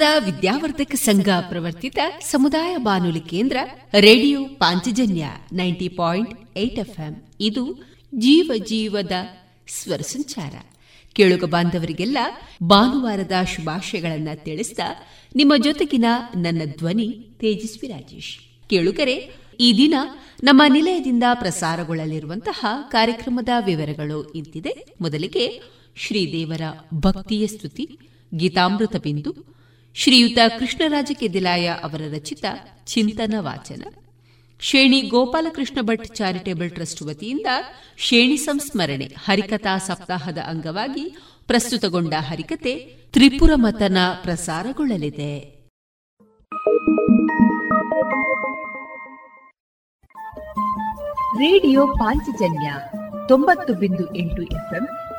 ವಿವೇಕಾನಂದ ವಿದ್ಯಾವರ್ಧಕ ಸಂಘ ಪ್ರವರ್ತಿತ ಸಮುದಾಯ ಬಾನುಲಿ ಕೇಂದ್ರ radio Panchajanya ninety point eight ಇದು ಜೀವ ಜೀವದ ಸ್ವರ ಸಂಚಾರ. ಕೇಳುಗ ಬಾಂಧವರಿಗೆಲ್ಲ ಭಾನುವಾರದ ಶುಭಾಶಯಗಳನ್ನ ತಿಳಿಸಿದ ನಿಮ್ಮ ಜೊತೆಗಿನ ನನ್ನ ಧ್ವನಿ ತೇಜಸ್ವಿ ರಾಜೇಶ್. ಕೇಳುಗರೆ, ಈ ದಿನ ನಮ್ಮ ನಿಲಯದಿಂದ ಪ್ರಸಾರಗೊಳ್ಳಲಿರುವಂತಹ ಕಾರ್ಯಕ್ರಮದ ವಿವರಗಳು ಇಂತಿದೆ. ಮೊದಲಿಗೆ ಶ್ರೀದೇವರ ಭಕ್ತಿಯ ಸ್ತುತಿ, ಗೀತಾಮೃತ ಬಿಂದು ಶ್ರೀಯುತ ಕೃಷ್ಣರಾಜ ಕೆದಿಲಾಯ ಅವರ ರಚಿತ ಚಿಂತನ ವಾಚನ. ಶೇಣಿ ಗೋಪಾಲಕೃಷ್ಣ ಭಟ್ ಚಾರಿಟೇಬಲ್ ಟ್ರಸ್ಟ್ ವತಿಯಿಂದ ಶ್ರೇಣಿ ಸಂಸ್ಮರಣೆ ಹರಿಕಥಾ ಸಪ್ತಾಹದ ಅಂಗವಾಗಿ ಪ್ರಸ್ತುತಗೊಂಡ ಹರಿಕತೆ ತ್ರಿಪುರ ಮತನ ಪ್ರಸಾರಗೊಳ್ಳಲಿದೆ. ರೇಡಿಯೋ ಪಾಂಚಜನ್ಯ ತೊಂಬತ್ತು ಬಿಂದು ಎಂಟು ಎಫ್ಎಂ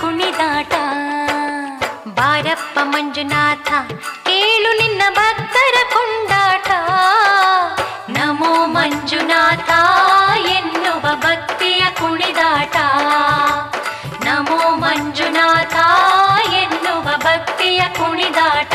ಕುಣಿದಾಟ. ಬಾರಪ್ಪ ಮಂಜುನಾಥ, ಕೇಳು ನಿನ್ನ ಭಕ್ತರ ಕೊಂಡಾಟ. ನಮೋ ಮಂಜುನಾಥ, ಎನ್ನುವ ಭಕ್ತಿಯ ಕುಣಿದಾಟ. ನಮೋ ಮಂಜುನಾಥ, ಎನ್ನುವ ಭಕ್ತಿಯ ಕುಣಿದಾಟ.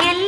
ನಿತ್ಯ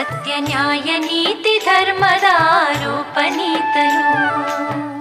सत्यनायनीतिधर्मदाोपणीतनु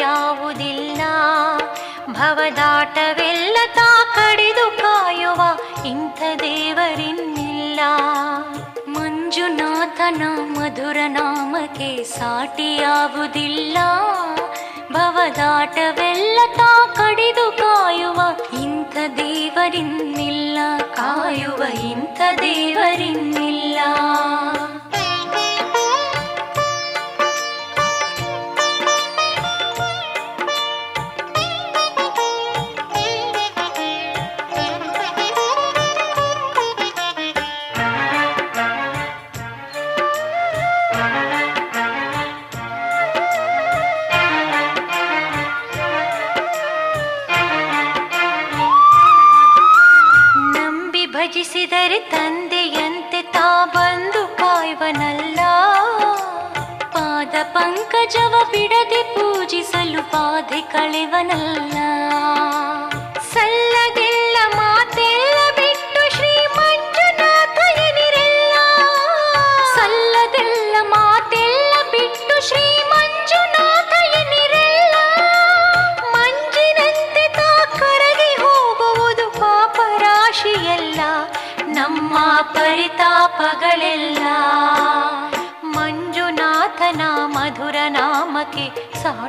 ಯಾವುದಿಲ್ಲ. ಭವದಾಟವೆಲ್ಲ ತಾ ಕಡಿದು ಕಾಯುವ ಇಂಥ ದೇವರಿನ್ನಿಲ್ಲ. ಮಂಜುನಾಥನ ಮಧುರ ನಾಮಕ್ಕೆ ಸಾಟಿಯಾವುದಿಲ್ಲ ಭವದಾಟವೆಲ್ಲ ತಾ ಕಡಿದು ಕಾಯುವ ಇಂಥ ದೇವರಿನ್ನಿಲ್ಲ. ಕಾಯುವ ಇಂಥ ದೇವರಿನ್ನಿಲ್ಲ. ಜವ ಬಿಡದೆ ಪೂಜಿಸಲು ಬಾಧೆ ಕಳೆವನಲ್ಲ.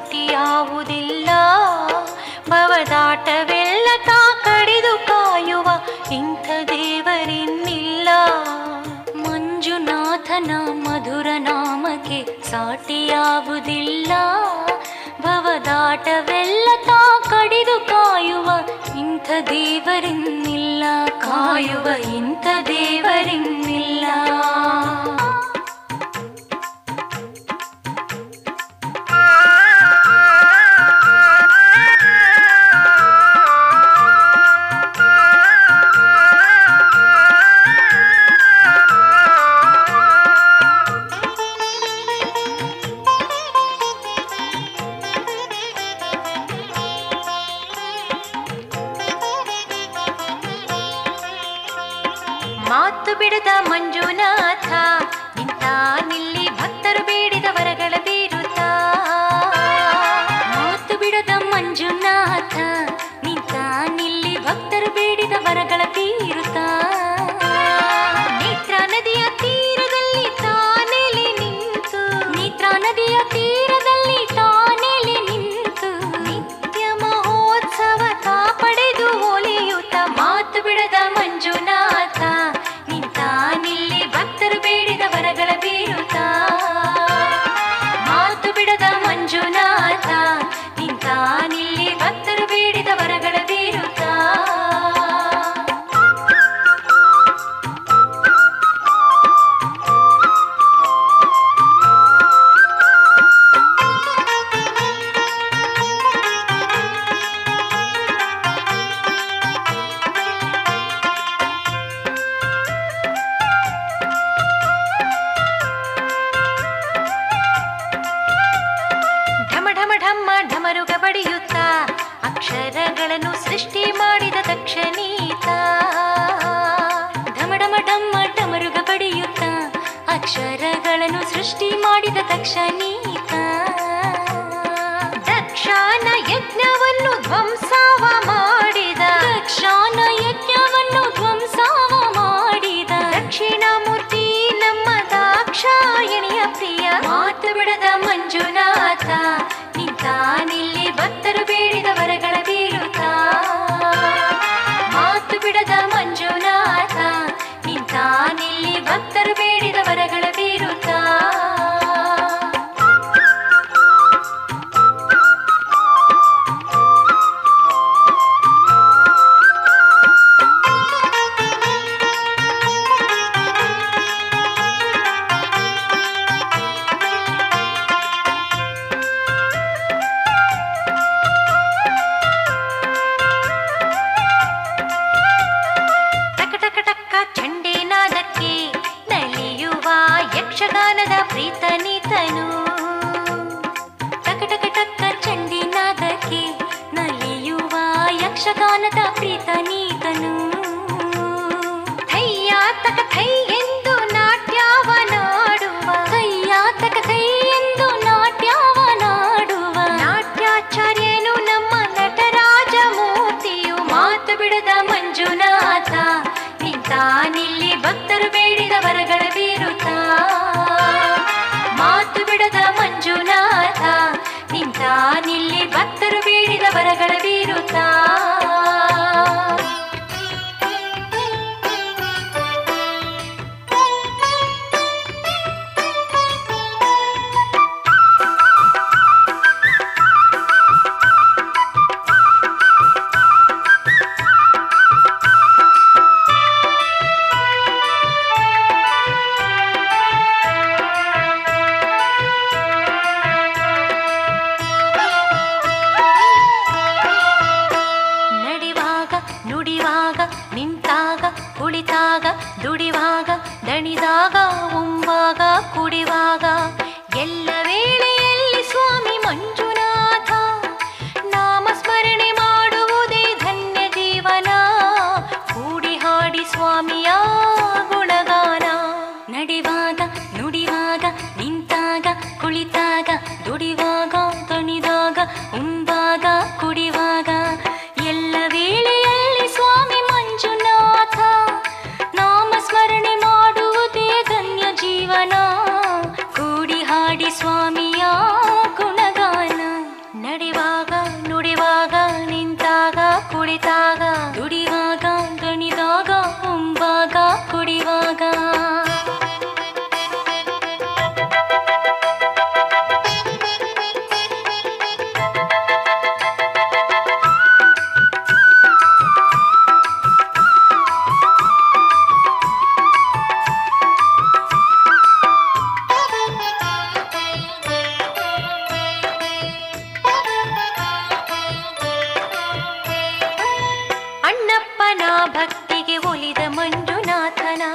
ಗತಿ ಯಾವುದಿಲ್ಲ ಭವದಾಟವೆಲ್ಲ ತಾ ಕಡಿದು ಕಾಯುವ ಇಂಥ ದೇವರಿನ್ನಿಲ್ಲ. ಮಂಜುನಾಥನ ಮಧುರ ನಾಮಕ್ಕೆ ಸಾಟಿ ಯಾವುದಿಲ್ಲ ಭವದಾಟವೆಲ್ಲ ತಾ ಕಡಿದು ಕಾಯುವ ಇಂಥ ದೇವರಿನ್ನಿಲ್ಲ. ಕಾಯುವ ಇಂಥ ದೇವರಿನ್ನಿಲ್ಲ. たな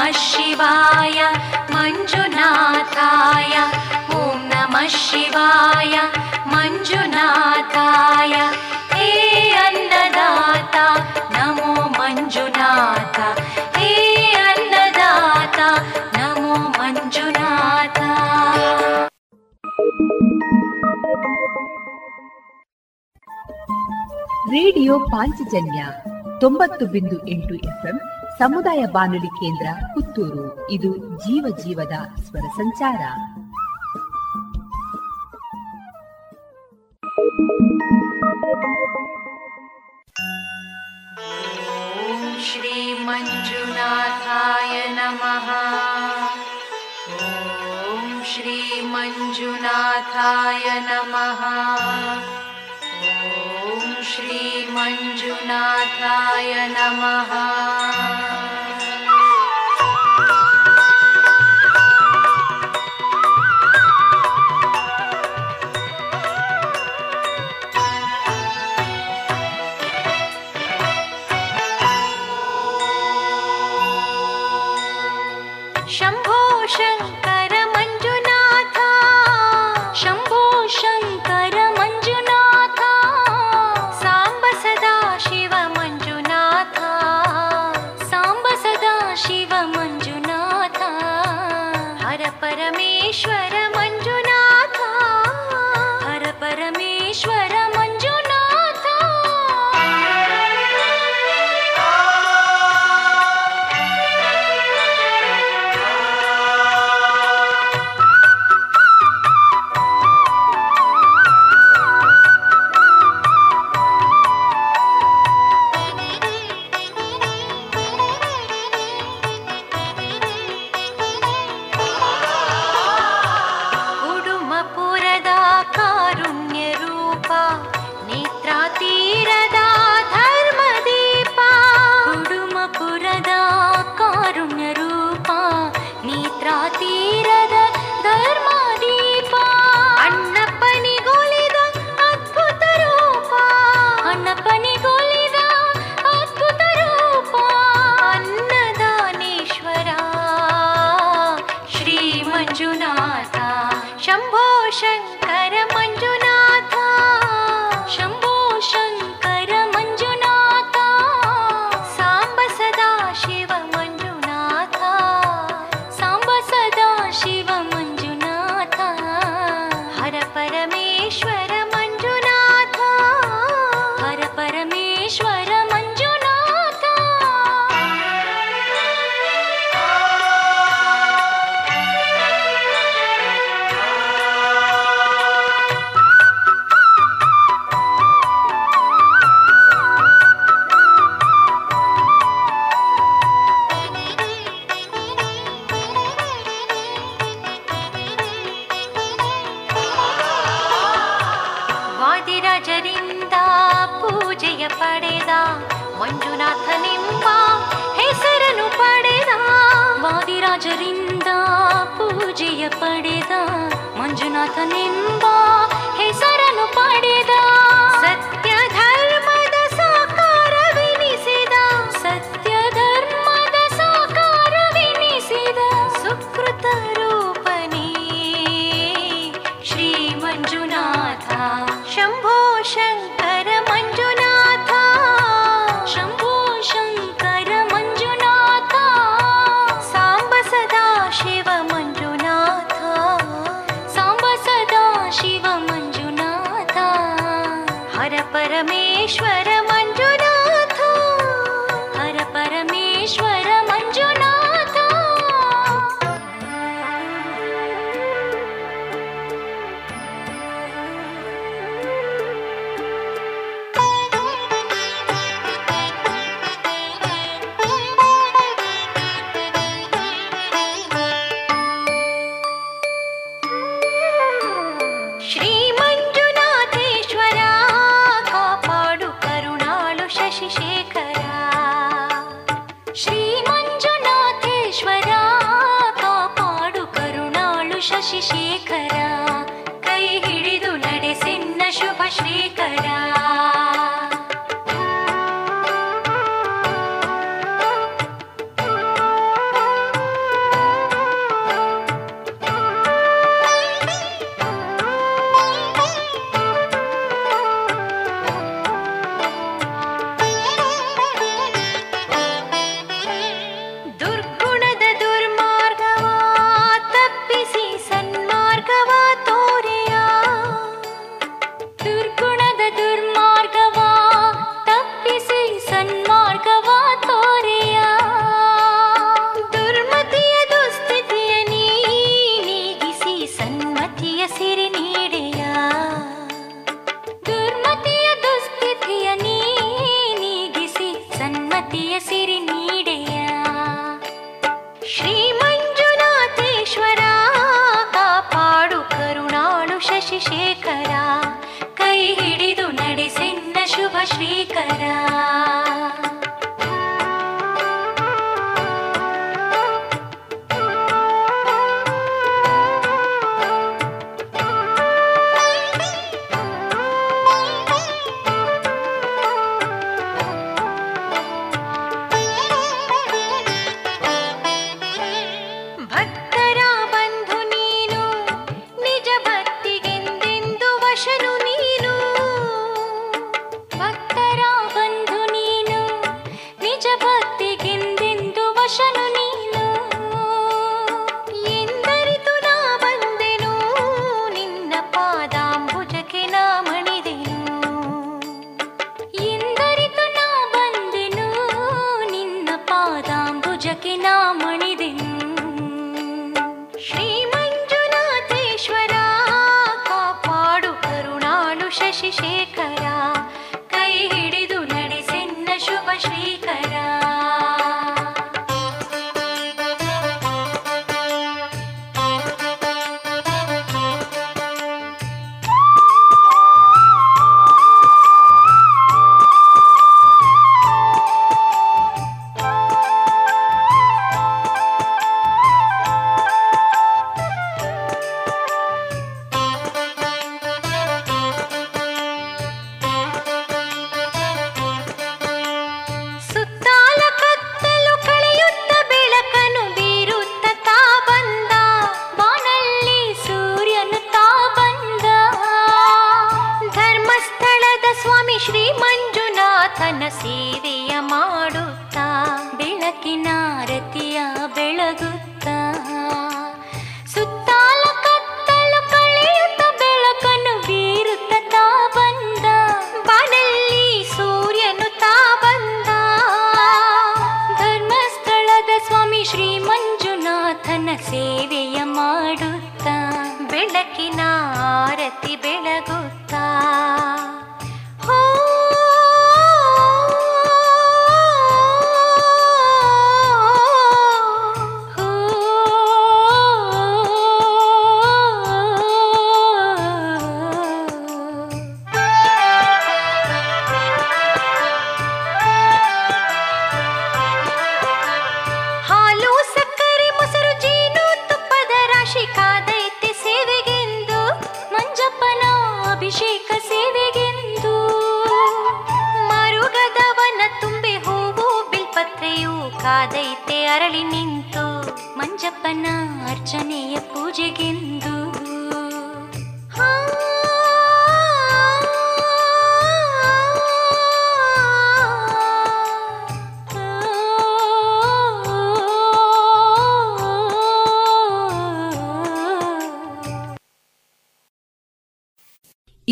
नमः शिवाय मञ्जुनाथाय ॐ नमः शिवाय मञ्जुनाथाय हे अन्नदाता नमो मञ्जुनाथ हे अन्नदाता नमो मञ्जुनाथा ರೇಡಿಯೋ ಪಾಂಚಜನ್ಯ ತೊಂಬತ್ತು ಬಿಂದು ಎಂಟು ಸಮುದಾಯ ಬಾನುಲಿ ಕೇಂದ್ರ ಪುತ್ತೂರು. ಇದು ಜೀವ ಜೀವದ ಸ್ವರ ಸಂಚಾರ. ಓಂ ಶ್ರೀ ಮಂಜುನಾಥಾಯ ನಮಃ. ಓಂ ಶ್ರೀ ಮಂಜುನಾಥಾಯ ನಮಃ. ಉಂ ಶ್ರೀ ಮಂಜುನಾಥಾಯ ನಮಃ. 生。ನಾರತಿಯ ಬೆಳಗು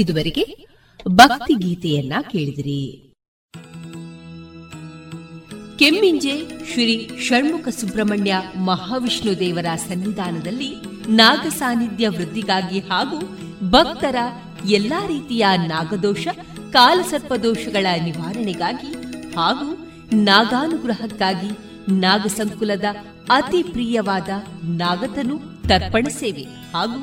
ಇದುವರೆಗೆ ಭಕ್ತಿ ಗೀತೆಯನ್ನ ಕೇಳಿದಿರಿ. ಕೆಮ್ಮಿಂಜೆ ಶ್ರೀ ಷಣ್ಮುಖ ಸುಬ್ರಹ್ಮಣ್ಯ ಮಹಾವಿಷ್ಣು ದೇವರ ಸನ್ನಿಧಾನದಲ್ಲಿ ನಾಗ ಸಾನ್ನಿಧ್ಯ ವೃದ್ಧಿಗಾಗಿ ಹಾಗೂ ಭಕ್ತರ ಎಲ್ಲಾ ರೀತಿಯ ನಾಗದೋಷ ಕಾಲಸರ್ಪದೋಷಗಳ ನಿವಾರಣೆಗಾಗಿ ಹಾಗೂ ನಾಗಾನುಗ್ರಹಕ್ಕಾಗಿ ನಾಗಸಂಕುಲದ ಅತಿ ಪ್ರಿಯವಾದ ನಾಗತನು ತರ್ಪಣ ಸೇವೆ ಹಾಗೂ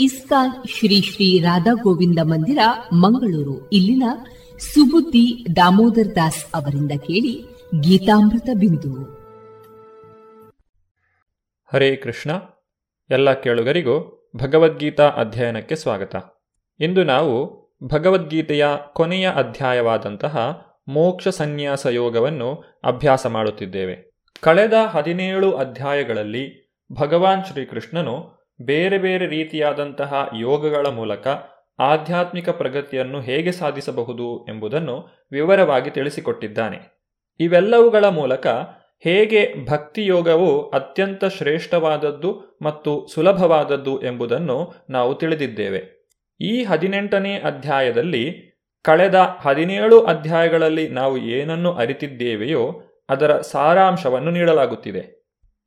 ಇಸ್ಕಾನ್ ಶ್ರೀ ಶ್ರೀ ರಾಧಾ ಗೋವಿಂದ ಮಂದಿರ, ಮಂಗಳೂರು. ಇಲ್ಲಿನ ಸುಬುದ್ದಿ ದಾಮೋದರ್ ದಾಸ್ ಅವರಿಂದ ಕೇಳಿ ಗೀತಾಮೃತ ಬಿಂದು. ಹರೇ ಕೃಷ್ಣ. ಎಲ್ಲ ಕೇಳುಗರಿಗೂ ಭಗವದ್ಗೀತಾ ಅಧ್ಯಯನಕ್ಕೆ ಸ್ವಾಗತ. ಇಂದು ನಾವು ಭಗವದ್ಗೀತೆಯ ಕೊನೆಯ ಅಧ್ಯಾಯವಾದಂತಹ ಮೋಕ್ಷ ಸನ್ಯಾಸ ಯೋಗವನ್ನು ಅಭ್ಯಾಸ ಮಾಡುತ್ತಿದ್ದೇವೆ. ಕಳೆದ ಹದಿನೇಳು ಅಧ್ಯಾಯಗಳಲ್ಲಿ ಭಗವಾನ್ ಶ್ರೀಕೃಷ್ಣನು ಬೇರೆ ಬೇರೆ ರೀತಿಯಾದಂತಹ ಯೋಗಗಳ ಮೂಲಕ ಆಧ್ಯಾತ್ಮಿಕ ಪ್ರಗತಿಯನ್ನು ಹೇಗೆ ಸಾಧಿಸಬಹುದು ಎಂಬುದನ್ನು ವಿವರವಾಗಿ ತಿಳಿಸಿಕೊಟ್ಟಿದ್ದಾನೆ. ಇವೆಲ್ಲವುಗಳ ಮೂಲಕ ಹೇಗೆ ಭಕ್ತಿಯೋಗವು ಅತ್ಯಂತ ಶ್ರೇಷ್ಠವಾದದ್ದು ಮತ್ತು ಸುಲಭವಾದದ್ದು ಎಂಬುದನ್ನು ನಾವು ತಿಳಿದಿದ್ದೇವೆ. ಈ ಹದಿನೆಂಟನೇ ಅಧ್ಯಾಯದಲ್ಲಿ ಕಳೆದ ಹದಿನೇಳು ಅಧ್ಯಾಯಗಳಲ್ಲಿ ನಾವು ಏನನ್ನು ಅರಿತಿದ್ದೇವೆಯೋ ಅದರ ಸಾರಾಂಶವನ್ನು ನೀಡಲಾಗುತ್ತಿದೆ.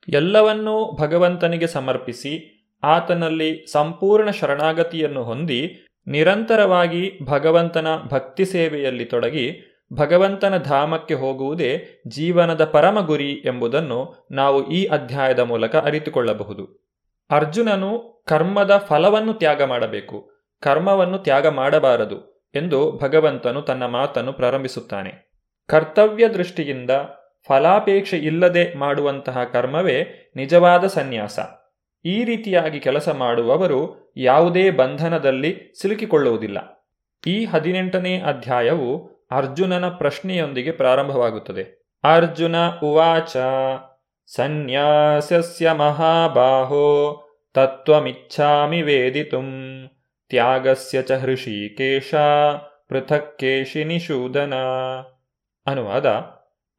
ಎಲ್ಲವನ್ನೂ ಭಗವಂತನಿಗೆ ಸಮರ್ಪಿಸಿ ಆತನಲ್ಲಿ ಸಂಪೂರ್ಣ ಶರಣಾಗತಿಯನ್ನು ಹೊಂದಿ ನಿರಂತರವಾಗಿ ಭಗವಂತನ ಭಕ್ತಿ ಸೇವೆಯಲ್ಲಿ ತೊಡಗಿ ಭಗವಂತನ ಧಾಮಕ್ಕೆ ಹೋಗುವುದೇ ಜೀವನದ ಪರಮ ಗುರಿ ಎಂಬುದನ್ನು ನಾವು ಈ ಅಧ್ಯಾಯದ ಮೂಲಕ ಅರಿತುಕೊಳ್ಳಬಹುದು. ಅರ್ಜುನನು ಕರ್ಮದ ಫಲವನ್ನು ತ್ಯಾಗ ಮಾಡಬೇಕು, ಕರ್ಮವನ್ನು ತ್ಯಾಗ ಮಾಡಬಾರದು ಎಂದು ಭಗವಂತನು ತನ್ನ ಮಾತನ್ನು ಪ್ರಾರಂಭಿಸುತ್ತಾನೆ. ಕರ್ತವ್ಯ ದೃಷ್ಟಿಯಿಂದ ಫಲಾಪೇಕ್ಷೆ ಇಲ್ಲದೆ ಮಾಡುವಂತಹ ಕರ್ಮವೇ ನಿಜವಾದ ಸನ್ಯಾಸ. ಈ ರೀತಿಯಾಗಿ ಕೆಲಸ ಮಾಡುವವರು ಯಾವುದೇ ಬಂಧನದಲ್ಲಿ ಸಿಲುಕಿಕೊಳ್ಳುವುದಿಲ್ಲ. ಈ ಹದಿನೆಂಟನೇ ಅಧ್ಯಾಯವು ಅರ್ಜುನನ ಪ್ರಶ್ನೆಯೊಂದಿಗೆ ಪ್ರಾರಂಭವಾಗುತ್ತದೆ. ಅರ್ಜುನ ಉವಾಚ ಸನ್ಯಾಸಸ್ಯ ಮಹಾಬಾಹೋ, ತತ್ವಮಿಚ್ಛಾಮಿ ವೇದಿತುಂ, ತ್ಯಾಗಸ್ಯ ಚ ಹೃಷಿಕೇಶ, ಪೃಥಕ್ ಕೇಶಿ ನಿಷೂದನ. ಅನುವಾದ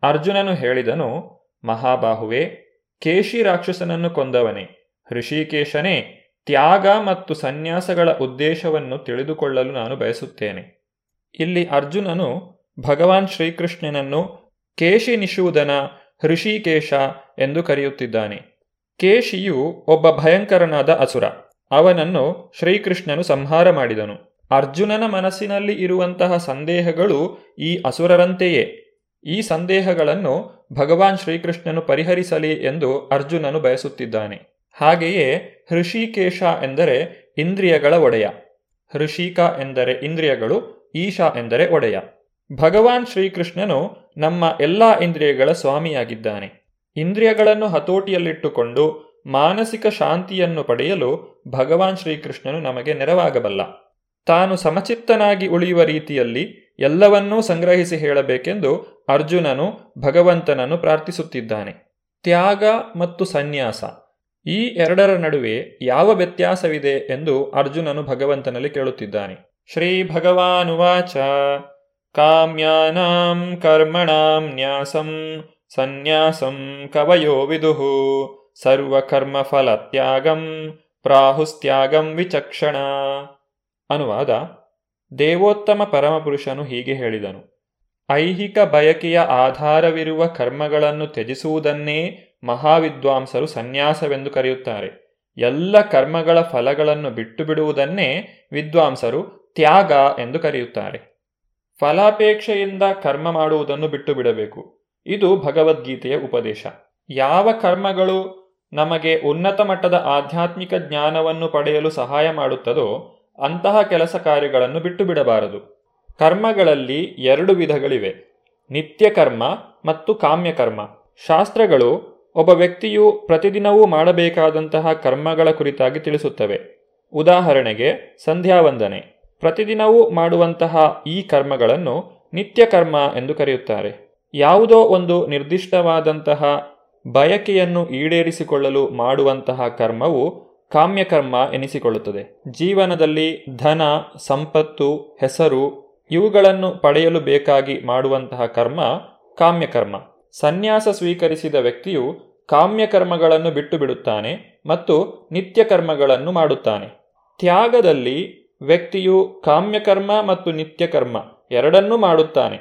ಅರ್ಜುನನು ಹೇಳಿದನು, ಮಹಾಬಾಹುವೆ, ಕೇಶಿ ರಾಕ್ಷಸನನ್ನು ಕೊಂದವನೇ ಹೃಷಿಕೇಶನೇ, ತ್ಯಾಗ ಮತ್ತು ಸನ್ಯಾಸಗಳ ಉದ್ದೇಶವನ್ನು ತಿಳಿದುಕೊಳ್ಳಲು ನಾನು ಬಯಸುತ್ತೇನೆ. ಇಲ್ಲಿ ಅರ್ಜುನನು ಭಗವಾನ್ ಶ್ರೀಕೃಷ್ಣನನ್ನು ಕೇಶಿ ನಿಷೂದನ ಋಷಿಕೇಶ ಎಂದು ಕರೆಯುತ್ತಿದ್ದಾನೆ. ಕೇಶಿಯು ಒಬ್ಬ ಭಯಂಕರನಾದ ಅಸುರ. ಅವನನ್ನು ಶ್ರೀಕೃಷ್ಣನು ಸಂಹಾರ ಮಾಡಿದನು. ಅರ್ಜುನನ ಮನಸ್ಸಿನಲ್ಲಿ ಇರುವಂತಹ ಸಂದೇಹಗಳು ಈ ಅಸುರರಂತೆಯೇ. ಈ ಸಂದೇಹಗಳನ್ನು ಭಗವಾನ್ ಶ್ರೀಕೃಷ್ಣನು ಪರಿಹರಿಸಲಿ ಎಂದು ಅರ್ಜುನನು ಬಯಸುತ್ತಿದ್ದಾನೆ. ಹಾಗೆಯೇ ಹೃಷಿಕೇಶ ಎಂದರೆ ಇಂದ್ರಿಯಗಳ ಒಡೆಯ. ಹೃಷಿಕ ಎಂದರೆ ಇಂದ್ರಿಯಗಳು, ಈಶಾ ಎಂದರೆ ಒಡೆಯ. ಭಗವಾನ್ ಶ್ರೀಕೃಷ್ಣನು ನಮ್ಮ ಎಲ್ಲಾ ಇಂದ್ರಿಯಗಳ ಸ್ವಾಮಿಯಾಗಿದ್ದಾನೆ. ಇಂದ್ರಿಯಗಳನ್ನು ಹತೋಟಿಯಲ್ಲಿಟ್ಟುಕೊಂಡು ಮಾನಸಿಕ ಶಾಂತಿಯನ್ನು ಪಡೆಯಲು ಭಗವಾನ್ ಶ್ರೀಕೃಷ್ಣನು ನಮಗೆ ನೆರವಾಗಬಲ್ಲ. ತಾನು ಸಮಚಿತ್ತನಾಗಿ ಉಳಿಯುವ ರೀತಿಯಲ್ಲಿ ಎಲ್ಲವನ್ನೂ ಸಂಗ್ರಹಿಸಿ ಹೇಳಬೇಕೆಂದು ಅರ್ಜುನನು ಭಗವಂತನನ್ನು ಪ್ರಾರ್ಥಿಸುತ್ತಿದ್ದಾನೆ. ತ್ಯಾಗ ಮತ್ತು ಸನ್ಯಾಸ. ಈ ಎರಡರ ನಡುವೆ ಯಾವ ವ್ಯತ್ಯಾಸವಿದೆ ಎಂದು ಅರ್ಜುನನು ಭಗವಂತನಲ್ಲಿ ಕೇಳುತ್ತಿದ್ದಾನೆ. ಶ್ರೀ ಭಗವಾನುವಾಚ ಕಾಮ್ಯಾನಾಂ ಕರ್ಮಣಾಂ ನ್ಯಾಸಂ ಸನ್ಯಾಸಂ ಕವಯೋ ವಿದುಹು ಸರ್ವಕರ್ಮ ಸರ್ವಕರ್ಮಫಲತ್ಯಾಗಂ ಪ್ರಾಹುಸ್ತ್ಯಾಗಂ ವಿಚಕ್ಷಣ. ಅನುವಾದ ದೇವೋತ್ತಮ ಪರಮಪುರುಷನು ಹೀಗೆ ಹೇಳಿದನು. ಐಹಿಕ ಬಯಕೆಯ ಆಧಾರವಿರುವ ಕರ್ಮಗಳನ್ನು ತ್ಯಜಿಸುವುದನ್ನೇ ಮಹಾವಿದ್ವಾಂಸರು ಸನ್ಯಾಸವೆಂದು ಕರೆಯುತ್ತಾರೆ. ಎಲ್ಲ ಕರ್ಮಗಳ ಫಲಗಳನ್ನು ಬಿಟ್ಟು ಬಿಡುವುದನ್ನೇ ವಿದ್ವಾಂಸರು ತ್ಯಾಗ ಎಂದು ಕರೆಯುತ್ತಾರೆ. ಫಲಾಪೇಕ್ಷೆಯಿಂದ ಕರ್ಮ ಮಾಡುವುದನ್ನು ಬಿಟ್ಟು ಬಿಡಬೇಕು ಇದು ಭಗವದ್ಗೀತೆಯ ಉಪದೇಶ. ಯಾವ ಕರ್ಮಗಳು ನಮಗೆ ಉನ್ನತ ಮಟ್ಟದ ಆಧ್ಯಾತ್ಮಿಕ ಜ್ಞಾನವನ್ನು ಪಡೆಯಲು ಸಹಾಯ ಮಾಡುತ್ತದೋ ಅಂತಹ ಕೆಲಸ ಕಾರ್ಯಗಳನ್ನು ಬಿಟ್ಟು ಬಿಡಬಾರದು ಕರ್ಮಗಳಲ್ಲಿ ಎರಡು ವಿಧಗಳಿವೆ. ನಿತ್ಯ ಕರ್ಮ ಮತ್ತು ಕಾಮ್ಯಕರ್ಮ. ಶಾಸ್ತ್ರಗಳು ಒಬ್ಬ ವ್ಯಕ್ತಿಯು ಪ್ರತಿದಿನವೂ ಮಾಡಬೇಕಾದಂತಹ ಕರ್ಮಗಳ ಕುರಿತಾಗಿ ತಿಳಿಸುತ್ತವೆ. ಉದಾಹರಣೆಗೆ, ಸಂಧ್ಯಾವಂದನೆ. ಪ್ರತಿದಿನವೂ ಮಾಡುವಂತಹ ಈ ಕರ್ಮಗಳನ್ನು ನಿತ್ಯ ಕರ್ಮ ಎಂದು ಕರೆಯುತ್ತಾರೆ. ಯಾವುದೋ ಒಂದು ನಿರ್ದಿಷ್ಟವಾದಂತಹ ಬಯಕೆಯನ್ನು ಈಡೇರಿಸಿಕೊಳ್ಳಲು ಮಾಡುವಂತಹ ಕರ್ಮವು ಕಾಮ್ಯಕರ್ಮ ಎನಿಸಿಕೊಳ್ಳುತ್ತದೆ. ಜೀವನದಲ್ಲಿ ಧನ, ಸಂಪತ್ತು, ಹೆಸರು ಇವುಗಳನ್ನು ಪಡೆಯಲು ಬೇಕಾಗಿ ಮಾಡುವಂತಹ ಕರ್ಮ ಕಾಮ್ಯಕರ್ಮ. ಸನ್ಯಾಸ ಸ್ವೀಕರಿಸಿದ ವ್ಯಕ್ತಿಯು ಕಾಮ್ಯಕರ್ಮಗಳನ್ನು ಬಿಟ್ಟು ಬಿಡುತ್ತಾನೆ ಮತ್ತು ನಿತ್ಯ ಕರ್ಮಗಳನ್ನು ಮಾಡುತ್ತಾನೆ. ತ್ಯಾಗದಲ್ಲಿ ವ್ಯಕ್ತಿಯು ಕಾಮ್ಯಕರ್ಮ ಮತ್ತು ನಿತ್ಯಕರ್ಮ ಎರಡನ್ನೂ ಮಾಡುತ್ತಾನೆ.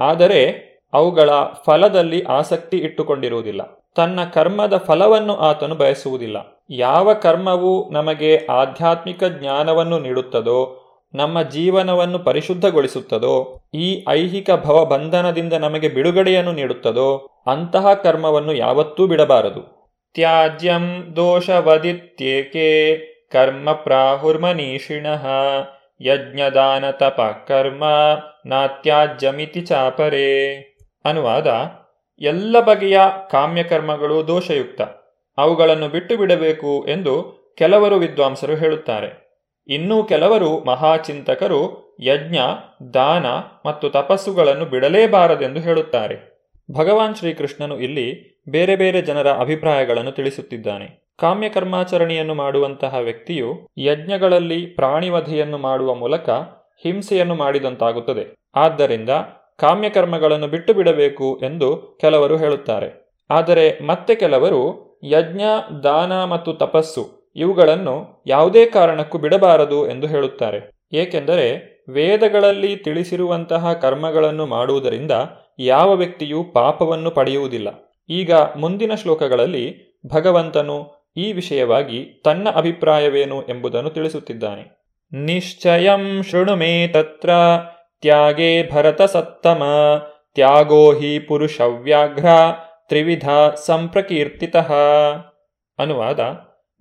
ಆದರೆ ಅವುಗಳ ಫಲದಲ್ಲಿ ಆಸಕ್ತಿ ಇಟ್ಟುಕೊಂಡಿರುವುದಿಲ್ಲ. ತನ್ನ ಕರ್ಮದ ಫಲವನ್ನು ಆತನು ಬಯಸುವುದಿಲ್ಲ. ಯಾವ ಕರ್ಮವು ನಮಗೆ ಆಧ್ಯಾತ್ಮಿಕ ಜ್ಞಾನವನ್ನು ನೀಡುತ್ತದೋ, ನಮ್ಮ ಜೀವನವನ್ನು ಪರಿಶುದ್ಧಗೊಳಿಸುತ್ತದೋ, ಈ ಐಹಿಕ ಭವಬಂಧನದಿಂದ ನಮಗೆ ಬಿಡುಗಡೆಯನ್ನು ನೀಡುತ್ತದೋ ಅಂತಹ ಕರ್ಮವನ್ನು ಯಾವತ್ತೂ ಬಿಡಬಾರದು. ತ್ಯಾಜ್ಯಂ ದೋಷವದಿತ್ಯೇಕೆ ಕರ್ಮ ಪ್ರಾಹುರ್ಮನೀಷಿಣಃ ಯಜ್ಞದಾನ ತಪ ಕರ್ಮ ನಾತ್ಯಾಜ್ಯಮಿತಿ ಚಾಪರೇ. ಅನುವಾದ, ಎಲ್ಲ ಬಗೆಯ ಕಾಮ್ಯಕರ್ಮಗಳು ದೋಷಯುಕ್ತ. ಅವುಗಳನ್ನು ಬಿಟ್ಟು ಬಿಡಬೇಕು ಎಂದು ಕೆಲವರು ವಿದ್ವಾಂಸರು ಹೇಳುತ್ತಾರೆ. ಇನ್ನೂ ಕೆಲವರು ಮಹಾಚಿಂತಕರು ಯಜ್ಞ, ದಾನ ಮತ್ತು ತಪಸ್ಸುಗಳನ್ನು ಬಿಡಲೇಬಾರದೆಂದು ಹೇಳುತ್ತಾರೆ. ಭಗವಾನ್ ಶ್ರೀಕೃಷ್ಣನು ಇಲ್ಲಿ ಬೇರೆ ಬೇರೆ ಜನರ ಅಭಿಪ್ರಾಯಗಳನ್ನು ತಿಳಿಸುತ್ತಿದ್ದಾನೆ. ಕಾಮ್ಯಕರ್ಮಾಚರಣೆಯನ್ನು ಮಾಡುವಂತಹ ವ್ಯಕ್ತಿಯು ಯಜ್ಞಗಳಲ್ಲಿ ಪ್ರಾಣಿವಧೆಯನ್ನು ಮಾಡುವ ಮೂಲಕ ಹಿಂಸೆಯನ್ನು ಮಾಡಿದಂತಾಗುತ್ತದೆ. ಆದ್ದರಿಂದ ಕಾಮ್ಯಕರ್ಮಗಳನ್ನು ಬಿಟ್ಟು ಬಿಡಬೇಕು ಎಂದು ಕೆಲವರು ಹೇಳುತ್ತಾರೆ. ಆದರೆ ಮತ್ತೆ ಕೆಲವರು ಯಜ್ಞ, ದಾನ ಮತ್ತು ತಪಸ್ಸು ಇವುಗಳನ್ನು ಯಾವುದೇ ಕಾರಣಕ್ಕೂ ಬಿಡಬಾರದು ಎಂದು ಹೇಳುತ್ತಾರೆ. ಏಕೆಂದರೆ ವೇದಗಳಲ್ಲಿ ತಿಳಿಸಿರುವಂತಹ ಕರ್ಮಗಳನ್ನು ಮಾಡುವುದರಿಂದ ಯಾವ ವ್ಯಕ್ತಿಯೂ ಪಾಪವನ್ನು ಪಡೆಯುವುದಿಲ್ಲ. ಈಗ ಮುಂದಿನ ಶ್ಲೋಕಗಳಲ್ಲಿ ಭಗವಂತನು ಈ ವಿಷಯವಾಗಿ ತನ್ನ ಅಭಿಪ್ರಾಯವೇನು ಎಂಬುದನ್ನು ತಿಳಿಸುತ್ತಿದ್ದಾನೆ. ನಿಶ್ಚಯಂ ಶೃಣುಮೇ ತತ್ರ, ತ್ಯಾಗೇ ಭರತ ಸತ್ತಮ, ತ್ಯಾಗೋ ಹಿ ಪುರುಷವ್ಯಾಘ್ರ ತ್ರಿವಿಧ ಸಂಪ್ರಕೀರ್ತಿತ. ಅನುವಾದ,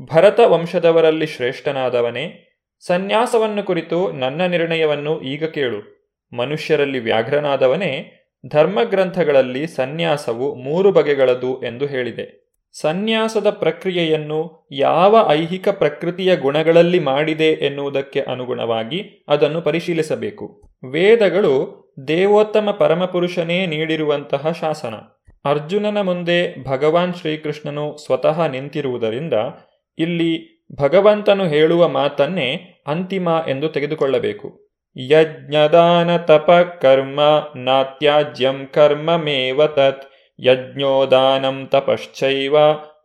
ಭರತ ವಂಶದವರಲ್ಲಿ ಶ್ರೇಷ್ಠನಾದವನೇ, ಸನ್ಯಾಸವನ್ನು ಕುರಿತು ನನ್ನ ನಿರ್ಣಯವನ್ನು ಈಗ ಕೇಳು. ಮನುಷ್ಯರಲ್ಲಿ ವ್ಯಾಘ್ರನಾದವನೇ ಧರ್ಮಗ್ರಂಥಗಳಲ್ಲಿ ಸನ್ಯಾಸವು ಮೂರು ಬಗೆಗಳದು ಎಂದು ಹೇಳಿದೆ. ಸನ್ಯಾಸದ ಪ್ರಕ್ರಿಯೆಯನ್ನು ಯಾವ ಐಹಿಕ ಪ್ರಕೃತಿಯ ಗುಣಗಳಲ್ಲಿ ಮಾಡಿದೆ ಎನ್ನುವುದಕ್ಕೆ ಅನುಗುಣವಾಗಿ ಅದನ್ನು ಪರಿಶೀಲಿಸಬೇಕು. ವೇದಗಳು ದೇವೋತ್ತಮ ಪರಮಪುರುಷನೇ ನೀಡಿರುವಂತಹ ಶಾಸನ. ಅರ್ಜುನನ ಮುಂದೆ ಭಗವಾನ್ ಶ್ರೀಕೃಷ್ಣನು ಸ್ವತಃ ನಿಂತಿರುವುದರಿಂದ ಇಲ್ಲಿ ಭಗವಂತನು ಹೇಳುವ ಮಾತನ್ನೇ ಅಂತಿಮ ಎಂದು ತೆಗೆದುಕೊಳ್ಳಬೇಕು. ಕರ್ಮ ನಾತ್ಯಾಜ್ಯಂ ಕರ್ಮಮೇವ ತತ್ ಯಜ್ಞೋದಾನಂ ತಪಶ್ಚೈವ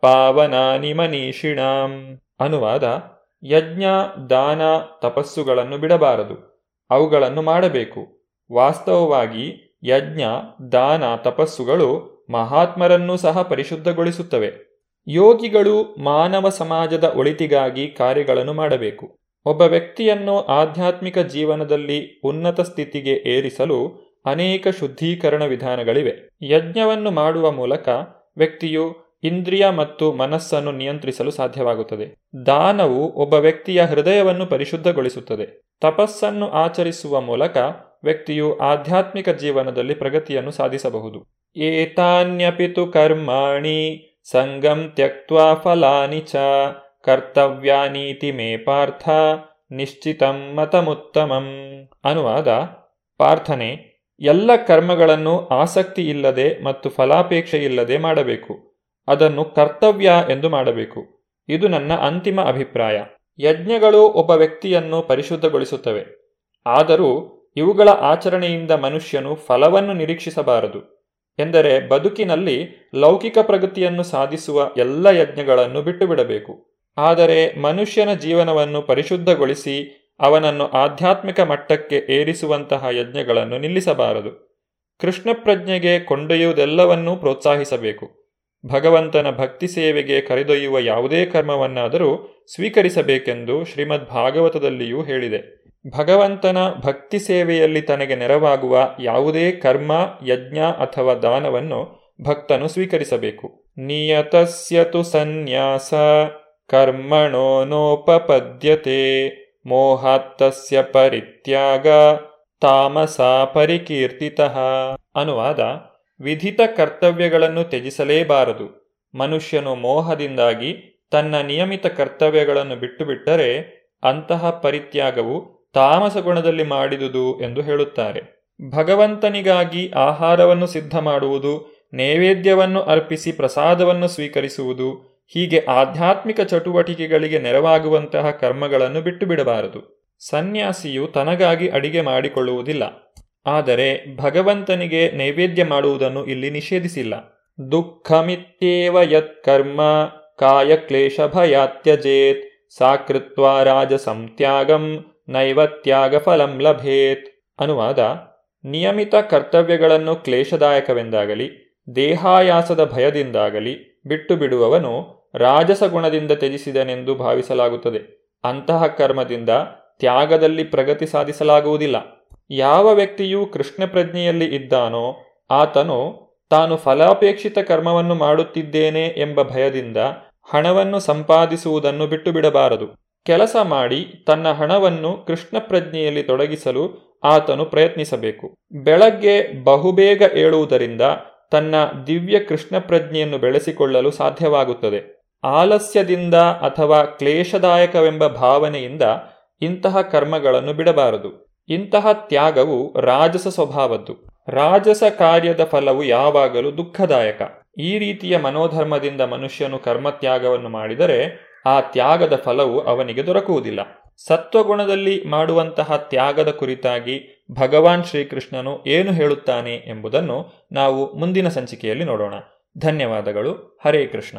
ಪಾವನಾನಿ ಮನೀಷಿಣಾಂ ಅನುವಾದ ಯಜ್ಞ ದಾನ ತಪಸ್ಸುಗಳನ್ನು ಬಿಡಬಾರದು। ಅವುಗಳನ್ನು ಮಾಡಬೇಕು। ವಾಸ್ತವವಾಗಿ ಯಜ್ಞ ದಾನ ತಪಸ್ಸುಗಳು ಮಹಾತ್ಮರನ್ನು ಸಹ ಪರಿಶುದ್ಧಗೊಳಿಸುತ್ತವೆ। ಯೋಗಿಗಳು ಮಾನವ ಸಮಾಜದ ಒಳಿತಿಗಾಗಿ ಕಾರ್ಯಗಳನ್ನು ಮಾಡಬೇಕು। ಒಬ್ಬ ವ್ಯಕ್ತಿಯನ್ನು ಆಧ್ಯಾತ್ಮಿಕ ಜೀವನದಲ್ಲಿ ಉನ್ನತ ಸ್ಥಿತಿಗೆ ಏರಿಸಲು ಅನೇಕ ಶುದ್ಧೀಕರಣ ವಿಧಾನಗಳಿವೆ. ಯಜ್ಞವನ್ನು ಮಾಡುವ ಮೂಲಕ ವ್ಯಕ್ತಿಯು ಇಂದ್ರಿಯ ಮತ್ತು ಮನಸ್ಸನ್ನು ನಿಯಂತ್ರಿಸಲು ಸಾಧ್ಯವಾಗುತ್ತದೆ. ದಾನವು ಒಬ್ಬ ವ್ಯಕ್ತಿಯ ಹೃದಯವನ್ನು ಪರಿಶುದ್ಧಗೊಳಿಸುತ್ತದೆ. ತಪಸ್ಸನ್ನು ಆಚರಿಸುವ ಮೂಲಕ ವ್ಯಕ್ತಿಯು ಆಧ್ಯಾತ್ಮಿಕ ಜೀವನದಲ್ಲಿ ಪ್ರಗತಿಯನ್ನು ಸಾಧಿಸಬಹುದು. ಏತಾನ್ಯಪಿತು ಕರ್ಮಾಣಿ ಸಂಗಂ ತ್ಯಕ್ವಾ ಫಲಾನಿ ಚ. ಕರ್ತವ್ಯಾನೀತಿ ಮೇ ಪಾರ್ಥ ನಿಶ್ಚಿತಂ ಮತಮುತ್ತಮಂ ಅನುವಾದ ಪಾರ್ಥನೆ ಎಲ್ಲ ಕರ್ಮಗಳನ್ನು ಆಸಕ್ತಿ ಇಲ್ಲದೆ ಮತ್ತು ಫಲಾಪೇಕ್ಷೆ ಇಲ್ಲದೆ ಮಾಡಬೇಕು. ಅದನ್ನು ಕರ್ತವ್ಯ ಎಂದು ಮಾಡಬೇಕು. ಇದು ನನ್ನ ಅಂತಿಮ ಅಭಿಪ್ರಾಯ. ಯಜ್ಞಗಳು ಒಬ್ಬ ವ್ಯಕ್ತಿಯನ್ನು ಪರಿಶುದ್ಧಗೊಳಿಸುತ್ತವೆ. ಆದರೂ ಇವುಗಳ ಆಚರಣೆಯಿಂದ ಮನುಷ್ಯನು ಫಲವನ್ನು ನಿರೀಕ್ಷಿಸಬಾರದು. ಎಂದರೆ ಬದುಕಿನಲ್ಲಿ ಲೌಕಿಕ ಪ್ರಗತಿಯನ್ನು ಸಾಧಿಸುವ ಎಲ್ಲ ಯಜ್ಞಗಳನ್ನು ಬಿಟ್ಟು ಬಿಡಬೇಕು ಆದರೆ ಮನುಷ್ಯನ ಜೀವನವನ್ನು ಪರಿಶುದ್ಧಗೊಳಿಸಿ ಅವನನ್ನು ಆಧ್ಯಾತ್ಮಿಕ ಮಟ್ಟಕ್ಕೆ ಏರಿಸುವಂತಹ ಯಜ್ಞಗಳನ್ನು ನಿಲ್ಲಿಸಬಾರದು. ಕೃಷ್ಣ ಪ್ರಜ್ಞೆಗೆ ಕೊಂಡೊಯ್ಯುವುದೆಲ್ಲವನ್ನೂ ಪ್ರೋತ್ಸಾಹಿಸಬೇಕು. ಭಗವಂತನ ಭಕ್ತಿ ಸೇವೆಗೆ ಕರೆದೊಯ್ಯುವ ಯಾವುದೇ ಕರ್ಮವನ್ನಾದರೂ ಸ್ವೀಕರಿಸಬೇಕೆಂದು ಶ್ರೀಮದ್ ಭಾಗವತದಲ್ಲಿಯೂ ಹೇಳಿದೆ. ಭಗವಂತನ ಭಕ್ತಿ ಸೇವೆಯಲ್ಲಿ ತನಗೆ ನೆರವಾಗುವ ಯಾವುದೇ ಕರ್ಮ, ಯಜ್ಞ ಅಥವಾ ದಾನವನ್ನು ಭಕ್ತನು ಸ್ವೀಕರಿಸಬೇಕು. ನಿಯತಸ್ಯತು ಸನ್ಯಾಸ. ಕರ್ಮಣೋ ನೋಪಪದ್ಯತೆ ಮೋಹಾತ್ತಸ್ಯ ಪರಿತ್ಯಾಗ ತಾಮಸ ಪರಿಕೀರ್ತಿತಃ ಅನುವಾದ ವಿಧಿತ ಕರ್ತವ್ಯಗಳನ್ನು ತ್ಯಜಿಸಲೇಬಾರದು। ಮನುಷ್ಯನು ಮೋಹದಿಂದಾಗಿ ತನ್ನ ನಿಯಮಿತ ಕರ್ತವ್ಯಗಳನ್ನು ಬಿಟ್ಟುಬಿಟ್ಟರೆ ಅಂತಹ ಪರಿತ್ಯಾಗವು ತಾಮಸ ಗುಣದಲ್ಲಿ ಮಾಡಿದುದು ಎಂದು ಹೇಳುತ್ತಾರೆ. ಭಗವಂತನಿಗಾಗಿ ಆಹಾರವನ್ನು ಸಿದ್ಧ ಮಾಡುವುದು ನೈವೇದ್ಯವನ್ನು ಅರ್ಪಿಸಿ ಪ್ರಸಾದವನ್ನು ಸ್ವೀಕರಿಸುವುದು ಹೀಗೆ ಆಧ್ಯಾತ್ಮಿಕ ಚಟುವಟಿಕೆಗಳಿಗೆ ನೆರವಾಗುವಂತಹ ಕರ್ಮಗಳನ್ನು ಬಿಟ್ಟು ಬಿಡಬಾರದು. ಸನ್ಯಾಸಿಯು ತನಗಾಗಿ ಅಡಿಗೆ ಮಾಡಿಕೊಳ್ಳುವುದಿಲ್ಲ. ಆದರೆ ಭಗವಂತನಿಗೆ ನೈವೇದ್ಯ ಮಾಡುವುದನ್ನು ಇಲ್ಲಿ ನಿಷೇಧಿಸಿಲ್ಲ. ದುಃಖಮಿತ್ಯೇವ ಯತ್ಕರ್ಮ ಕಾಯಕ್ಲೇಶ ಭಯಾತ್ಯಜೇತ್ ಸಾಕೃತ್ವ ರಾಜಸಂತ್ಯಾಗಂ ನೈವತ್ಯಾಗ ಫಲಂ ಲಭೇತ್. ಅನುವಾದ, ನಿಯಮಿತ ಕರ್ತವ್ಯಗಳನ್ನು ಕ್ಲೇಶದಾಯಕವೆಂದಾಗಲಿ, ದೇಹಾಯಾಸದ ಭಯದಿಂದಾಗಲಿ ಬಿಟ್ಟು ಬಿಡುವವನು ರಾಜಸ ಗುಣದಿಂದ ತ್ಯಜಿಸಿದನೆಂದು ಭಾವಿಸಲಾಗುತ್ತದೆ. ಅಂತಹ ಕರ್ಮದಿಂದ ತ್ಯಾಗದಲ್ಲಿ ಪ್ರಗತಿ ಸಾಧಿಸಲಾಗುವುದಿಲ್ಲ. ಯಾವ ವ್ಯಕ್ತಿಯು ಕೃಷ್ಣ ಪ್ರಜ್ಞೆಯಲ್ಲಿ ಇದ್ದಾನೋ ಆತನು ತಾನು ಫಲಾಪೇಕ್ಷಿತ ಕರ್ಮವನ್ನು ಮಾಡುತ್ತಿದ್ದೇನೆ ಎಂಬ ಭಯದಿಂದ ಹಣವನ್ನು ಸಂಪಾದಿಸುವುದನ್ನು ಬಿಟ್ಟು ಬಿಡಬಾರದು ಕೆಲಸ ಮಾಡಿ ತನ್ನ ಹಣವನ್ನು ಕೃಷ್ಣ ಪ್ರಜ್ಞೆಯಲ್ಲಿ ತೊಡಗಿಸಲು ಆತನು ಪ್ರಯತ್ನಿಸಬೇಕು. ಬೆಳಗ್ಗೆ ಬಹುಬೇಗ ಏಳುವುದರಿಂದ ತನ್ನ ದಿವ್ಯ ಕೃಷ್ಣ ಪ್ರಜ್ಞೆಯನ್ನು ಬೆಳೆಸಿಕೊಳ್ಳಲು ಸಾಧ್ಯವಾಗುತ್ತದೆ. ಆಲಸ್ಯದಿಂದ ಅಥವಾ ಕ್ಲೇಶದಾಯಕವೆಂಬ ಭಾವನೆಯಿಂದ ಇಂತಹ ಕರ್ಮಗಳನ್ನು ಬಿಡಬಾರದು. ಇಂತಹ ತ್ಯಾಗವು ರಾಜಸ ಸ್ವಭಾವದ್ದು. ರಾಜಸ ಕಾರ್ಯದ ಫಲವು ಯಾವಾಗಲೂ ದುಃಖದಾಯಕ. ಈ ರೀತಿಯ ಮನೋಧರ್ಮದಿಂದ ಮನುಷ್ಯನು ಕರ್ಮತ್ಯಾಗವನ್ನು ಮಾಡಿದರೆ ಆ ತ್ಯಾಗದ ಫಲವು ಅವನಿಗೆ ದೊರಕುವುದಿಲ್ಲ. ಸತ್ವಗುಣದಲ್ಲಿ ಮಾಡುವಂತಹ ತ್ಯಾಗದ ಕುರಿತಾಗಿ ಭಗವಾನ್ ಶ್ರೀಕೃಷ್ಣನು ಏನು ಹೇಳುತ್ತಾನೆ ಎಂಬುದನ್ನು ನಾವು ಮುಂದಿನ ಸಂಚಿಕೆಯಲ್ಲಿ ನೋಡೋಣ. ಧನ್ಯವಾದಗಳು. ಹರೇ ಕೃಷ್ಣ.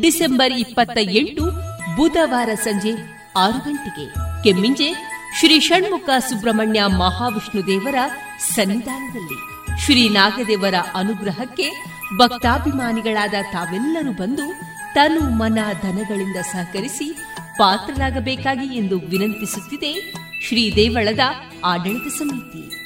ಡಿಸೆಂಬರ್ ಇಪ್ಪತ್ತ ಎಂಟು ಬುಧವಾರ ಸಂಜೆ ಆರು ಗಂಟೆಗೆ. ಕೆಮ್ಮಿಂಜೆ ಶ್ರೀ ಷಣ್ಮುಖ ಸುಬ್ರಹ್ಮಣ್ಯ ಮಹಾವಿಷ್ಣು ದೇವರ ಸನ್ನಿಧಾನದಲ್ಲಿ. ಶ್ರೀ ನಾಗದೇವರ ಅನುಗ್ರಹಕ್ಕೆ ಭಕ್ತಾಭಿಮಾನಿಗಳಾದ ತಾವೆಲ್ಲರೂ ಬಂದು ತನು ಮನ ಧನಗಳಿಂದ ಸಹಕರಿಸಿ ಪಾತ್ರರಾಗಬೇಕಾಗಿ ಎಂದು ವಿನಂತಿಸುತ್ತಿದೆ ಶ್ರೀ ದೇವಳದ ಆಡಳಿತ ಸಮಿತಿ.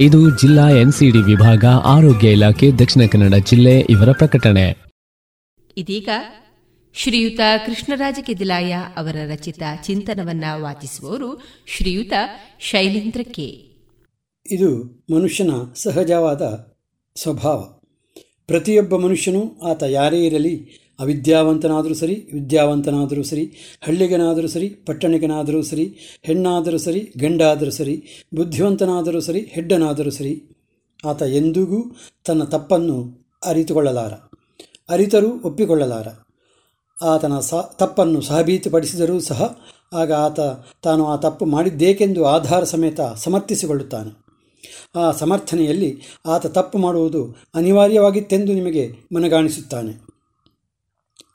ಇದು ಜಿಲ್ಲಾ ಎನ್ಸಿಡಿ ವಿಭಾಗ ಆರೋಗ್ಯ ಇಲಾಖೆ ದಕ್ಷಿಣ ಕನ್ನಡ ಜಿಲ್ಲೆ ಇವರ ಪ್ರಕಟಣೆ. ಇದೀಗ ಶ್ರೀಯುತ ಕೃಷ್ಣರಾಜ ಕೆದಿಲಾಯ ಅವರ ರಚಿತ ಚಿಂತನವನ್ನ ವಾಚಿಸುವವರು ಶ್ರೀಯುತ ಶೈಲೇಂದ್ರ ಕೆ. ಇದು ಮನುಷ್ಯನ ಸಹಜವಾದ ಸ್ವಭಾವ. ಪ್ರತಿಯೊಬ್ಬ ಮನುಷ್ಯನೂ ಆತ ಯಾರೇ ಇರಲಿ ಅವಿದ್ಯಾವಂತನಾದರೂ ಸರಿ, ವಿದ್ಯಾವಂತನಾದರೂ ಸರಿ, ಹಳ್ಳಿಗನಾದರೂ ಸರಿ ಪಟ್ಟಣಿಗನಾದರೂ ಸರಿ, ಹೆಣ್ಣಾದರೂ ಸರಿ, ಗಂಡಾದರೂ ಸರಿ, ಬುದ್ಧಿವಂತನಾದರೂ ಸರಿ, ಹೆಡ್ಡನಾದರೂ ಸರಿ, ಆತ ಎಂದಿಗೂ ತನ್ನ ತಪ್ಪನ್ನು ಅರಿತುಕೊಳ್ಳಲಾರ, ಅರಿತರೂ ಒಪ್ಪಿಕೊಳ್ಳಲಾರ. ಆತನ ಸ, ತಪ್ಪನ್ನು ಸಾಬೀತುಪಡಿಸಿದರೂ ಸಹ ಆಗ ಆತ ತಾನು ಆ ತಪ್ಪು ಮಾಡಿದ್ದೇಕೆಂದು ಆಧಾರ ಸಮೇತ ಸಮರ್ಥಿಸಿಕೊಳ್ಳುತ್ತಾನೆ. ಆ ಸಮರ್ಥನೆಯಲ್ಲಿ ಆತ ತಪ್ಪು ಮಾಡುವುದು ಅನಿವಾರ್ಯವಾಗಿತ್ತೆಂದು ನಿಮಗೆ ಮನಗಾಣಿಸುತ್ತಾನೆ.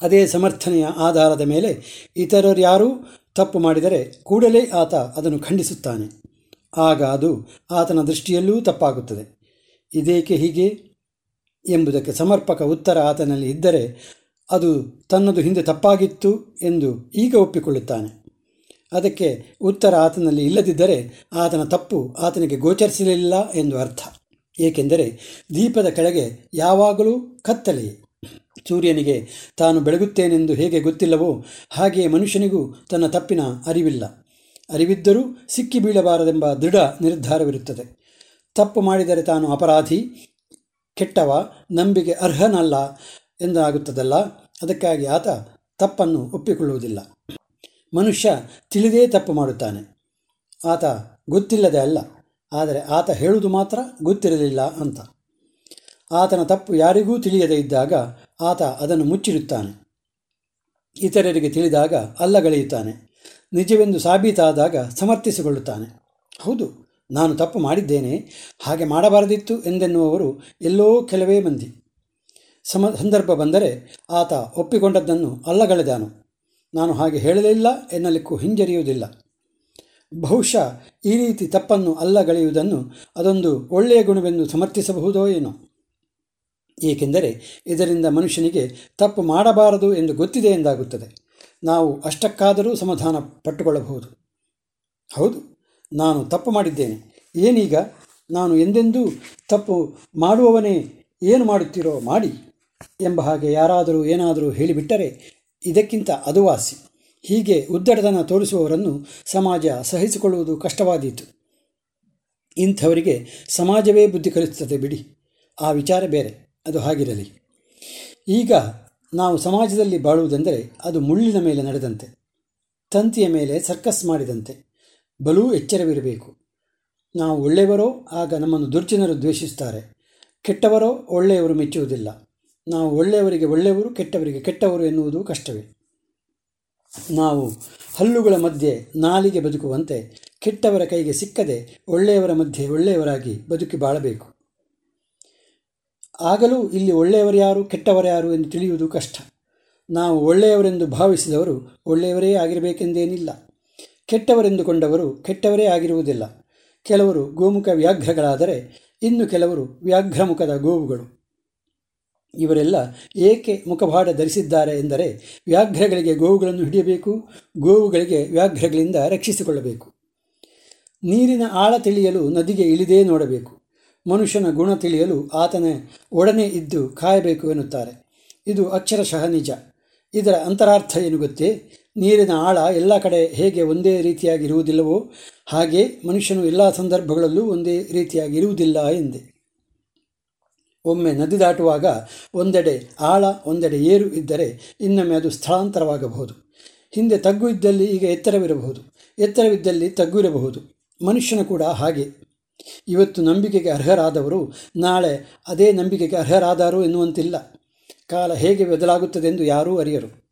ಅದೇ ಸಮರ್ಥನೆಯ ಆಧಾರದ ಮೇಲೆ ಇತರರು ಯಾರೂ ತಪ್ಪು ಮಾಡಿದರೆ ಕೂಡಲೇ ಆತ ಅದನ್ನು ಖಂಡಿಸುತ್ತಾನೆ. ಆಗ ಅದು ಆತನ ದೃಷ್ಟಿಯಲ್ಲೂ ತಪ್ಪಾಗುತ್ತದೆ. ಇದೇಕೆ ಹೀಗೆ? ಎಂಬುದಕ್ಕೆ ಸಮರ್ಪಕ ಉತ್ತರ ಆತನಲ್ಲಿ ಇದ್ದರೆ ಅದು ತನ್ನದು ಹಿಂದೆ ತಪ್ಪಾಗಿತ್ತು ಎಂದು ಈಗ ಒಪ್ಪಿಕೊಳ್ಳುತ್ತಾನೆ. ಅದಕ್ಕೆ ಉತ್ತರ ಆತನಲ್ಲಿ ಇಲ್ಲದಿದ್ದರೆ ಆತನ ತಪ್ಪು ಆತನಿಗೆ ಗೋಚರಿಸಲಿಲ್ಲ ಎಂದು ಅರ್ಥ. ಏಕೆಂದರೆ ದೀಪದ ಕೆಳಗೆ ಯಾವಾಗಲೂ ಕತ್ತಲೆಯೇ. ಸೂರ್ಯನಿಗೆ, ತಾನು ಬೆಳಗುತ್ತೇನೆಂದು ಹೇಗೆ ಗೊತ್ತಿಲ್ಲವೋ ಹಾಗೆಯೇ ಮನುಷ್ಯನಿಗೂ ತನ್ನ ತಪ್ಪಿನ ಅರಿವಿಲ್ಲ. ಅರಿವಿದ್ದರೂ ಸಿಕ್ಕಿ ಬೀಳಬಾರದೆಂಬ ದೃಢ ನಿರ್ಧಾರವಿರುತ್ತದೆ. ತಪ್ಪು ಮಾಡಿದರೆ ತಾನು ಅಪರಾಧಿ, ಕೆಟ್ಟವ, ನಂಬಿಕೆ ಅರ್ಹನಲ್ಲ ಎಂದಾಗುತ್ತದಲ್ಲ, ಅದಕ್ಕಾಗಿ ಆತ ತಪ್ಪನ್ನು ಒಪ್ಪಿಕೊಳ್ಳುವುದಿಲ್ಲ. ಮನುಷ್ಯ ತಿಳಿದೇ ತಪ್ಪು ಮಾಡುತ್ತಾನೆ. ಆತ ಗೊತ್ತಿಲ್ಲದೆ ಅಲ್ಲ, ಆದರೆ ಆತ ಹೇಳುವುದು ಮಾತ್ರ ಗೊತ್ತಿರಲಿಲ್ಲ ಅಂತ. ಆತನ ತಪ್ಪು ಯಾರಿಗೂ ತಿಳಿಯದೇ ಇದ್ದಾಗ ಆತ ಅದನ್ನು ಮುಚ್ಚಿರುತ್ತಾನೆ ಇತರರಿಗೆ ತಿಳಿದಾಗ ಅಲ್ಲಗಳೆಯುತ್ತಾನೆ ನಿಜವೆಂದು ಸಾಬೀತಾದಾಗ ಸಮರ್ಥಿಸಿಕೊಳ್ಳುತ್ತಾನೆ. ಹೌದು, ನಾನು ತಪ್ಪು ಮಾಡಿದ್ದೇನೆ. ಹಾಗೆ ಮಾಡಬಾರದಿತ್ತು ಎಂದೆನ್ನುವವರು ಎಲ್ಲೋ ಕೆಲವೇ ಮಂದಿ. ಸಮ, ಸಂದರ್ಭ ಬಂದರೆ ಆತ ಒಪ್ಪಿಕೊಂಡದ್ದನ್ನು ಅಲ್ಲಗಳೆದಾನು ನಾನು ಹಾಗೆ ಹೇಳಲಿಲ್ಲ, ಎನ್ನಲಿಕ್ಕೂ ಹಿಂಜರಿಯುವುದಿಲ್ಲ. ಬಹುಶಃ ಈ ರೀತಿ ತಪ್ಪನ್ನು ಅಲ್ಲಗಳೆಯುವುದನ್ನು ಅದೊಂದು ಒಳ್ಳೆಯ ಗುಣವೆಂದು ಸಮರ್ಥಿಸಬಹುದೋ ಏನೋ. ಏಕೆಂದರೆ ಇದರಿಂದ ಮನುಷ್ಯನಿಗೆ ತಪ್ಪು ಮಾಡಬಾರದು ಎಂದು ಗೊತ್ತಿದೆ ಎಂದಾಗುತ್ತದೆ. ನಾವು ಅಷ್ಟಕ್ಕಾದರೂ ಸಮಾಧಾನ ಪಟ್ಟುಕೊಳ್ಳಬಹುದು. ಹೌದು, ನಾನು ತಪ್ಪು ಮಾಡಿದ್ದೇನೆ. ಏನೀಗ ನಾನು ಎಂದೆಂದೂ ತಪ್ಪು ಮಾಡುವವನೇ ಏನು ಮಾಡುತ್ತೀರೋ ಮಾಡಿ ಎಂಬ ಹಾಗೆ ಯಾರಾದರೂ ಏನಾದರೂ ಹೇಳಿಬಿಟ್ಟರೆ ಇದಕ್ಕಿಂತ ಅದುವಾಸಿ ಹೀಗೆ ಉದ್ದಡತನ ತೋರಿಸುವವರನ್ನು ಸಮಾಜ ಸಹಿಸಿಕೊಳ್ಳುವುದು ಕಷ್ಟವಾದೀತು. ಇಂಥವರಿಗೆ ಸಮಾಜವೇ ಬುದ್ಧಿ ಕಲಿಸುತ್ತದೆ ಬಿಡಿ. ಆ ವಿಚಾರ ಬೇರೆ. ಅದು ಹಾಗಿರಲಿ. ಈಗ ನಾವು ಸಮಾಜದಲ್ಲಿ ಬಾಳುವುದೆಂದರೆ ಅದು ಮುಳ್ಳಿನ ಮೇಲೆ ನಡೆದಂತೆ, ತಂತಿಯ ಮೇಲೆ ಸರ್ಕಸ್ ಮಾಡಿದಂತೆ, ಬಲೂ ಎಚ್ಚರವಿರಬೇಕು. ನಾವು ಒಳ್ಳೆಯವರೋ, ಆಗ ನಮ್ಮನ್ನು ದುರ್ಜನರು ದ್ವೇಷಿಸುತ್ತಾರೆ. ಕೆಟ್ಟವರೋ, ಒಳ್ಳೆಯವರು ಮೆಚ್ಚುವುದಿಲ್ಲ. ನಾವು ಒಳ್ಳೆಯವರಿಗೆ ಒಳ್ಳೆಯವರು, ಕೆಟ್ಟವರಿಗೆ ಕೆಟ್ಟವರು ಎನ್ನುವುದು ಕಷ್ಟವೇ. ನಾವು ಹಲ್ಲುಗಳ ಮಧ್ಯೆ ನಾಲಿಗೆ ಬದುಕುವಂತೆ, ಕೆಟ್ಟವರ ಕೈಗೆ ಸಿಕ್ಕದೆ ಒಳ್ಳೆಯವರ ಮಧ್ಯೆ ಒಳ್ಳೆಯವರಾಗಿ ಬದುಕಿ ಬಾಳಬೇಕು. ಆಗಲೂ ಇಲ್ಲಿ ಒಳ್ಳೆಯವರು ಯಾರು, ಕೆಟ್ಟವರು ಯಾರು ಎಂದು ತಿಳಿಯುವುದು ಕಷ್ಟ. ನಾವು ಒಳ್ಳೆಯವರೆಂದು ಭಾವಿಸಿದವರು ಒಳ್ಳೆಯವರೇ ಆಗಿರಬೇಕೆಂದೇನಿಲ್ಲ. ಕೆಟ್ಟವರೆಂದುಕೊಂಡವರು ಕೆಟ್ಟವರೇ ಆಗಿರುವುದಿಲ್ಲ. ಕೆಲವರು ಗೋಮುಖ ವ್ಯಾಘ್ರಗಳಾದರೆ ಇನ್ನು ಕೆಲವರು ವ್ಯಾಘ್ರಮುಖದ ಗೋವುಗಳು. ಇವರೆಲ್ಲ ಏಕೆ ಮುಖಭಾಡ ಧರಿಸಿದ್ದಾರೆ ಎಂದರೆ ವ್ಯಾಘ್ರಗಳಿಗೆ ಗೋವುಗಳನ್ನು ಹಿಡಿಯಬೇಕು, ಗೋವುಗಳಿಗೆ ವ್ಯಾಘ್ರಗಳಿಂದ ರಕ್ಷಿಸಿಕೊಳ್ಳಬೇಕು. ನೀರಿನ ಆಳ ತಿಳಿಯಲು ನದಿಗೆ ಇಳಿದೇ ನೋಡಬೇಕು. ಮನುಷ್ಯನ ಗುಣ ತಿಳಿಯಲು ಆತನ ಒಡನೆ ಇದ್ದು ಕಾಯಬೇಕು ಎನ್ನುತ್ತಾರೆ. ಇದು ಅಕ್ಷರಶಃ ನಿಜ. ಇದರ ಅಂತರಾರ್ಥ ಏನು ಗೊತ್ತೇ? ನೀರಿನ ಆಳ ಎಲ್ಲ ಕಡೆ ಹೇಗೆ ಒಂದೇ ರೀತಿಯಾಗಿರುವುದಿಲ್ಲವೋ, ಹಾಗೆ ಮನುಷ್ಯನು ಎಲ್ಲ ಸಂದರ್ಭಗಳಲ್ಲೂ ಒಂದೇ ರೀತಿಯಾಗಿ ಇರುವುದಿಲ್ಲ ಎಂದೆ. ಒಮ್ಮೆ ನದಿ ದಾಟುವಾಗ ಒಂದೆಡೆ ಆಳ, ಒಂದೆಡೆ ಏರು ಇದ್ದರೆ ಇನ್ನೊಮ್ಮೆ ಅದು ಸ್ಥಳಾಂತರವಾಗಬಹುದು. ಹಿಂದೆ ತಗ್ಗು ಇದ್ದಲ್ಲಿ ಈಗ ಎತ್ತರವಿರಬಹುದು. ಎತ್ತರವಿದ್ದಲ್ಲಿ ತಗ್ಗು ಇರಬಹುದು. ಮನುಷ್ಯನ ಕೂಡ ಹಾಗೆ. ಇವತ್ತು ನಂಬಿಕೆಗೆ ಅರ್ಹರಾದವರು ನಾಳೆ ಅದೇ ನಂಬಿಕೆಗೆ ಅರ್ಹರಾದರು ಎನ್ನುವಂತಿಲ್ಲ. ಕಾಲ ಹೇಗೆ ಬದಲಾಗುತ್ತದೆಂದು ಯಾರೂ ಅರಿಯರು.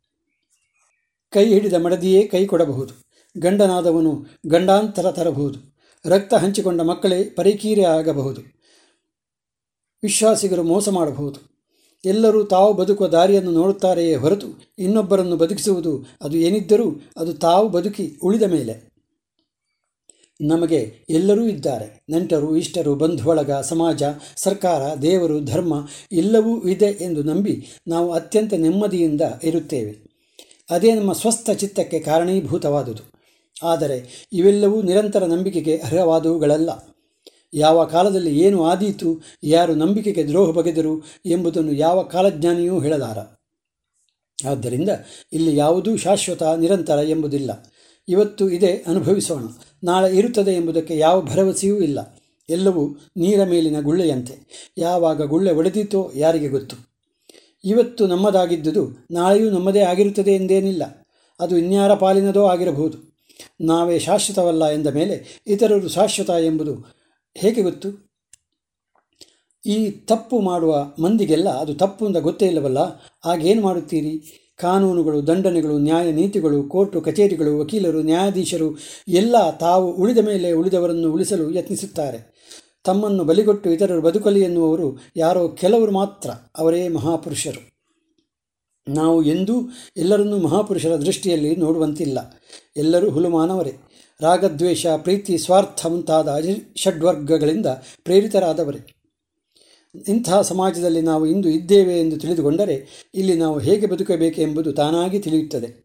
ಕೈ ಹಿಡಿದ ಮಡದಿಯೇ ಕೈ ಕೊಡಬಹುದು. ಗಂಡನಾದವನು ಗಂಡಾಂತರ ತರಬಹುದು. ರಕ್ತ ಹಂಚಿಕೊಂಡ ಮಕ್ಕಳೇ ಪರಿಕೀರೆ ಆಗಬಹುದು. ವಿಶ್ವಾಸಿಗರು ಮೋಸ ಮಾಡಬಹುದು. ಎಲ್ಲರೂ ತಾವು ಬದುಕುವ ದಾರಿಯನ್ನು ನೋಡುತ್ತಾರೆಯೇ ಹೊರತು ಇನ್ನೊಬ್ಬರನ್ನು ಬದುಕಿಸುವುದು ಅದು ಏನಿದ್ದರೂ ಅದು ತಾವು ಬದುಕಿ ಉಳಿದ ಮೇಲೆ. ನಮಗೆ ಎಲ್ಲರೂ ಇದ್ದಾರೆ. ನೆಂಟರು, ಇಷ್ಟರು ಬಂಧು ಬಳಗ ಸಮಾಜ, ಸರ್ಕಾರ, ದೇವರು, ಧರ್ಮ ಎಲ್ಲವೂ ಇದೆ ಎಂದು ನಂಬಿ ನಾವು ಅತ್ಯಂತ ನೆಮ್ಮದಿಯಿಂದ ಇರುತ್ತೇವೆ. ಅದೇ ನಮ್ಮ ಸ್ವಸ್ಥ ಚಿತ್ತಕ್ಕೆ ಕಾರಣೀಭೂತವಾದುದು. ಆದರೆ ಇವೆಲ್ಲವೂ ನಿರಂತರ ನಂಬಿಕೆಗೆ ಅರ್ಹವಾದವುಗಳಲ್ಲ. ಯಾವ ಕಾಲದಲ್ಲಿ ಏನು ಆದೀತು, ಯಾರು ನಂಬಿಕೆಗೆ ದ್ರೋಹ ಬಗೆದರು ಎಂಬುದನ್ನು ಯಾವ ಕಾಲಜ್ಞಾನಿಯೂ ಹೇಳಲಾರ. ಆದ್ದರಿಂದ ಇಲ್ಲಿ ಯಾವುದೂ ಶಾಶ್ವತ, ನಿರಂತರ ಎಂಬುದಿಲ್ಲ. ಇವತ್ತು ಇದೆ ಅನುಭವಿಸೋಣ. ನಾಳೆ ಇರುತ್ತದೆ ಎಂಬುದಕ್ಕೆ ಯಾವ ಭರವಸೆಯೂ ಇಲ್ಲ. ಎಲ್ಲವೂ ನೀರ ಮೇಲಿನ ಗುಳ್ಳೆಯಂತೆ. ಯಾವಾಗ ಗುಳ್ಳೆ ಒಡೆದಿತೋ ಯಾರಿಗೆ ಗೊತ್ತು? ಇವತ್ತು ನಮ್ಮದಾಗಿದ್ದುದು ನಾಳೆಯೂ ನಮ್ಮದೇ ಆಗಿರುತ್ತದೆ ಎಂದೇನಿಲ್ಲ. ಅದು ಇನ್ಯಾರ ಪಾಲಿನದೋ ಆಗಿರಬಹುದು. ನಾವೇ ಶಾಶ್ವತವಲ್ಲ ಎಂದ ಮೇಲೆ ಇತರರು ಶಾಶ್ವತ ಎಂಬುದು ಹೇಗೆ ಗೊತ್ತು? ಈ ತಪ್ಪು ಮಾಡುವ ಮಂದಿಗೆಲ್ಲ ಅದು ತಪ್ಪು ಅಂತ ಗೊತ್ತೇ ಇಲ್ಲವಲ್ಲ. ಆಗೇನು ಮಾಡುತ್ತೀರಿ? ಕಾನೂನುಗಳು, ದಂಡನೆಗಳು, ನ್ಯಾಯ ನೀತಿಗಳು, ಕೋರ್ಟು, ಕಚೇರಿಗಳು, ವಕೀಲರು, ನ್ಯಾಯಾಧೀಶರು ಎಲ್ಲ ತಾವು ಉಳಿದ ಮೇಲೆ ಉಳಿದವರನ್ನು ಉಳಿಸಲು ಯತ್ನಿಸುತ್ತಾರೆ. ತಮ್ಮನ್ನು ಬಲಿಗೊಟ್ಟು ಇತರರು ಬದುಕಲಿ ಎನ್ನುವರು ಯಾರೋ ಕೆಲವರು ಮಾತ್ರ, ಅವರೇ ಮಹಾಪುರುಷರು. ನಾವು ಎಂದೂ ಎಲ್ಲರನ್ನೂ ಮಹಾಪುರುಷರ ದೃಷ್ಟಿಯಲ್ಲಿ ನೋಡುವಂತಿಲ್ಲ. ಎಲ್ಲರೂ ಹುಲುಮಾನವರೇ. ರಾಗದ್ವೇಷ, ಪ್ರೀತಿ, ಸ್ವಾರ್ಥ ಮುಂತಾದ ಷಡ್ವರ್ಗಗಳಿಂದ ಪ್ರೇರಿತರಾದವರೇ. ಇಂತಹ ಸಮಾಜದಲ್ಲಿ ನಾವು ಇಂದು ಇದ್ದೇವೆ ಎಂದು ತಿಳಿದುಕೊಂಡರೆ ಇಲ್ಲಿ ನಾವು ಹೇಗೆ ಬದುಕಬೇಕೆಂಬುದು ತಾನಾಗಿ ತಿಳಿಯುತ್ತದೆ.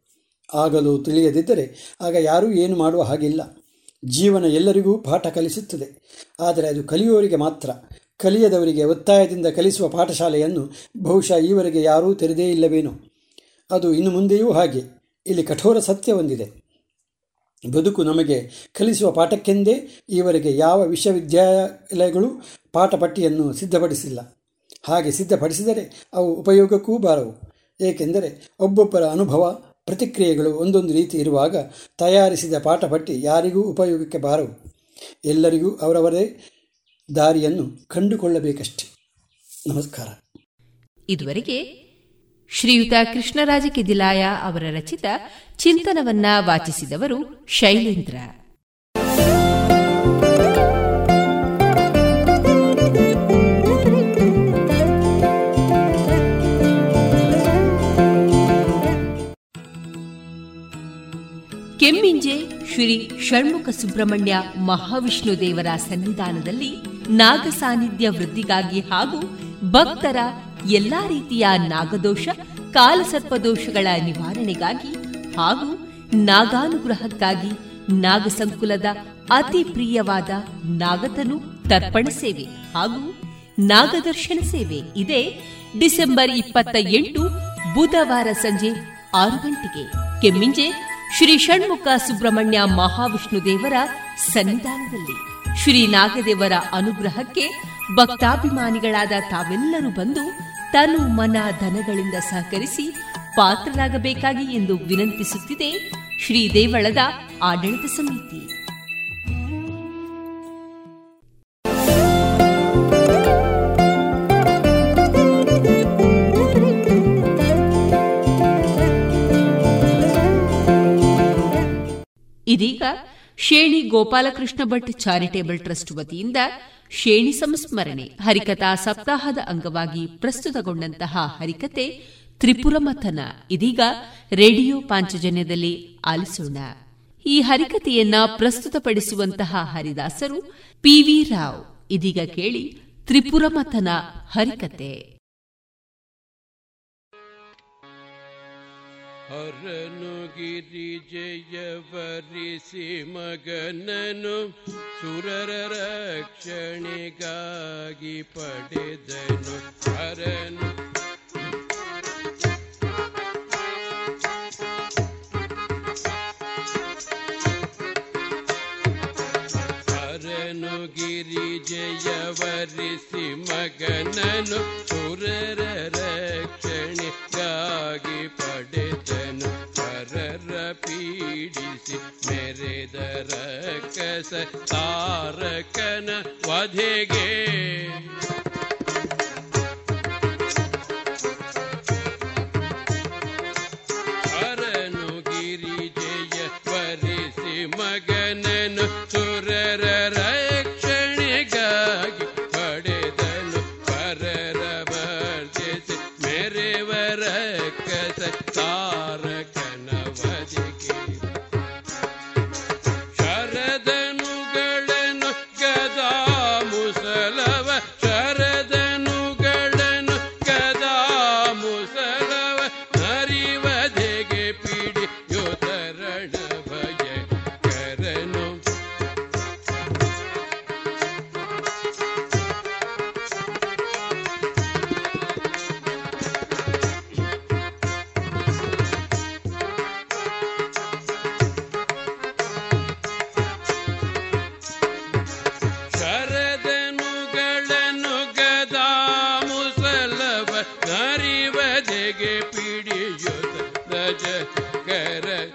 ಆಗಲು ತಿಳಿಯದಿದ್ದರೆ ಆಗ ಯಾರೂ ಏನು ಮಾಡುವ ಹಾಗಿಲ್ಲ. ಜೀವನ ಎಲ್ಲರಿಗೂ ಪಾಠ ಕಲಿಸುತ್ತದೆ. ಆದರೆ ಅದು ಕಲಿಯುವವರಿಗೆ ಮಾತ್ರ. ಕಲಿಯದವರಿಗೆ ಒತ್ತಾಯದಿಂದ ಕಲಿಸುವ ಪಾಠಶಾಲೆಯನ್ನು ಬಹುಶಃ ಈವರೆಗೆ ಯಾರೂ ತೆರೆದೇ ಇಲ್ಲವೇನೋ. ಅದು ಇನ್ನು ಮುಂದೆಯೂ ಹಾಗೆ. ಇಲ್ಲಿ ಕಠೋರ ಸತ್ಯ ಹೊಂದಿದೆ ಬದುಕು ನಮಗೆ ಕಲಿಸುವ ಪಾಠಕ್ಕೆಂದೇ ಈವರೆಗೆ ಯಾವ ವಿಶ್ವವಿದ್ಯಾಲಯಗಳು ಪಾಠಪಟ್ಟಿಯನ್ನು ಸಿದ್ಧಪಡಿಸಿಲ್ಲ. ಹಾಗೆ ಸಿದ್ಧಪಡಿಸಿದರೆ ಅವು ಉಪಯೋಗಕ್ಕೂ ಬಾರವು. ಏಕೆಂದರೆ ಒಬ್ಬೊಬ್ಬರ ಅನುಭವ, ಪ್ರತಿಕ್ರಿಯೆಗಳು ಒಂದೊಂದು ರೀತಿ ಇರುವಾಗ ತಯಾರಿಸಿದ ಪಾಠಪಟ್ಟಿ ಯಾರಿಗೂ ಉಪಯೋಗಕ್ಕೆ ಬಾರವು. ಎಲ್ಲರಿಗೂ ಅವರವರೇ ದಾರಿಯನ್ನು ಕಂಡುಕೊಳ್ಳಬೇಕಷ್ಟೆ. ನಮಸ್ಕಾರ. ಇದುವರೆಗೆ ಶ್ರೀಯುತ ಕೃಷ್ಣರಾಜ ಕಿದಿಲಾಯ ಅವರ ರಚಿತ ಚಿಂತನವನ್ನ ವಾಚಿಸಿದವರು ಶೈಲೇಂದ್ರ. ಕೆಮ್ಮಿಂಜೆ ಶ್ರೀ ಷಣ್ಮುಖ ಸುಬ್ರಹ್ಮಣ್ಯ ಮಹಾವಿಷ್ಣು ದೇವರ ಸನ್ನಿಧಾನದಲ್ಲಿ ನಾಗಸಾನ್ನಿಧ್ಯ ವೃದ್ಧಿಗಾಗಿ ಹಾಗೂ ಭಕ್ತರ ಎಲ್ಲಾ ರೀತಿಯ ನಾಗದೋಷ, ಕಾಲಸರ್ಪದೋಷಗಳ ನಿವಾರಣೆಗಾಗಿ ಹಾಗೂ ನಾಗಾನುಗ್ರಹಕ್ಕಾಗಿ ನಾಗಸಂಕುಲದ ಅತಿ ಪ್ರಿಯವಾದ ನಾಗತನು ತರ್ಪಣ ಸೇವೆ ಹಾಗೂ ನಾಗದರ್ಶನ ಸೇವೆ. ಇದೆ ಡಿಸೆಂಬರ್ ಇಪ್ಪತ್ತ ಎಂಟು, ಬುಧವಾರ ಸಂಜೆ ಆರು ಗಂಟೆಗೆ. ಕೆಮ್ಮಿಂಜೆ ಶ್ರೀ ಷಣ್ಮುಖ ಸುಬ್ರಹ್ಮಣ್ಯ ಮಹಾವಿಷ್ಣು ದೇವರ ಸನ್ನಿಧಾನದಲ್ಲಿ. ಶ್ರೀ ನಾಗದೇವರ ಅನುಗ್ರಹಕ್ಕೆ ಭಕ್ತಾಭಿಮಾನಿಗಳಾದ ತಾವೆಲ್ಲರೂ ಬಂದು ತನು ಮನ ಧನಗಳಿಂದ ಸಹಕರಿಸಿ ಪಾತ್ರರಾಗಬೇಕಾಗಿ ಎಂದು ವಿನಂತಿಸುತ್ತಿದೆ ಶ್ರೀ ದೇವಳದ ಆಡಳಿತ ಸಮಿತಿ. ಇದೀಗ ಶೇಣಿ ಗೋಪಾಲಕೃಷ್ಣ ಭಟ್ ಚಾರಿಟೇಬಲ್ ಟ್ರಸ್ಟ್ ವತಿಯಿಂದ ಶೇಣಿ ಸಂಸ್ಮರಣೆ, ಹರಿಕಥಾ ಸಪ್ತಾಹದ ಅಂಗವಾಗಿ ಪ್ರಸ್ತುತಗೊಂಡಂತಹ ಹರಿಕತೆ ತ್ರಿಪುರಮಥನ. ಇದೀಗ ರೇಡಿಯೋ ಪಾಂಚಜನ್ಯದಲ್ಲಿ ಆಲಿಸೋಣ. ಈ ಹರಿಕತೆಯನ್ನ ಪ್ರಸ್ತುತಪಡಿಸುವಂತಹ ಹರಿದಾಸರು ಪಿ ವಿ ರಾವ್. ಇದೀಗ ಕೇಳಿ ತ್ರಿಪುರಮಥನ ಹರಿಕತೆ ಹರನು ಗಿರಿಜಯವರಿಸಿ ಮಗನನು ಸುರರ ರಕ್ಷಣೆಗಾಗಿ ಪಡೆದನು. ಹರನು ಹರನು ಗಿರಿಜಯವರಿಸಿ ಮಗನನು ಸುರರ ರಕ್ಷಣೆಗಾಗಿ ಪೀಡಿಸಿ ಮೆರೆದರ ಕಸ ತಾರಕನ ವಧೆಗೆ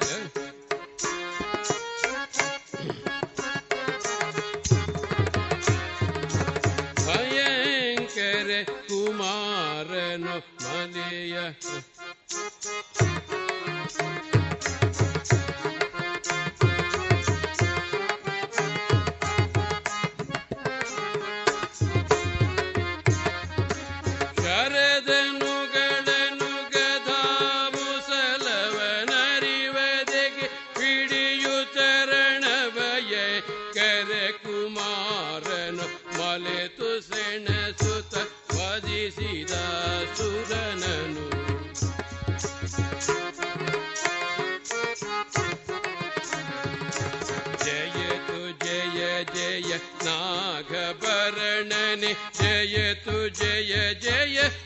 yeah. yeah, yeah.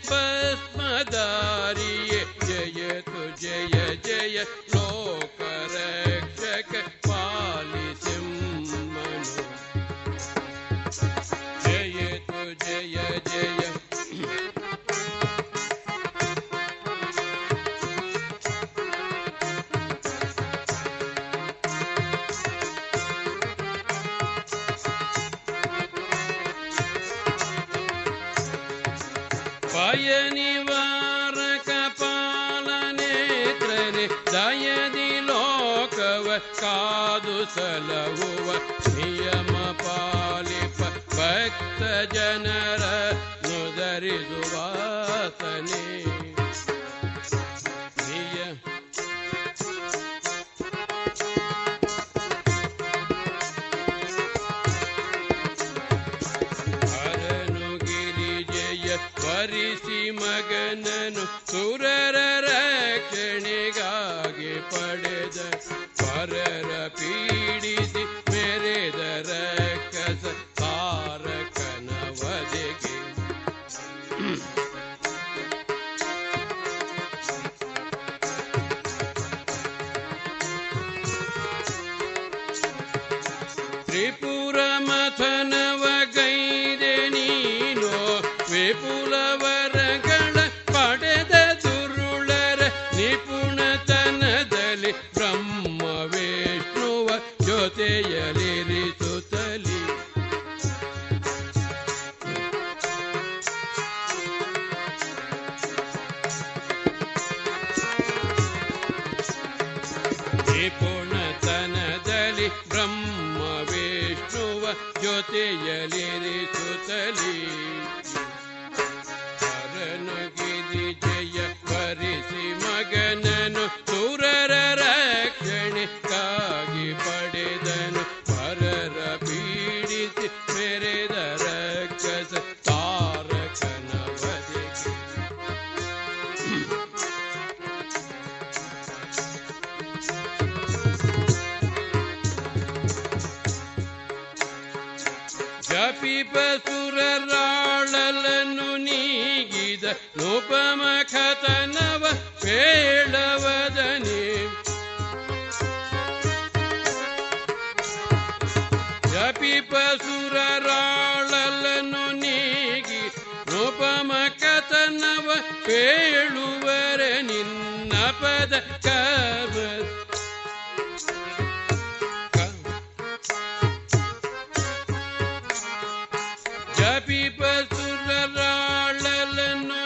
ಕಪಿಪ ಸುರರಾಳಲನ್ನು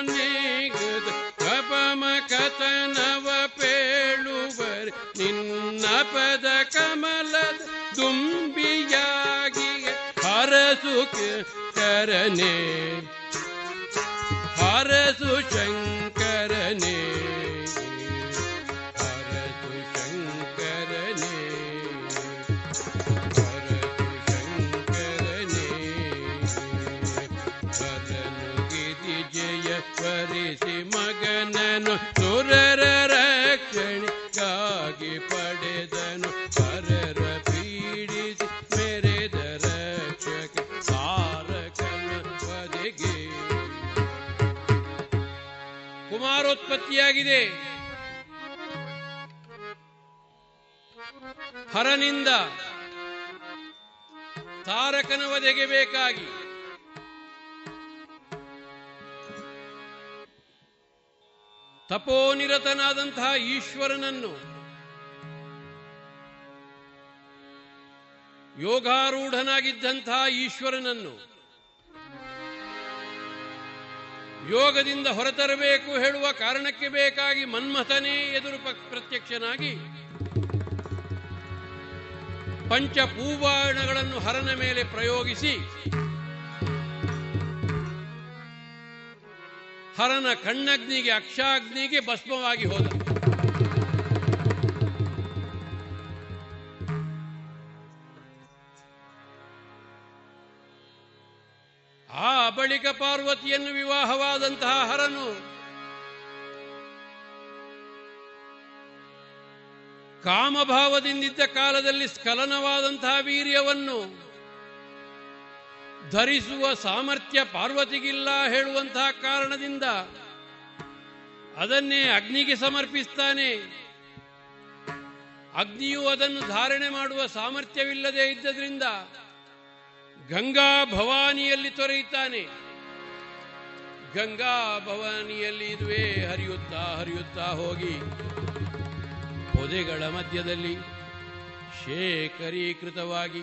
ನೀಗದ ಕಪಮ ಕಥನವ ಪೇಳುವರು ನಿನ್ನ ಪದ ಕಮಲದ ದುಂಬಿಯಾಗಿ ಹರಸು ಕರನೆ ಹರಸು ಶಂಕ ಪರರ ರಕ್ಷಣಿಗಾಗಿ ಪಡೆದನು. ಪರರ ಪೀಡಿಸಿ ಮೆರೆದ ರಕ್ಷಕ ಸಾರಕನ ಪದೆಗೆ ಕುಮಾರೋತ್ಪತ್ತಿಯಾಗಿದೆ. ಹರನಿಂದ ತಾರಕನ ವಧೆಗೆ ಬೇಕಾಗಿ. ತಪೋನಿರತನಾದಂತಹ ಈಶ್ವರನನ್ನು ಯೋಗಾರೂಢನಾಗಿದ್ದಂತಹ ಈಶ್ವರನನ್ನು ಯೋಗದಿಂದ ಹೊರತರಬೇಕು ಹೇಳುವ ಕಾರಣಕ್ಕೆ ಬೇಕಾಗಿ ಮನ್ಮಥನೇ ಎದುರು ಪ್ರತ್ಯಕ್ಷನಾಗಿ ಪಂಚ ಪೂಬಾಣಗಳನ್ನು ಹರನ ಮೇಲೆ ಪ್ರಯೋಗಿಸಿ ಹರನ ಕಣ್ಣಗ್ನಿಗೆ ಅಕ್ಷಾಗ್ನಿಗೆ ಭಸ್ಮವಾಗಿ ಹೋದ. ಆ ಬಳಿಕ ಪಾರ್ವತಿಯನ್ನು ವಿವಾಹವಾದಂತಹ ಹರನು ಕಾಮಭಾವದಿಂದಿದ್ದ ಕಾಲದಲ್ಲಿ ಸ್ಖಲನವಾದಂತಹ ವೀರ್ಯವನ್ನು ಧರಿಸುವ ಸಾಮರ್ಥ್ಯ ಪಾರ್ವತಿಗಿಲ್ಲ ಹೇಳುವಂತಹ ಕಾರಣದಿಂದ ಅದನ್ನೇ ಅಗ್ನಿಗೆ ಸಮರ್ಪಿಸ್ತಾನೆ. ಅಗ್ನಿಯು ಅದನ್ನು ಧಾರಣೆ ಮಾಡುವ ಸಾಮರ್ಥ್ಯವಿಲ್ಲದೆ ಇದ್ದದ್ರಿಂದ ಗಂಗಾ ಭವಾನಿಯಲ್ಲಿ ತೊರೆಯುತ್ತಾನೆ. ಗಂಗಾ ಭವಾನಿಯಲ್ಲಿ ಇದುವೇ ಹರಿಯುತ್ತಾ ಹರಿಯುತ್ತಾ ಹೋಗಿ ಪೊದೆಗಳ ಮಧ್ಯದಲ್ಲಿ ಶೇಖರೀಕೃತವಾಗಿ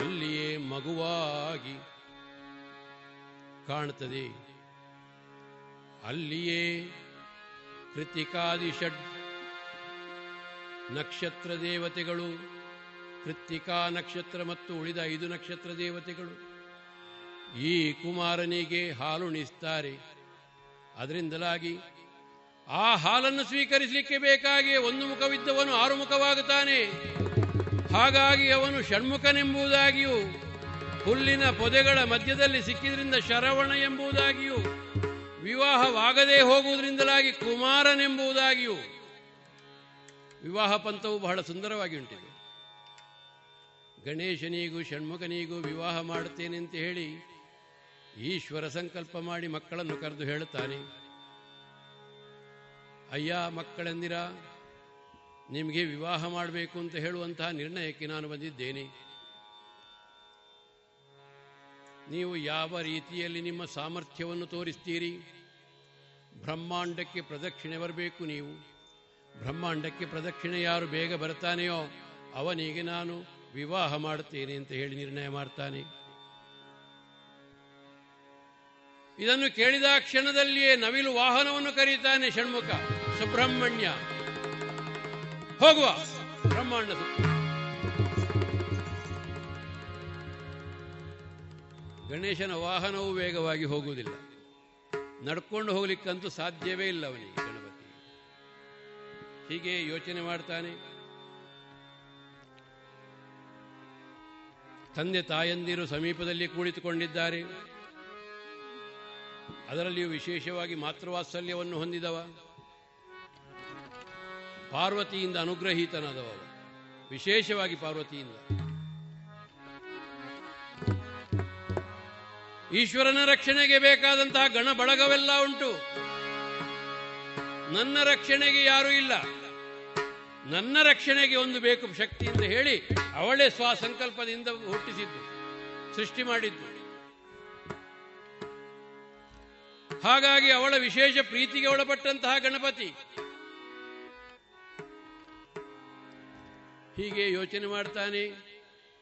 ಅಲ್ಲಿಯೇ ಮಗುವಾಗಿ ಕಾಣುತ್ತದೆ. ಅಲ್ಲಿಯೇ ಕೃತಿಕಾದಿ ಷಡ್ ನಕ್ಷತ್ರ ದೇವತೆಗಳು ಕೃತಿಕಾ ನಕ್ಷತ್ರ ಮತ್ತು ಉಳಿದ ಐದು ನಕ್ಷತ್ರ ದೇವತೆಗಳು ಈ ಕುಮಾರನಿಗೆ ಹಾಲುಣಿಸ್ತಾರೆ ಅದರಿಂದಲಾಗಿ ಆ ಹಾಲನ್ನು ಸ್ವೀಕರಿಸಲಿಕ್ಕೆ ಬೇಕಾಗಿ ಒಂದು ಮುಖವಿದ್ದವನು ಆರು ಮುಖವಾಗುತ್ತಾನೆ. ಹಾಗಾಗಿ ಅವನು ಷಣ್ಮುಖನೆಂಬುದಾಗಿಯೂ, ಹುಲ್ಲಿನ ಪೊದೆಗಳ ಮಧ್ಯದಲ್ಲಿ ಸಿಕ್ಕಿದ್ರಿಂದ ಶರವಣ ಎಂಬುದಾಗಿಯೂ ವಿವಾಹವಾಗದೇ ಹೋಗುವುದರಿಂದಲಾಗಿ ಕುಮಾರನೆಂಬುದಾಗಿಯೂ, ವಿವಾಹ ಪಂಥವು ಬಹಳ ಸುಂದರವಾಗಿ ಉಂಟಿದೆ. ಗಣೇಶನಿಗೂ ಷಣ್ಮುಖನಿಗೂ ವಿವಾಹ ಮಾಡುತ್ತೇನೆ ಅಂತ ಹೇಳಿ ಈಶ್ವರ ಸಂಕಲ್ಪ ಮಾಡಿ ಮಕ್ಕಳನ್ನು ಕರೆದು ಹೇಳುತ್ತಾನೆ, ಅಯ್ಯ ಮಕ್ಕಳೆಂದಿರ? ನಿಮಗೆ ವಿವಾಹ ಮಾಡಬೇಕು ಅಂತ ಹೇಳುವಂತಹ ನಿರ್ಣಯಕ್ಕೆ ನಾನು ಬಂದಿದ್ದೇನೆ. ನೀವು ಯಾವ ರೀತಿಯಲ್ಲಿ ನಿಮ್ಮ ಸಾಮರ್ಥ್ಯವನ್ನು ತೋರಿಸ್ತೀರಿ? ಬ್ರಹ್ಮಾಂಡಕ್ಕೆ ಪ್ರದಕ್ಷಿಣೆ ಬರಬೇಕು ನೀವು. ಬ್ರಹ್ಮಾಂಡಕ್ಕೆ ಪ್ರದಕ್ಷಿಣೆ ಯಾರು ಬೇಗ ಬರ್ತಾನೆಯೋ ಅವನಿಗೆ ನಾನು ವಿವಾಹ ಮಾಡುತ್ತೇನೆ ಅಂತ ಹೇಳಿ ನಿರ್ಣಯ ಮಾಡ್ತಾನೆ. ಇದನ್ನು ಕೇಳಿದ ಕ್ಷಣದಲ್ಲಿಯೇ ನವಿಲು ವಾಹನವನ್ನು ಕರೀತಾನೆ ಷಣ್ಮುಖ. ಸುಬ್ರಹ್ಮಣ್ಯ. ಹೋಗುವ ಬ್ರಹ್ಮಾಂಡ ಗಣೇಶನ ವಾಹನವೂ ವೇಗವಾಗಿ ಹೋಗುವುದಿಲ್ಲ. ನಡ್ಕೊಂಡು ಹೋಗ್ಲಿಕ್ಕಂತೂ ಸಾಧ್ಯವೇ ಇಲ್ಲ ಅವನಿಗೆ, ಗಣಪತಿ. ಹೀಗೆ ಯೋಚನೆ ಮಾಡ್ತಾನೆ. ತಂದೆ ತಾಯಂದಿರು ಸಮೀಪದಲ್ಲಿ ಕುಳಿತುಕೊಂಡಿದ್ದಾರೆ ಅದರಲ್ಲಿಯೂ ವಿಶೇಷವಾಗಿ ಮಾತೃವಾತ್ಸಲ್ಯವನ್ನು ಹೊಂದಿದವ. ಪಾರ್ವತಿಯಿಂದ ಅನುಗ್ರಹೀತನಾದವ. ವಿಶೇಷವಾಗಿ ಪಾರ್ವತಿಯಿಂದ. ಈಶ್ವರನ ರಕ್ಷಣೆಗೆ ಬೇಕಾದಂತಹ ಗಣ ಬಳಗವೆಲ್ಲ ಉಂಟು. ನನ್ನ ರಕ್ಷಣೆಗೆ ಯಾರೂ ಇಲ್ಲ. ನನ್ನ ರಕ್ಷಣೆಗೆ ಒಂದು ಬೇಕು ಶಕ್ತಿ ಅಂತ ಹೇಳಿ ಅವಳೇ ಸ್ವಸಂಕಲ್ಪದಿಂದ ಹುಟ್ಟಿಸಿದ್ದು, ಸೃಷ್ಟಿ ಮಾಡಿದ್ದು. ಹಾಗಾಗಿ ಅವಳ ವಿಶೇಷ ಪ್ರೀತಿಗೆ ಒಳಪಟ್ಟಂತಹ ಗಣಪತಿ. ಹೀಗೆ ಯೋಚನೆ ಮಾಡ್ತಾನೆ.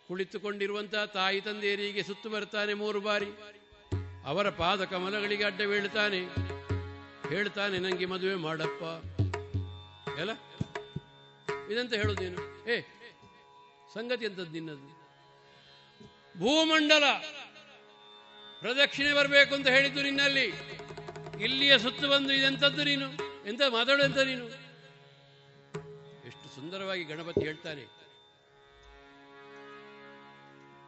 ಕುಳಿತುಕೊಂಡಿರುವಂತಹ ತಾಯಿ ತಂದೆಯರಿಗೆ ಸುತ್ತು ಬರ್ತಾನೆ ಮೂರು ಬಾರಿ. ಅವರ ಪಾದ ಕಮಲಗಳಿಗೆ ಅಡ್ಡ ಬೀಳ್ತಾನೆ. ಹೇಳ್ತಾನೆ, ನಂಗೆ ಮದುವೆ ಮಾಡಪ್ಪ. ಎಲ್ಲ? ಇದಂತ ಹೇಳುದೇನು? ಏ, ಸಂಗತಿ ಅಂತದ್ದು ನಿನ್ನದು? ಭೂಮಂಡಲ ಪ್ರದಕ್ಷಿಣೆ ಬರಬೇಕು ಅಂತ ಹೇಳಿದ್ದು ನಿನ್ನಲ್ಲಿ. ಇಲ್ಲಿಯ ಸುತ್ತು ಬಂದು ಇದೆಂತದ್ದು ನೀನು? ಎಂತ ಮಾತಾಡು ಎಂತ ನೀನು? ಸುಂದರವಾಗಿ ಗಣಪತಿ ಹೇಳ್ತಾನೆ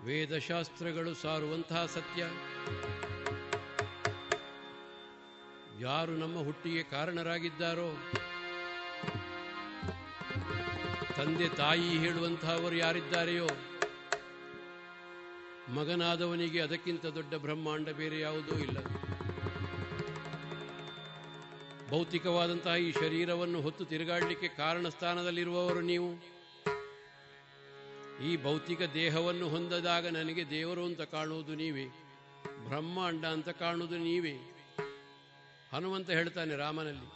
ವೇದಶಾಸ್ತ್ರಗಳು ಸಾರುವಂತಹ ಸತ್ಯ. ಯಾರು ನಮ್ಮ ಹುಟ್ಟಿಗೆ ಕಾರಣರಾಗಿದ್ದಾರೋ, ತಂದೆ ತಾಯಿ ಹೇಳುವಂತಹವರು ಯಾರಿದ್ದಾರೆಯೋ, ಮಗನಾದವನಿಗೆ ಅದಕ್ಕಿಂತ ದೊಡ್ಡ ಬ್ರಹ್ಮಾಂಡ ಬೇರೆ ಯಾವುದೂ ಇಲ್ಲ. ಭೌತಿಕವಾದಂತಹ ಈ ಶರೀರವನ್ನು ಹೊತ್ತು ತಿರುಗಾಡಲಿಕ್ಕೆ ಕಾರಣ ಸ್ಥಾನದಲ್ಲಿರುವವರು ನೀವು? ಈ ಭೌತಿಕ ದೇಹವನ್ನು ಹೊಂದದಾಗ ನನಗೆ ದೇವರು ಅಂತ ಕಾಣುವುದು ನೀವೇ? ಬ್ರಹ್ಮಾಂಡ ಅಂತ ಕಾಣುವುದು ನೀವೇ? ಹನುಮಂತ ಹೇಳ್ತಾನೆ ರಾಮನಲ್ಲಿ.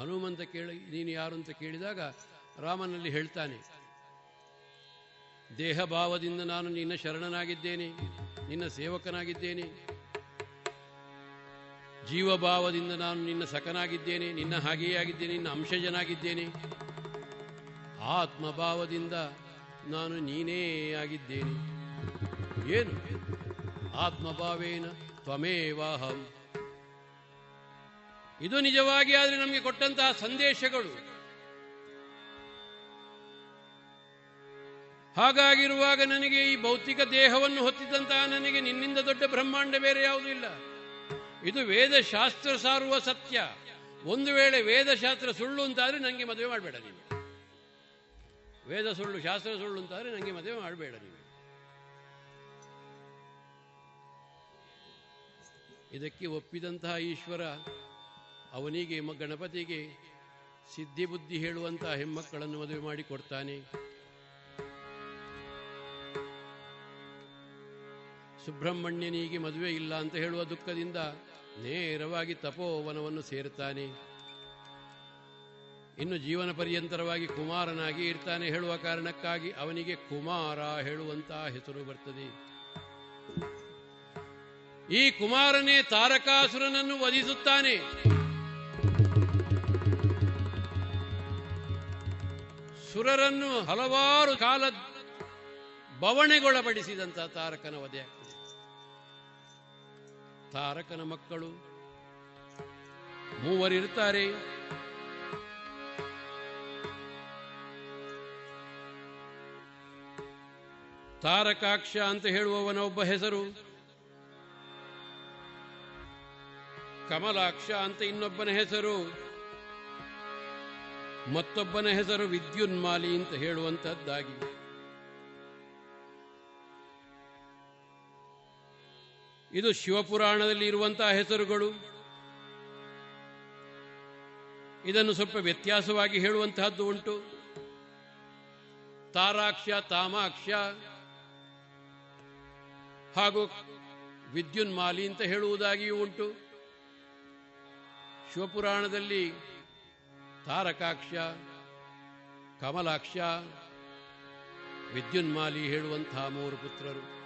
ಹನುಮಂತ ಕೇಳಿ, ನೀನು ಯಾರು ಅಂತ ಕೇಳಿದಾಗ ರಾಮನಲ್ಲಿ ಹೇಳ್ತಾನೆ ದೇಹ ಭಾವದಿಂದ ನಾನು ನಿನ್ನ ಶರಣನಾಗಿದ್ದೇನೆ, ನಿನ್ನ ಸೇವಕನಾಗಿದ್ದೇನೆ ಜೀವಭಾವದಿಂದ ನಾನು ನಿನ್ನ ಸಖನಾಗಿದ್ದೇನೆ, ನಿನ್ನ ಹಾಗೆಯೇ ಆಗಿದ್ದೇನೆ, ನಿನ್ನ ಅಂಶಜನಾಗಿದ್ದೇನೆ. ಆತ್ಮಭಾವದಿಂದ ನಾನು ನೀನೇ ಆಗಿದ್ದೇನೆ. ಏನು? ಆತ್ಮಭಾವೇನ ತ್ವಮೇವಾಹಂ. ಇದು ನಿಜವಾಗಿ ಆದರೆ ನಮಗೆ ಕೊಟ್ಟಂತಹ ಸಂದೇಶಗಳು. ಹಾಗಾಗಿರುವಾಗ ನನಗೆ ಈ ಭೌತಿಕ ದೇಹವನ್ನು ಹೊತ್ತಿದ್ದಂತಹ ನನಗೆ ನಿನ್ನಿಂದ ದೊಡ್ಡ ಬ್ರಹ್ಮಾಂಡ ಬೇರೆ ಯಾವುದೂ ಇಲ್ಲ. ಇದು ವೇದಶಾಸ್ತ್ರ ಸಾರುವ ಸತ್ಯ. ಒಂದು ವೇಳೆ ವೇದಶಾಸ್ತ್ರ ಸುಳ್ಳು ಅಂತಾದ್ರೆ ನನಗೆ ಮದುವೆ ಮಾಡಬೇಡ ನೀವು ವೇದ ಸುಳ್ಳು, ಶಾಸ್ತ್ರ ಸುಳ್ಳು ಅಂತಾದ್ರೆ ನನಗೆ ಮದುವೆ ಮಾಡಬೇಡ ನೀವು ಇದಕ್ಕೆ ಒಪ್ಪಿದಂತಹ ಈಶ್ವರ, ಅವನಿಗೆ ಗಣಪತಿಗೆ ಸಿದ್ಧಿ ಬುದ್ಧಿ ಹೇಳುವಂತಹ ಹೆಮ್ಮಕ್ಕಳನ್ನು ಮದುವೆ ಮಾಡಿ ಕೊಡ್ತಾನೆ ಸುಬ್ರಹ್ಮಣ್ಯನಿಗೆ ಮದುವೆ ಇಲ್ಲ ಅಂತ ಹೇಳುವ ದುಃಖದಿಂದ ನೇರವಾಗಿ ತಪೋವನವನ್ನು ಸೇರುತ್ತಾನೆ ಇನ್ನು ಜೀವನ ಪರ್ಯಂತರವಾಗಿ ಕುಮಾರನಾಗಿ ಇರ್ತಾನೆ ಹೇಳುವ ಕಾರಣಕ್ಕಾಗಿ ಅವನಿಗೆ ಕುಮಾರ ಹೇಳುವಂತಹ ಹೆಸರು ಬರ್ತದೆ. ಈ ಕುಮಾರನೇ ತಾರಕಾಸುರನನ್ನು ವಧಿಸುತ್ತಾನೆ. ಸುರರನ್ನು ಹಲವಾರು ಕಾಲ ಬವಣೆಗೊಳಪಡಿಸಿದಂತಹ ತಾರಕನ ವಧೆ ಆಗ್ತದೆ. ತಾರಕನ ಮಕ್ಕಳು. ಮೂವರಿರ್ತಾರೆ. ತಾರಕಾಕ್ಷ ಅಂತ ಹೇಳುವವನ ಒಬ್ಬ ಹೆಸರು. ಕಮಲಾಕ್ಷ ಅಂತ ಇನ್ನೊಬ್ಬನ ಹೆಸರು. ಮತ್ತೊಬ್ಬನ ಹೆಸರು ವಿದ್ಯುನ್ಮಾಲಿ ಅಂತ ಹೇಳುವಂತಹದ್ದಾಗಿ ಇದು ಶಿವಪುರಾಣದಲ್ಲಿ ಇರುವಂತಹ ಹೆಸರುಗಳು. ಇದನ್ನು ಸ್ವಲ್ಪ ವ್ಯತ್ಯಾಸವಾಗಿ ಹೇಳುವಂತಹದ್ದು ಉಂಟು. ತಾರಾಕ್ಷ, ತಾಮಾಕ್ಷ ಹಾಗೂ ವಿದ್ಯುನ್ಮಾಲಿ ಅಂತ ಹೇಳುವುದಾಗಿಯೂ ಉಂಟು. ಶಿವಪುರಾಣದಲ್ಲಿ ತಾರಕಾಕ್ಷ, ಕಮಲಾಕ್ಷ, ವಿದ್ಯುನ್ಮಾಲಿ ಹೇಳುವಂತಹ ಮೂರು ಪುತ್ರರು.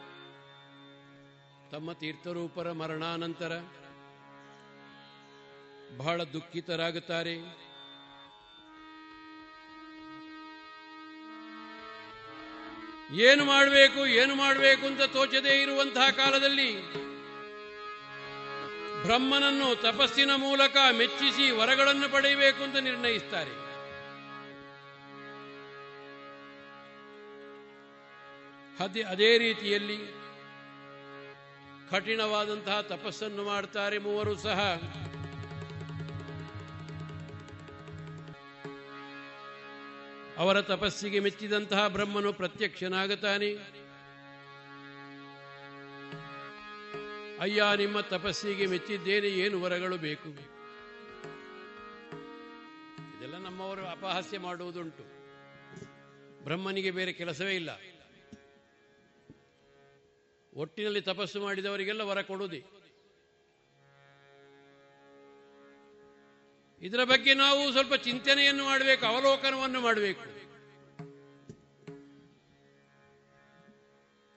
ತಮ್ಮ ತೀರ್ಥರೂಪರ ಮರಣಾನಂತರ ಬಹಳ ದುಃಖಿತರಾಗುತ್ತಾರೆ. ಏನು ಮಾಡಬೇಕು ಏನು ಮಾಡಬೇಕು ಅಂತ ತೋಚದೇ ಇರುವಂತಹ ಕಾಲದಲ್ಲಿ ಬ್ರಹ್ಮನನ್ನು ತಪಸ್ಸಿನ ಮೂಲಕ ಮೆಚ್ಚಿಸಿ ವರಗಳನ್ನು ಪಡೆಯಬೇಕು ಅಂತ ನಿರ್ಣಯಿಸ್ತಾರೆ. ಅದೇ ಅದೇ ರೀತಿಯಲ್ಲಿ ಕಠಿಣವಾದಂತಹ ತಪಸ್ಸನ್ನು ಮಾಡ್ತಾರೆ ಮೂವರು ಸಹ. ಅವರ ತಪಸ್ಸಿಗೆ ಮೆಚ್ಚಿದಂತಹ ಬ್ರಹ್ಮನು ಪ್ರತ್ಯಕ್ಷನಾಗುತ್ತಾನೆ ಅಯ್ಯ, ನಿಮ್ಮ ತಪಸ್ಸಿಗೆ ಮೆಚ್ಚಿದ್ದೇನೆ, ಏನು ವರಗಳು ಬೇಕು? ಇದೆಲ್ಲ ನಮ್ಮವರು ಅಪಹಾಸ್ಯ ಮಾಡುವುದುಂಟು. ಬ್ರಹ್ಮನಿಗೆ ಬೇರೆ ಕೆಲಸವೇ ಇಲ್ಲ. ಒಟ್ಟಿನಲ್ಲಿ ತಪಸ್ಸು ಮಾಡಿದವರಿಗೆಲ್ಲ ವರ ಕೊಡುವುದೇ ಇದರ ಬಗ್ಗೆ ನಾವು ಸ್ವಲ್ಪ ಚಿಂತನೆಯನ್ನು ಮಾಡಬೇಕು, ಅವಲೋಕನವನ್ನು ಮಾಡಬೇಕು.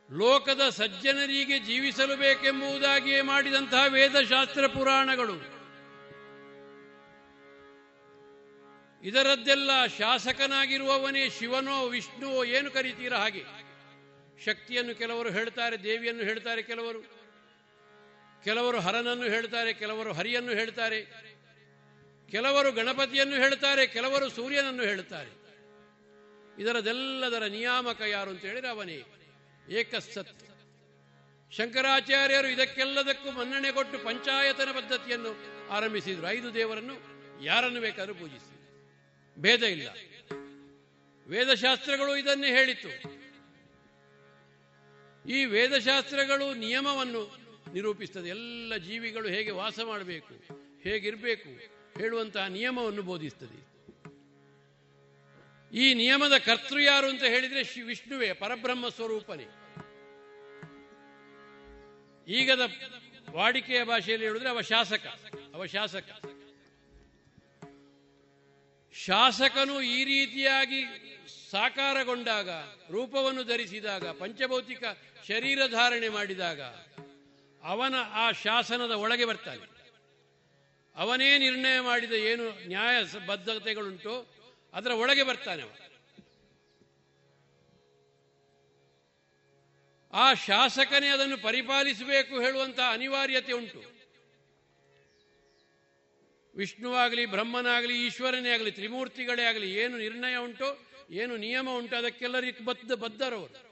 ಲೋಕದ ಸಜ್ಜನರಿಗೆ ಜೀವಿಸಲು ಬೇಕೆಂಬುದಾಗಿಯೇ ಮಾಡಿದಂತಹ ವೇದಶಾಸ್ತ್ರ ಪುರಾಣಗಳು. ಇದರದ್ದೆಲ್ಲ ಶಾಸಕನಾಗಿರುವವನೇ ಶಿವನೋ ವಿಷ್ಣುವೋ ಏನು ಕರೀತೀರ ಹಾಗೆ. ಶಕ್ತಿಯನ್ನು ಕೆಲವರು ಹೇಳ್ತಾರೆ, ದೇವಿಯನ್ನು ಹೇಳ್ತಾರೆ ಕೆಲವರು. ಕೆಲವರು ಹರನನ್ನು ಹೇಳ್ತಾರೆ, ಕೆಲವರು ಹರಿಯನ್ನು ಹೇಳ್ತಾರೆ. ಕೆಲವರು ಗಣಪತಿಯನ್ನು ಹೇಳ್ತಾರೆ, ಕೆಲವರು ಸೂರ್ಯನನ್ನು ಹೇಳ್ತಾರೆ. ಇದರದೆಲ್ಲದರ ನಿಯಾಮಕ ಯಾರು ಅಂತ ಹೇಳಿದ್ರೆ ಅವನೇ, ಏಕಸತ್. ಶಂಕರಾಚಾರ್ಯರು ಇದಕ್ಕೆಲ್ಲದಕ್ಕೂ ಮನ್ನಣೆ ಕೊಟ್ಟು ಪಂಚಾಯತನ ಪದ್ಧತಿಯನ್ನು ಆರಂಭಿಸಿದರು. ಐದು ದೇವರನ್ನು ಯಾರನ್ನು ಬೇಕಾದರೂ ಪೂಜಿಸಿ. ಭೇದ ಇಲ್ಲ. ವೇದಶಾಸ್ತ್ರಗಳು ಇದನ್ನೇ ಹೇಳಿತು ಈ ವೇದಶಾಸ್ತ್ರಗಳು ನಿಯಮವನ್ನು ನಿರೂಪಿಸ್ತದೆ. ಎಲ್ಲ ಜೀವಿಗಳು ಹೇಗೆ ವಾಸ ಮಾಡಬೇಕು, ಹೇಗಿರಬೇಕು ಹೇಳುವಂತಹ ನಿಯಮವನ್ನು ಬೋಧಿಸ್ತದೆ. ಈ ನಿಯಮದ ಕರ್ತೃ ಯಾರು ಅಂತ ಹೇಳಿದ್ರೆ ಶ್ರೀ ವಿಷ್ಣುವೇ, ಪರಬ್ರಹ್ಮ ಸ್ವರೂಪನೇ. ಈಗದ ವಾಡಿಕೆಯ ಭಾಷೆಯಲ್ಲಿ ಹೇಳಿದ್ರೆ ಅವ ಶಾಸಕ ಅವ ಶಾಸಕ. ಶಾಸಕನು ಈ ರೀತಿಯಾಗಿ ಸಾಕಾರಗೊಂಡಾಗ, ರೂಪವನ್ನು ಧರಿಸಿದಾಗ, ಪಂಚಭೌತಿಕ ಶರೀರ ಧಾರಣೆ ಮಾಡಿದಾಗ ಅವನ ಆ ಶಾಸನದ ಒಳಗೆ ಬರ್ತಾನೆ. ಅವನೇ ನಿರ್ಣಯ ಮಾಡಿದ ಏನು ನ್ಯಾಯ ಬದ್ಧತೆಗಳುಂಟು, ಅದರ ಒಳಗೆ ಬರ್ತಾನೆ ಅವನು. ಆ ಶಾಸಕನೇ ಅದನ್ನು ಪರಿಪಾಲಿಸಬೇಕು ಹೇಳುವಂತಹ ಅನಿವಾರ್ಯತೆ ಉಂಟು. ವಿಷ್ಣುವಾಗಲಿ, ಬ್ರಹ್ಮನಾಗಲಿ, ಈಶ್ವರನೇ ಆಗಲಿ, ತ್ರಿಮೂರ್ತಿಗಳೇ ಆಗಲಿ, ಏನು ನಿರ್ಣಯ ಉಂಟು, ಏನು ನಿಯಮ ಉಂಟು, ಅದಕ್ಕೆಲ್ಲರಿಗೂ ಬದ್ಧ, ಬದ್ಧರವರು.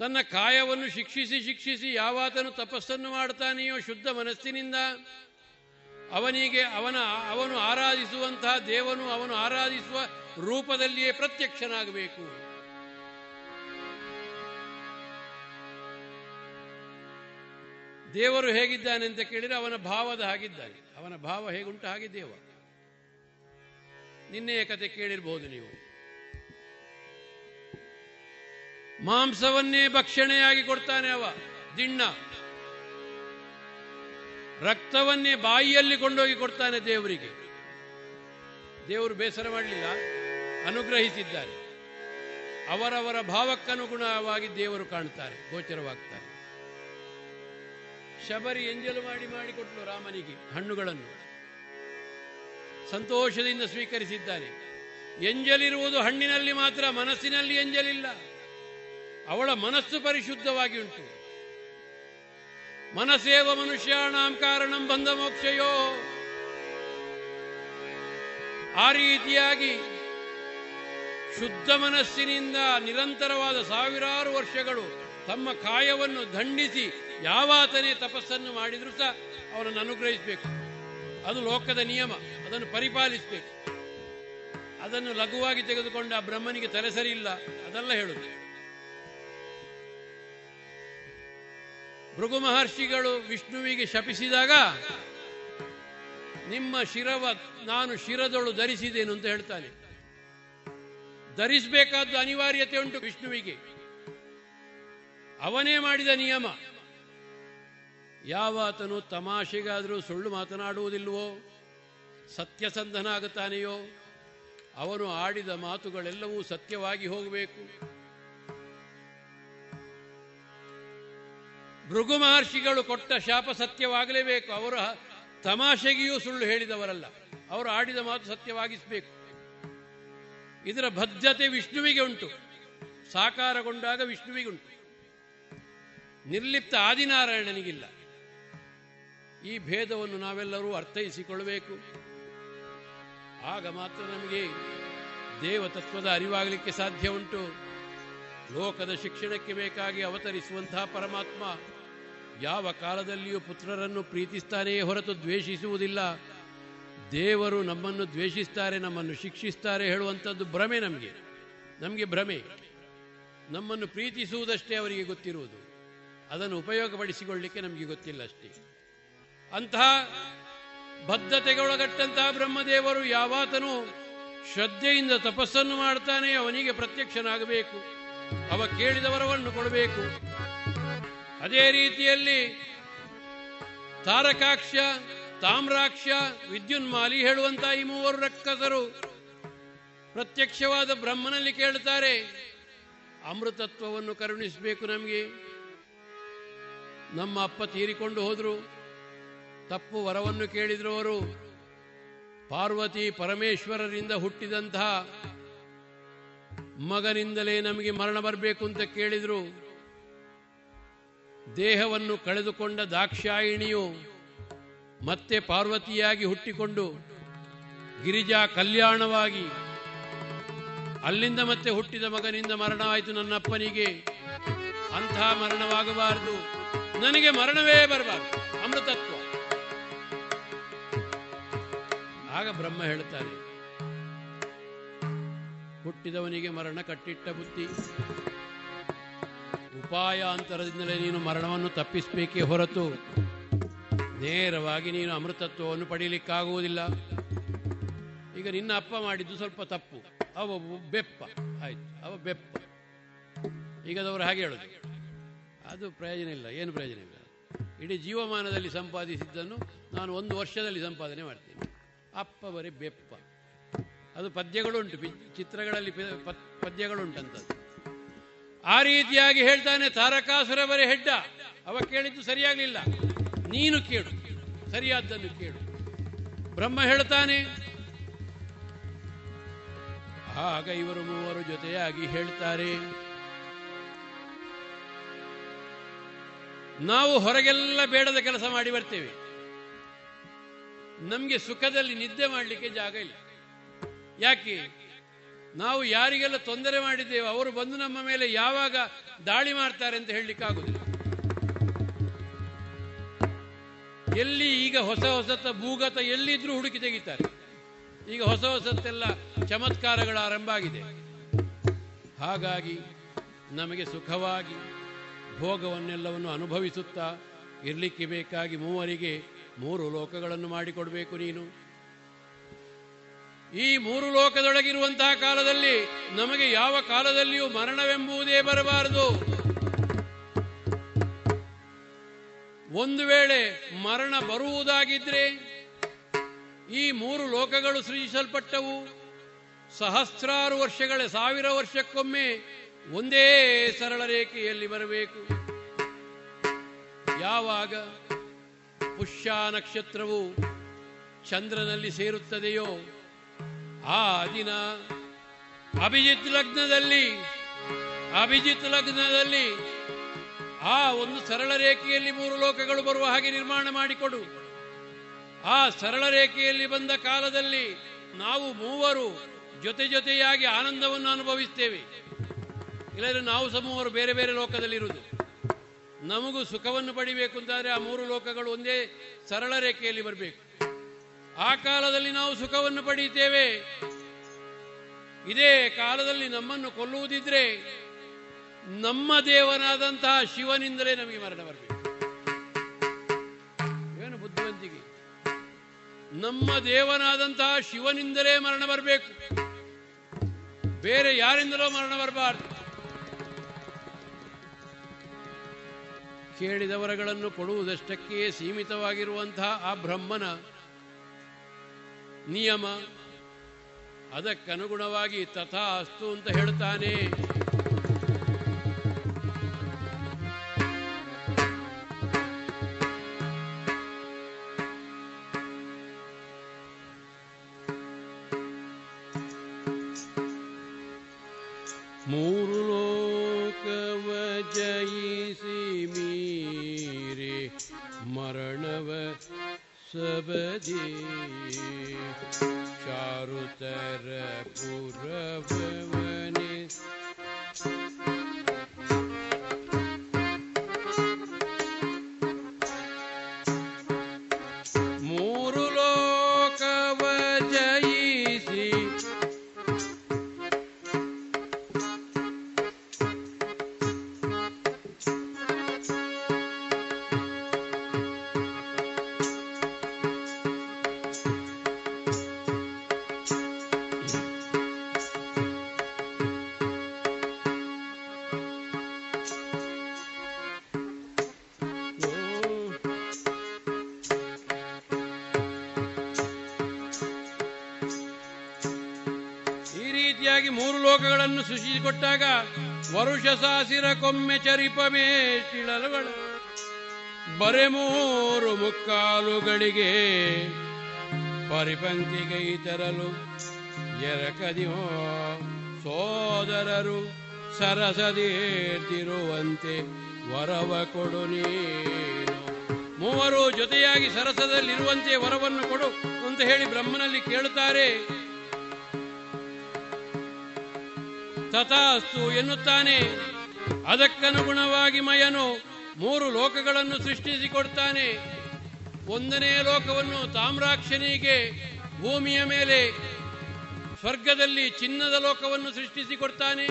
ತನ್ನ ಕಾಯವನ್ನು ಶಿಕ್ಷಿಸಿ ಶಿಕ್ಷಿಸಿ ಯಾವಾತನು ತಪಸ್ಸನ್ನು ಮಾಡ್ತಾನೆಯೋ ಶುದ್ಧ ಮನಸ್ಸಿನಿಂದ, ಅವನಿಗೆ ಅವನ, ಅವನು ಆರಾಧಿಸುವಂತಹ ದೇವನು ಅವನು ಆರಾಧಿಸುವ ರೂಪದಲ್ಲಿಯೇ ಪ್ರತ್ಯಕ್ಷನಾಗಬೇಕು. ದೇವರು ಹೇಗಿದ್ದಾನೆ ಅಂತ ಕೇಳಿದರೆ ಅವನ ಭಾವದ ಹಾಗಿದ್ದಾನೆ. ಅವನ ಭಾವ ಹೇಗುಂಟು ಹಾಗೆ ದೇವ. ನಿನ್ನೆಯ ಕತೆ ಕೇಳಿರಬಹುದು ನೀವು. ಮಾಂಸವನ್ನೇ ಭಕ್ಷಣೆಯಾಗಿ ಕೊಡ್ತಾನೆ ಅವ, ದಿಣ್ಣ. ರಕ್ತವನ್ನೇ ಬಾಯಿಯಲ್ಲಿ ಕೊಂಡೋಗಿ ಕೊಡ್ತಾನೆ ದೇವರಿಗೆ. ದೇವರು ಬೇಸರ ಮಾಡಲಿಲ್ಲ, ಅನುಗ್ರಹಿಸಿದ್ದಾರೆ. ಅವರವರ ಭಾವಕ್ಕನುಗುಣವಾಗಿ ದೇವರು ಕಾಣ್ತಾರೆ, ಗೋಚರವಾಗ್ತಾರೆ. ಶಬರಿ ಎಂಜಲು ಮಾಡಿ ಮಾಡಿಕೊಟ್ಲು ರಾಮನಿಗೆ ಹಣ್ಣುಗಳನ್ನು. ಸಂತೋಷದಿಂದ ಸ್ವೀಕರಿಸಿದ್ದಾನೆ. ಎಂಜಲಿರುವುದು ಹಣ್ಣಿನಲ್ಲಿ ಮಾತ್ರ, ಮನಸ್ಸಿನಲ್ಲಿ ಎಂಜಲಿಲ್ಲ. ಅವಳ ಮನಸ್ಸು ಪರಿಶುದ್ಧವಾಗಿ ಉಂಟು. ಮನಸ್ಸೇವ ಮನುಷ್ಯಾಣಾಂ ಕಾರಣಂ ಬಂದ ಮೋಕ್ಷಯೋ. ಆ ರೀತಿಯಾಗಿ ಶುದ್ಧ ಮನಸ್ಸಿನಿಂದ ನಿರಂತರವಾದ ಸಾವಿರಾರು ವರ್ಷಗಳು ತಮ್ಮ ಕಾಯವನ್ನು ದಂಡಿಸಿ ಯಾವಾತನೇ ತಪಸ್ಸನ್ನು ಮಾಡಿದರೂ ಸಹ ಅವನನ್ನು ಅನುಗ್ರಹಿಸಬೇಕು. ಅದು ಲೋಕದ ನಿಯಮ, ಅದನ್ನು ಪರಿಪಾಲಿಸಬೇಕು. ಅದನ್ನು ಲಘುವಾಗಿ ತೆಗೆದುಕೊಂಡು ಆ ಬ್ರಹ್ಮನಿಗೆ ತಲೆಸರಿ ಇಲ್ಲ ಅದೆಲ್ಲ ಹೇಳುದು. ಭೃಗು ಮಹರ್ಷಿಗಳು ವಿಷ್ಣುವಿಗೆ ಶಪಿಸಿದಾಗ, ನಿಮ್ಮ ಶಿರವ ನಾನು ಶಿರದೊಳು ಧರಿಸಿದೇನು ಅಂತ ಹೇಳ್ತಾನೆ. ಧರಿಸಬೇಕಾದ ಅನಿವಾರ್ಯತೆ ಉಂಟು ವಿಷ್ಣುವಿಗೆ. ಅವನೇ ಮಾಡಿದ ನಿಯಮ. ಯಾವಾತನು ತಮಾಷೆಗಾದರೂ ಸುಳ್ಳು ಮಾತನಾಡುವುದಿಲ್ವೋ ಸತ್ಯಸಂಧನಾಗುತ್ತಾನೆಯೋ, ಅವನು ಆಡಿದ ಮಾತುಗಳೆಲ್ಲವೂ ಸತ್ಯವಾಗಿ ಹೋಗಬೇಕು. ಭೃಗು ಮಹರ್ಷಿಗಳು ಕೊಟ್ಟ ಶಾಪ ಸತ್ಯವಾಗಲೇಬೇಕು. ಅವರ ತಮಾಷೆಗೆಯೂ ಸುಳ್ಳು ಹೇಳಿದವರಲ್ಲ. ಅವರು ಆಡಿದ ಮಾತು ಸತ್ಯವಾಗಿಸಬೇಕು. ಇದರ ಭದ್ರತೆ ವಿಷ್ಣುವಿಗೆ ಉಂಟು. ಸಾಕಾರಗೊಂಡಾಗ ವಿಷ್ಣುವಿಗೆ ಉಂಟು ನಿರ್ಲಿಪ್ತ ಆದಿನಾರಾಯಣನಿಗಿಲ್ಲ. ಈ ಭೇದವನ್ನು ನಾವೆಲ್ಲರೂ ಅರ್ಥೈಸಿಕೊಳ್ಳಬೇಕು. ಆಗ ಮಾತ್ರ ನಮಗೆ ದೇವತತ್ವದ ಅರಿವಾಗಲಿಕ್ಕೆ ಸಾಧ್ಯ ಉಂಟು. ಲೋಕದ ಶಿಕ್ಷಣಕ್ಕೆ ಬೇಕಾಗಿ ಅವತರಿಸುವಂತಹ ಪರಮಾತ್ಮ ಯಾವ ಕಾಲದಲ್ಲಿಯೂ ಪುತ್ರರನ್ನು ಪ್ರೀತಿಸ್ತಾನೆಯೇ ಹೊರತು ದ್ವೇಷಿಸುವುದಿಲ್ಲ. ದೇವರು ನಮ್ಮನ್ನು ದ್ವೇಷಿಸ್ತಾರೆ, ನಮ್ಮನ್ನು ಶಿಕ್ಷಿಸ್ತಾರೆ ಹೇಳುವಂಥದ್ದು ಭ್ರಮೆ ನಮಗೆ. ನಮಗೆ ಭ್ರಮೆ. ನಮ್ಮನ್ನು ಪ್ರೀತಿಸುವುದಷ್ಟೇ ಅವರಿಗೆ ಗೊತ್ತಿರುವುದು. ಅದನ್ನು ಉಪಯೋಗಪಡಿಸಿಕೊಳ್ಳಿಕ್ಕೆ ನಮಗೆ ಗೊತ್ತಿಲ್ಲ ಅಷ್ಟೇ. ಅಂತಹ ಬದ್ಧತೆಗೊಳಗಟ್ಟಂತಹ ಬ್ರಹ್ಮದೇವರು ಯಾವಾತನು ಶ್ರದ್ಧೆಯಿಂದ ತಪಸ್ಸನ್ನು ಮಾಡ್ತಾನೆ, ಅವನಿಗೆ ಪ್ರತ್ಯಕ್ಷನಾಗಬೇಕು. ಅವ ಕೇಳಿದವರವನ್ನು ಕೊಡಬೇಕು. ಅದೇ ರೀತಿಯಲ್ಲಿ ತಾರಕಾಕ್ಷ, ತಾಮ್ರಾಕ್ಷ, ವಿದ್ಯುನ್ಮಾಲಿ ಹೇಳುವಂತಹ ಈ ಮೂವರು ರಕ್ಕಸರು ಪ್ರತ್ಯಕ್ಷವಾದ ಬ್ರಹ್ಮನಲ್ಲಿ ಕೇಳ್ತಾರೆ ಅಮೃತತ್ವವನ್ನು ಕರುಣಿಸಬೇಕು ನಮಗೆ. ನಮ್ಮ ಅಪ್ಪ ತೀರಿಕೊಂಡು ಹೋದ್ರು, ತಪ್ಪು ವರವನ್ನು ಕೇಳಿದ್ರು ಅವರು, ಪಾರ್ವತಿ ಪರಮೇಶ್ವರರಿಂದ ಹುಟ್ಟಿದಂತಹ ಮಗನಿಂದಲೇ ನಮಗೆ ಮರಣ ಬರಬೇಕು ಅಂತ ಕೇಳಿದ್ರು. ದೇಹವನ್ನು ಕಳೆದುಕೊಂಡ ದಾಕ್ಷಾಯಿಣಿಯು ಮತ್ತೆ ಪಾರ್ವತಿಯಾಗಿ ಹುಟ್ಟಿಕೊಂಡು ಗಿರಿಜಾ ಕಲ್ಯಾಣವಾಗಿ ಅಲ್ಲಿಂದ ಮತ್ತೆ ಹುಟ್ಟಿದ ಮಗನಿಂದ ಮರಣ ಆಯಿತು ನನ್ನಪ್ಪನಿಗೆ ಅಂಥ ಮರಣವಾಗಬಾರದು. ನನಗೆ ಮರಣವೇ ಬರಬಾರದು. ಅಮೃತತ್ವ. ಆಗ ಬ್ರಹ್ಮ ಹೇಳ್ತಾನೆ, ಹುಟ್ಟಿದವನಿಗೆ ಮರಣ ಕಟ್ಟಿಟ್ಟ ಬುದ್ಧಿ. ಉಪಾಯಾಂತರದಿಂದಲೇ ನೀನು ಮರಣವನ್ನು ತಪ್ಪಿಸಬೇಕೇ ಹೊರತು ನೇರವಾಗಿ ನೀನು ಅಮೃತತ್ವವನ್ನು ಪಡೀಲಿಕ್ಕಾಗುವುದಿಲ್ಲ. ಈಗ ನಿನ್ನ ಅಪ್ಪ ಮಾಡಿದ್ದು ಸ್ವಲ್ಪ ತಪ್ಪು. ಅವ ಬೆಪ್ಪ. ಆಯ್ತು. ಅವ ಬೆಪ್ಪ. ಈಗ ಅದವರು ಹಾಗೆ ಹೇಳೋದು. ಅದು ಪ್ರಯೋಜನ ಇಲ್ಲ. ಏನು ಪ್ರಯೋಜನ ಇಲ್ಲ? ಇಡೀ ಜೀವಮಾನದಲ್ಲಿ ಸಂಪಾದಿಸಿದ್ದನ್ನು ನಾನು ಒಂದು ವರ್ಷದಲ್ಲಿ ಸಂಪಾದನೆ ಮಾಡ್ತೇನೆ. ಅಪ್ಪ ಬರೀ ಬೆಪ್ಪ. ಅದು ಪದ್ಯಗಳುಂಟು. ಚಿತ್ರಗಳಲ್ಲಿ ಪದ್ಯಗಳುಂಟಂತದ್ದು. ಆ ರೀತಿಯಾಗಿ ಹೇಳ್ತಾನೆ ತಾರಕಾಸುರವರೇ ಹೆಡ್ಡ. ಅವ ಕೇಳಿದ್ದು ಸರಿಯಾಗಲಿಲ್ಲ. ನೀನು ಕೇಳು. ಸರಿಯಾದ್ದನ್ನು ಕೇಳು. ಬ್ರಹ್ಮ ಹೇಳ್ತಾನೆ, ಆಗ ಇವರು ಮೂವರು ಜೊತೆಯಾಗಿ ಹೇಳ್ತಾರೆ, ನಾವು ಹೊರಗೆಲ್ಲ ಬೇಡದ ಕೆಲಸ ಮಾಡಿ ಬರ್ತೇವೆ. ನಮಗೆ ಸುಖದಲ್ಲಿ ನಿದ್ದೆ ಮಾಡಲಿಕ್ಕೆ ಜಾಗ ಇಲ್ಲ. ಯಾಕೆ? ನಾವು ಯಾರಿಗೆಲ್ಲ ತೊಂದರೆ ಮಾಡಿದ್ದೇವೆ ಅವರು ಬಂದು ನಮ್ಮ ಮೇಲೆ ಯಾವಾಗ ದಾಳಿ ಮಾಡ್ತಾರೆ ಅಂತ ಹೇಳಲಿಕ್ಕಾಗುದಿಲ್ಲ. ಎಲ್ಲಿ ಈಗ ಹೊಸ ಹೊಸತ ಭೂಗತ ಎಲ್ಲಿದ್ರೂ ಹುಡುಕಿ ತೆಗಿತಾರೆ. ಈಗ ಹೊಸ ಹೊಸತ್ತೆಲ್ಲ ಚಮತ್ಕಾರಗಳ ಆರಂಭ ಆಗಿದೆ. ಹಾಗಾಗಿ ನಮಗೆ ಸುಖವಾಗಿ ಭೋಗವನ್ನೆಲ್ಲವನ್ನು ಅನುಭವಿಸುತ್ತಾ ಇರಲಿಕ್ಕೆ ಬೇಕಾಗಿ ಮೂವರಿಗೆ ಮೂರು ಲೋಕಗಳನ್ನು ಮಾಡಿಕೊಡಬೇಕು ನೀನು. ಈ ಮೂರು ಲೋಕದೊಳಗಿರುವಂತಹ ಕಾಲದಲ್ಲಿ ನಮಗೆ ಯಾವ ಕಾಲದಲ್ಲಿಯೂ ಮರಣವೆಂಬುದೇ ಬರಬಾರದು. ಒಂದು ವೇಳೆ ಮರಣ ಬರುವುದಾಗಿದ್ರೆ ಈ ಮೂರು ಲೋಕಗಳು ಸೃಜಿಸಲ್ಪಟ್ಟವು. ಸಹಸ್ರಾರು ವರ್ಷಗಳ, ಸಾವಿರ ವರ್ಷಕ್ಕೊಮ್ಮೆ ಒಂದೇ ಸರಳ ರೇಖೆಯಲ್ಲಿ ಬರಬೇಕು. ಯಾವಾಗ ಪುಷ್ಯ ನಕ್ಷತ್ರವು ಚಂದ್ರನಲ್ಲಿ ಸೇರುತ್ತದೆಯೋ ಆ ದಿನ ಅಭಿಜಿತ್ ಲಗ್ನದಲ್ಲಿ ಅಭಿಜಿತ್ ಲಗ್ನದಲ್ಲಿ ಆ ಒಂದು ಸರಳ ರೇಖೆಯಲ್ಲಿ ಮೂರು ಲೋಕಗಳು ಬರುವ ಹಾಗೆ ನಿರ್ಮಾಣ ಮಾಡಿಕೊಡು. ಆ ಸರಳ ರೇಖೆಯಲ್ಲಿ ಬಂದ ಕಾಲದಲ್ಲಿ ನಾವು ಮೂವರು ಜೊತೆ ಜೊತೆಯಾಗಿ ಆನಂದವನ್ನು ಅನುಭವಿಸ್ತೇವೆ. ಇಲ್ಲದ್ರೆ ನಾವು ಸಮೂಹರು ಮೂವರು ಬೇರೆ ಬೇರೆ ಲೋಕದಲ್ಲಿರುವುದು. ನಮಗೂ ಸುಖವನ್ನು ಪಡಿಬೇಕು ಅಂತಾದ್ರೆ ಆ ಮೂರು ಲೋಕಗಳು ಒಂದೇ ಸರಳ ರೇಖೆಯಲ್ಲಿ ಬರಬೇಕು. ಆ ಕಾಲದಲ್ಲಿ ನಾವು ಸುಖವನ್ನು ಪಡೆಯುತ್ತೇವೆ. ಇದೇ ಕಾಲದಲ್ಲಿ ನಮ್ಮನ್ನು ಕೊಲ್ಲುವುದಿದ್ರೆ ನಮ್ಮ ದೇವನಾದಂತಹ ಶಿವನಿಂದಲೇ ನಮಗೆ ಮರಣ ಬರಬೇಕು. ಏನು ಬುದ್ಧಿವಂತಿಕೆ? ನಮ್ಮ ದೇವನಾದಂತಹ ಶಿವನಿಂದಲೇ ಮರಣ ಬರಬೇಕು. ಬೇರೆ ಯಾರಿಂದಲೋ ಮರಣ ಬರಬಾರ್ದು. ಕೇಳಿದವರಗಳನ್ನು ಕೊಡುವುದಷ್ಟಕ್ಕೆ ಸೀಮಿತವಾಗಿರುವಂತಹ ಆ ಬ್ರಹ್ಮನ ನಿಯಮ. ಅದಕ್ಕನುಗುಣವಾಗಿ ತಥಾ ಅಸ್ತು ಅಂತ ಹೇಳ್ತಾನೆ ಲೋಕಗಳನ್ನು ಕೊಟ್ಟಾಗ ವರುಷ ಸಾಸಿರ ಕೊಮ್ಮೆ ಚರಿಪಮೇ ಶಿಳಲುಗಳ ಬರೆ ಮೂರು ಮುಕ್ಕಾಲುಗಳಿಗೆ ಪರಿಪಂಕ್ತಿಗೆ ತರಲು ಎರಕದಿಯೋ ಸೋದರರು ಸರಸದೇರ್ತಿರುವಂತೆ ವರವ ಕೊಡು ನೀನು. ಮೂವರು ಜೊತೆಯಾಗಿ ಸರಸದಲ್ಲಿರುವಂತೆ ವರವನ್ನು ಕೊಡು ಅಂತ ಹೇಳಿ ಬ್ರಹ್ಮನಲ್ಲಿ ಕೇಳುತ್ತಾರೆ. ತಥಾಸ್ತು ಎನ್ನುತ್ತಾನೆ. ಅದಕ್ಕನುಗುಣವಾಗಿ ಮಯನು ಮೂರು ಲೋಕಗಳನ್ನು ಸೃಷ್ಟಿಸಿಕೊಡ್ತಾನೆ. ಒಂದನೇ ಲೋಕವನ್ನು ತಾಮ್ರಾಕ್ಷನಿಗೆ ಭೂಮಿಯ ಮೇಲೆ, ಸ್ವರ್ಗದಲ್ಲಿ ಚಿನ್ನದ ಲೋಕವನ್ನು ಸೃಷ್ಟಿಸಿಕೊಡ್ತಾನೆ.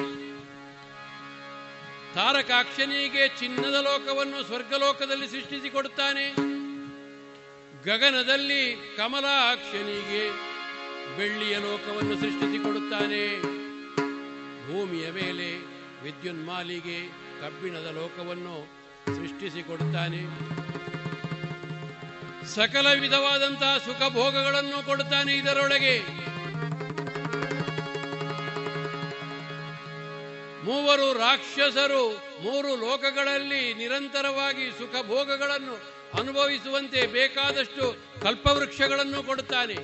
ತಾರಕಾಕ್ಷನಿಗೆ ಚಿನ್ನದ ಲೋಕವನ್ನು ಸ್ವರ್ಗಲೋಕದಲ್ಲಿ ಸೃಷ್ಟಿಸಿಕೊಡುತ್ತಾನೆ ಗಗನದಲ್ಲಿ ಕಮಲಾಕ್ಷನಿಗೆ ಬೆಳ್ಳಿಯ ಲೋಕವನ್ನು ಸೃಷ್ಟಿಸಿಕೊಡುತ್ತಾನೆ. ಭೂಮಿಯ ಮೇಲೆ ವಿದ್ಯುನ್ಮಾಲಿಗೆ ಕಬ್ಬಿಣದ ಲೋಕವನ್ನು ಸೃಷ್ಟಿಸಿಕೊಡುತ್ತಾನೆ. ಸಕಲ ವಿಧವಾದಂತಹ ಸುಖ ಭೋಗಗಳನ್ನು ಕೊಡುತ್ತಾನೆ ಇದರೊಳಗೆ. ಮೂವರು ರಾಕ್ಷಸರು ಮೂರು ಲೋಕಗಳಲ್ಲಿ ನಿರಂತರವಾಗಿ ಸುಖ ಭೋಗಗಳನ್ನು ಅನುಭವಿಸುವಂತೆ ಬೇಕಾದಷ್ಟು ಕಲ್ಪವೃಕ್ಷಗಳನ್ನು ಕೊಡುತ್ತಾನೆ.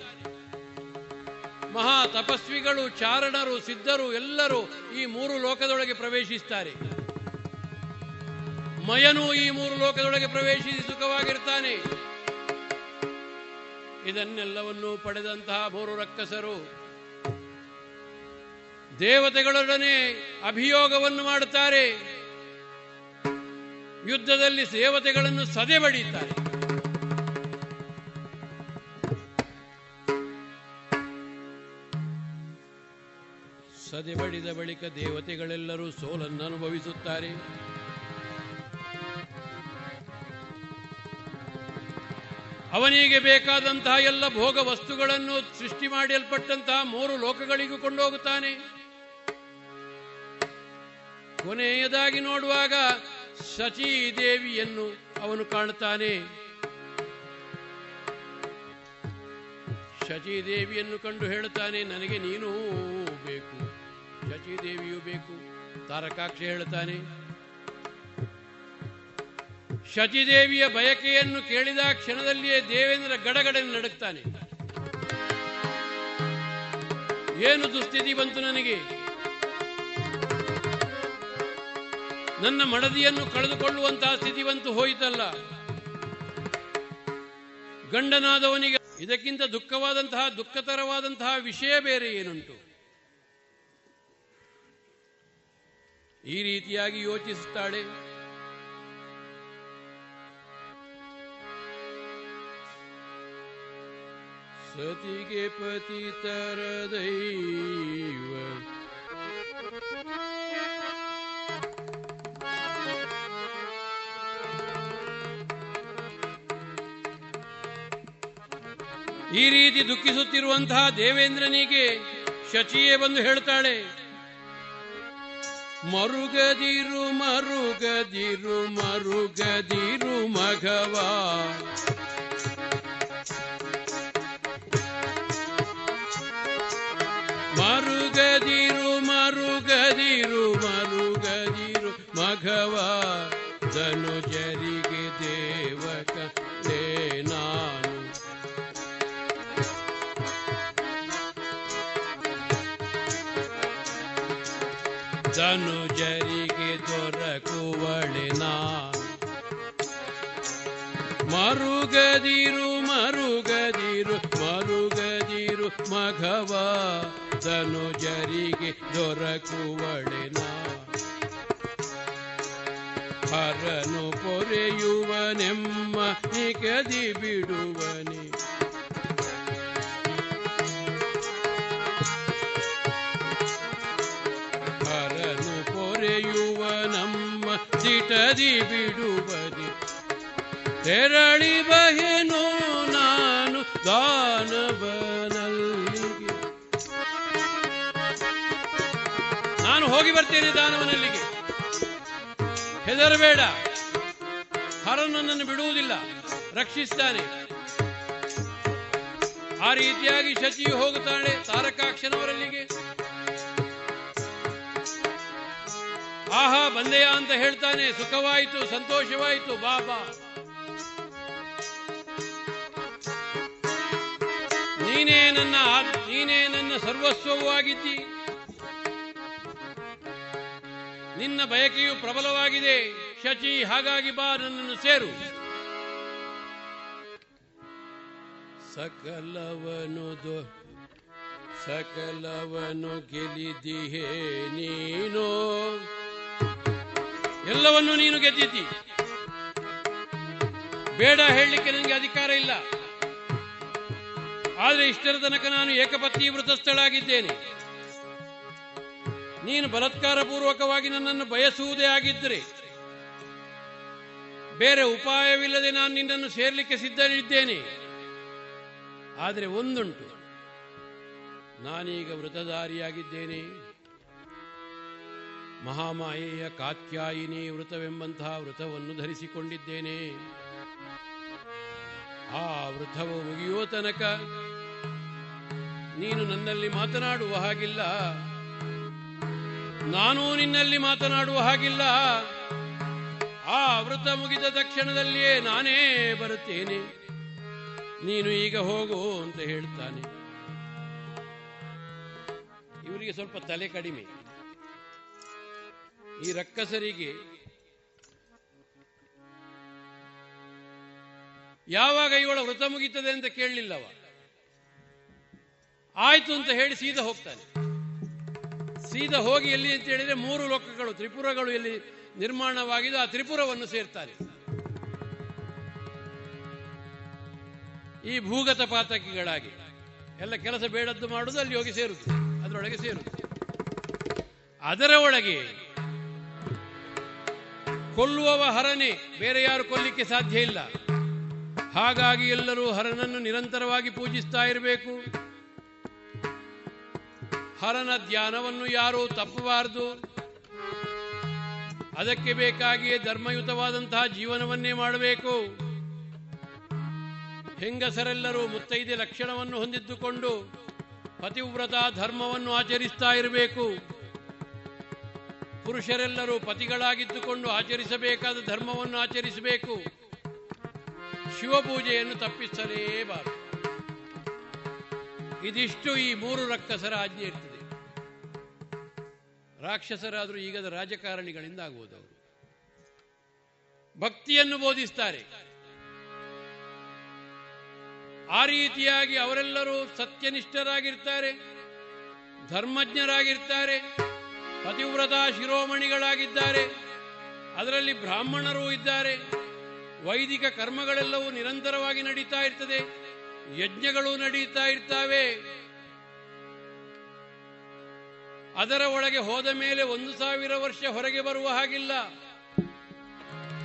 ಮಹಾ ತಪಸ್ವಿಗಳು, ಚಾರಣರು, ಸಿದ್ಧರು ಎಲ್ಲರೂ ಈ ಮೂರು ಲೋಕದೊಳಗೆ ಪ್ರವೇಶಿಸ್ತಾರೆ. ಮಯನು ಈ ಮೂರು ಲೋಕದೊಳಗೆ ಪ್ರವೇಶಿಸಿ ಸುಖವಾಗಿರ್ತಾನೆ. ಇದನ್ನೆಲ್ಲವನ್ನೂ ಪಡೆದಂತಹ ಮೂರು ರಕ್ಕಸರು ದೇವತೆಗಳೊಡನೆ ಅಭಿಯೋಗವನ್ನು ಮಾಡುತ್ತಾರೆ. ಯುದ್ಧದಲ್ಲಿ ದೇವತೆಗಳನ್ನು ಸದೆ ಬಡಿಯುತ್ತಾರೆ ಸದೆ ಬಡಿದ ಬಳಿಕ ದೇವತೆಗಳೆಲ್ಲರೂ ಸೋಲನ್ನು ಅನುಭವಿಸುತ್ತಾರೆ. ಅವನಿಗೆ ಬೇಕಾದಂತಹ ಎಲ್ಲ ಭೋಗ ವಸ್ತುಗಳನ್ನು ಸೃಷ್ಟಿ ಮಾಡಲ್ಪಟ್ಟಂತಹ ಮೂರು ಲೋಕಗಳಿಗೂ ಕೊಂಡೋಗುತ್ತಾನೆ. ಕೊನೆಯದಾಗಿ ನೋಡುವಾಗ ಶಚಿ ದೇವಿಯನ್ನು ಅವನು ಕಾಣುತ್ತಾನೆ. ಶಚಿ ದೇವಿಯನ್ನು ಕಂಡು ಹೇಳುತ್ತಾನೆ, ನನಗೆ ನೀನು ಬೇಕು. ಶಚಿ ದೇವಿಯೂ ಬೇಕು. ತಾರಕಾಕ್ಷ ಹೇಳ್ತಾನೆ. ಶಚಿದೇವಿಯ ಬಯಕೆಯನ್ನು ಕೇಳಿದ ಕ್ಷಣದಲ್ಲಿಯೇ ದೇವೇಂದ್ರ ಗಡಗಡೆ ನಡುಕ್ತಾನೆ ಏನು ದುಸ್ಥಿತಿ ಬಂತು ನನಗೆ? ನನ್ನ ಮಡದಿಯನ್ನು ಕಳೆದುಕೊಳ್ಳುವಂತಹ ಸ್ಥಿತಿ ಬಂತು ಹೋಯಿತಲ್ಲ. ಗಂಡನಾದವನಿಗೆ ಇದಕ್ಕಿಂತ ದುಃಖವಾದಂತಹ, ದುಃಖತರವಾದಂತಹ ವಿಷಯ ಬೇರೆ ಏನುಂಟು? ಈ ರೀತಿಯಾಗಿ ಯೋಚಿಸುತ್ತಾಳೆ. ಸತಿಗೆ ಪತಿತರ ದೈವ. ಈ ರೀತಿ ದುಃಖಿಸುತ್ತಿರುವಂತಹ ದೇವೇಂದ್ರನಿಗೆ ಶಚಿಯೇ ಬಂದು ಹೇಳ್ತಾಳೆ ಮರುಗದಿರು ಮರುಗದಿರು ಮರುಗದಿರು ಮಘವಾ ಮರುಗದಿರು ಮರುಗದಿರು ಮರುಗದಿರು ಮಘವ ಧನುಜರಿಗೆ ದೊರಕುವಳೆನ ಹರನು ಪೊರೆಯುವನೆಮ್ಮ ನಿಗದಿ ಬಿಡುವನೆ. ಹರನು ಪೊರೆಯುವನಮ್ಮ ಸಿಟದಿ ಬಿಡುವನೆ. ತೆರಳಿ ಬಹೆನು ನಾನು ದಾನವನಲ್ಲಿಗೆ ಹೋಗಿ ಬರ್ತೇನೆ ದಾನವನಲ್ಲಿಗೆ. ಹೆದರಬೇಡ. ಹರ ನನ್ನನ್ನು ಬಿಡುವುದಿಲ್ಲ. ರಕ್ಷಿಸ್ತಾನೆ. ಆ ರೀತಿಯಾಗಿ ಶಚಿಯು ಹೋಗುತ್ತಾಳೆ ತಾರಕಾಕ್ಷನವರಲ್ಲಿಗೆ. ಆಹಾ, ಬಂದೆಯ ಅಂತ ಹೇಳ್ತಾನೆ. ಸುಖವಾಯಿತು, ಸಂತೋಷವಾಯಿತು ಬಾಬಾ ನೀನೇ ನನ್ನ ನೀನೇ ನನ್ನ ಸರ್ವಸ್ವವೂ ಆಗಿದ್ದಿ. ನಿನ್ನ ಬಯಕೆಯು ಪ್ರಬಲವಾಗಿದೆ. ಶಚಿ, ಹಾಗಾಗಿ ಬಾ, ನನ್ನನ್ನು ಸೇರು. ಸಕಲವನು ಸಕಲವನು ಗೆಲಿದಿಹೇ ನೀನು. ಎಲ್ಲವನ್ನು ನೀನು ಗೆದ್ದಿದ್ದಿ. ಬೇಡ ಹೇಳಲಿಕ್ಕೆ ನನಗೆ ಅಧಿಕಾರ ಇಲ್ಲ. ಆದರೆ ಇಷ್ಟರ ತನಕ ನಾನು ಏಕಪತ್ನಿ ವೃತಸ್ಥಳಾಗಿದ್ದೇನೆ ನೀನು ಬಲತ್ಕಾರ ಪೂರ್ವಕವಾಗಿ ನನ್ನನ್ನು ಬಯಸುವುದೇ ಆಗಿದ್ದರೆ ಬೇರೆ ಉಪಾಯವಿಲ್ಲದೆ ನಾನು ನಿನ್ನನ್ನು ಸೇರ್ಲಿಕ್ಕೆ ಸಿದ್ಧನಿದ್ದೇನೆ ಆದರೆ ಒಂದುಂಟು. ನಾನೀಗ ವೃತಧಾರಿಯಾಗಿದ್ದೇನೆ. ಮಹಾಮಾಯೆಯ ಕಾತ್ಯಾಯಿನಿ ವೃತವೆಂಬಂತಹ ವೃತವನ್ನು ಧರಿಸಿಕೊಂಡಿದ್ದೇನೆ. ಆ ವೃತವು ಮುಗಿಯುವ ತನಕ ನೀನು ನನ್ನಲ್ಲಿ ಮಾತನಾಡುವ ಹಾಗಿಲ್ಲ. ನಾನು ನಿನ್ನಲ್ಲಿ ಮಾತನಾಡುವ ಹಾಗಿಲ್ಲ. ಆ ವೃತ ಮುಗಿದ ತಕ್ಷಣದಲ್ಲಿಯೇ ನಾನೇ ಬರುತ್ತೇನೆ. ನೀನು ಈಗ ಹೋಗು ಅಂತ ಹೇಳ್ತಾನೆ. ಇವರಿಗೆ ಸ್ವಲ್ಪ ತಲೆ ಕಡಿಮೆ. ಈ ರಕ್ಕಸರಿಗೆ ಯಾವಾಗ ಇವಳ ವೃತ ಮುಗಿತದೆ ಅಂತ ಕೇಳಲಿಲ್ಲವ? ಆಯ್ತು ಅಂತ ಹೇಳಿ ಸೀದಾ ಹೋಗ್ತಾನೆ. ಸೀದಾ ಹೋಗಿ ಎಲ್ಲಿ ಅಂತ ಹೇಳಿದ್ರೆ ಮೂರು ಲೋಕಗಳು, ತ್ರಿಪುರಗಳು ಎಲ್ಲಿ ನಿರ್ಮಾಣವಾಗಿದ್ದು ಆ ತ್ರಿಪುರವನ್ನು ಸೇರ್ತಾರೆ. ಈ ಭೂಗತ ಪಾತಕಿಗಳಾಗಿ ಎಲ್ಲ ಕೆಲಸ ಬೇಡದ್ದು ಮಾಡುವುದು ಅಲ್ಲಿ ಹೋಗಿ ಸೇರುತ್ತೆ ಅದರೊಳಗೆ ಸೇರುತ್ತೆ ಅದರ ಒಳಗೆ ಕೊಲ್ಲುವವ ಹರನೆ, ಬೇರೆ ಯಾರು ಕೊಲ್ಲಿಕ್ಕೆ ಸಾಧ್ಯ ಇಲ್ಲ. ಹಾಗಾಗಿ ಎಲ್ಲರೂ ಹರನನ್ನು ನಿರಂತರವಾಗಿ ಪೂಜಿಸ್ತಾ ಇರಬೇಕು. ಹರನ ಧ್ಯಾನವನ್ನು ಯಾರೂ ತಪ್ಪಬಾರದು. ಅದಕ್ಕೆ ಬೇಕಾಗಿಯೇ ಧರ್ಮಯುತವಾದಂತಹ ಜೀವನವನ್ನೇ ಮಾಡಬೇಕು. ಹೆಂಗಸರೆಲ್ಲರೂ ಮುತ್ತೈದೆ ಲಕ್ಷಣವನ್ನು ಹೊಂದಿದ್ದುಕೊಂಡು ಪತಿವ್ರತ ಧರ್ಮವನ್ನು ಆಚರಿಸ್ತಾ ಇರಬೇಕು. ಪುರುಷರೆಲ್ಲರೂ ಪತಿಗಳಾಗಿದ್ದುಕೊಂಡು ಆಚರಿಸಬೇಕಾದ ಧರ್ಮವನ್ನು ಆಚರಿಸಬೇಕು. ಶಿವಪೂಜೆಯನ್ನು ತಪ್ಪಿಸಲೇಬಾರದು. ಇದಿಷ್ಟು ಈ ಮೂರು ರಕ್ತಸರ ಆಜ್ಞೆ ಇರ್ತದೆ. ರಾಕ್ಷಸರಾದರೂ ಈಗ ರಾಜಕಾರಣಿಗಳಿಂದ ಆಗುವುದು ಅವರು ಭಕ್ತಿಯನ್ನು ಬೋಧಿಸ್ತಾರೆ. ಆ ರೀತಿಯಾಗಿ ಅವರೆಲ್ಲರೂ ಸತ್ಯನಿಷ್ಠರಾಗಿರ್ತಾರೆ, ಧರ್ಮಜ್ಞರಾಗಿರ್ತಾರೆ, ಪತಿವ್ರತ ಶಿರೋಮಣಿಗಳಾಗಿದ್ದಾರೆ. ಅದರಲ್ಲಿ ಬ್ರಾಹ್ಮಣರೂ ಇದ್ದಾರೆ. ವೈದಿಕ ಕರ್ಮಗಳೆಲ್ಲವೂ ನಿರಂತರವಾಗಿ ನಡೀತಾ ಇರ್ತದೆ. ಯಜ್ಞಗಳು ನಡೀತಾ ಇರ್ತಾವೆ. ಅದರ ಒಳಗೆ ಹೋದ ಮೇಲೆ ಒಂದು ಸಾವಿರ ವರ್ಷ ಹೊರಗೆ ಬರುವ ಹಾಗಿಲ್ಲ.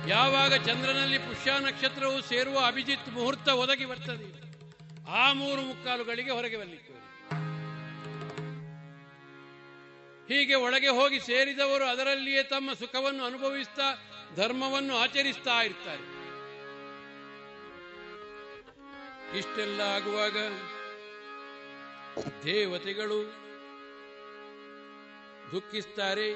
ಯಾವಾಗ ಚಂದ್ರನಲ್ಲಿ ಪುಷ್ಯ ನಕ್ಷತ್ರವು ಸೇರುವ ಅಭಿಜಿತ್ ಮುಹೂರ್ತ ಒದಗಿ ಬರ್ತದೆ, ಆ ಮೂರು ಮುಕ್ಕಾಲುಗಳಿಗೆ ಹೊರಗೆ ಬರಲಿಕ್ಕೆ. ಹೀಗೆ ಒಳಗೆ ಹೋಗಿ ಸೇರಿದವರು ಅದರಲ್ಲಿಯೇ ತಮ್ಮ ಸುಖವನ್ನು ಅನುಭವಿಸ್ತಾ, ಧರ್ಮವನ್ನು ಆಚರಿಸ್ತಾ ಇರ್ತಾರೆ. ಇಷ್ಟೆಲ್ಲ ಆಗುವಾಗ ದೇವತೆಗಳು ದುಃಖಿಸ್ತಾರೆ.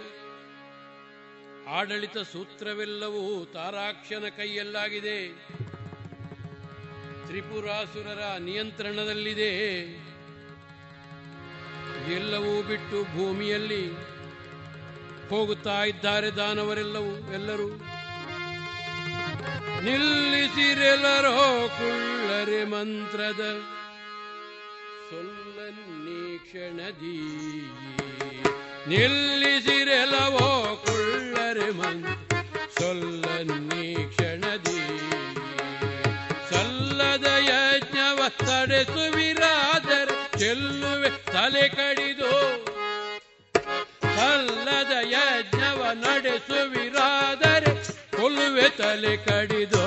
ಆಡಳಿತ ಸೂತ್ರವೆಲ್ಲವೂ ತಾರಾಕ್ಷನ ಕೈಯಲ್ಲಾಗಿದೆ. ತ್ರಿಪುರಾಸುರರ ನಿಯಂತ್ರಣದಲ್ಲಿದೆ. ಎಲ್ಲವೂ ಬಿಟ್ಟು ಭೂಮಿಯಲ್ಲಿ ಹೋಗುತ್ತಾ ಇದ್ದಾರೆ ದಾನವರೆಲ್ಲವೂ ಎಲ್ಲರೂ. ನಿಲ್ಲಿಸಿರೆಲ್ಲರೋ ಕುಳ್ಳರೆ ಮಂತ್ರದ ಸೊಲ್ಲನ್ನೀಕ್ಷಣದೀ ನಿಲ್ಲಿಸಿರೆಲ್ಲವೋ ಕುಳ್ಳರೆ ಮಂತ್ರ ಸೊಲ್ಲನ್ನೀಕ್ಷಣದೀ ಸಲ್ಲದ ಯಜ್ಞವ ತಡೆಸುವಿರಾದರೆ ಚೆಲ್ಲುವೆ ತಲೆ ಕಡಿದು. ಸಲ್ಲದ ಯಜ್ಞವ ನಡೆಸುವಿರಾದರೆ ತಲೆ ಕಡಿದು.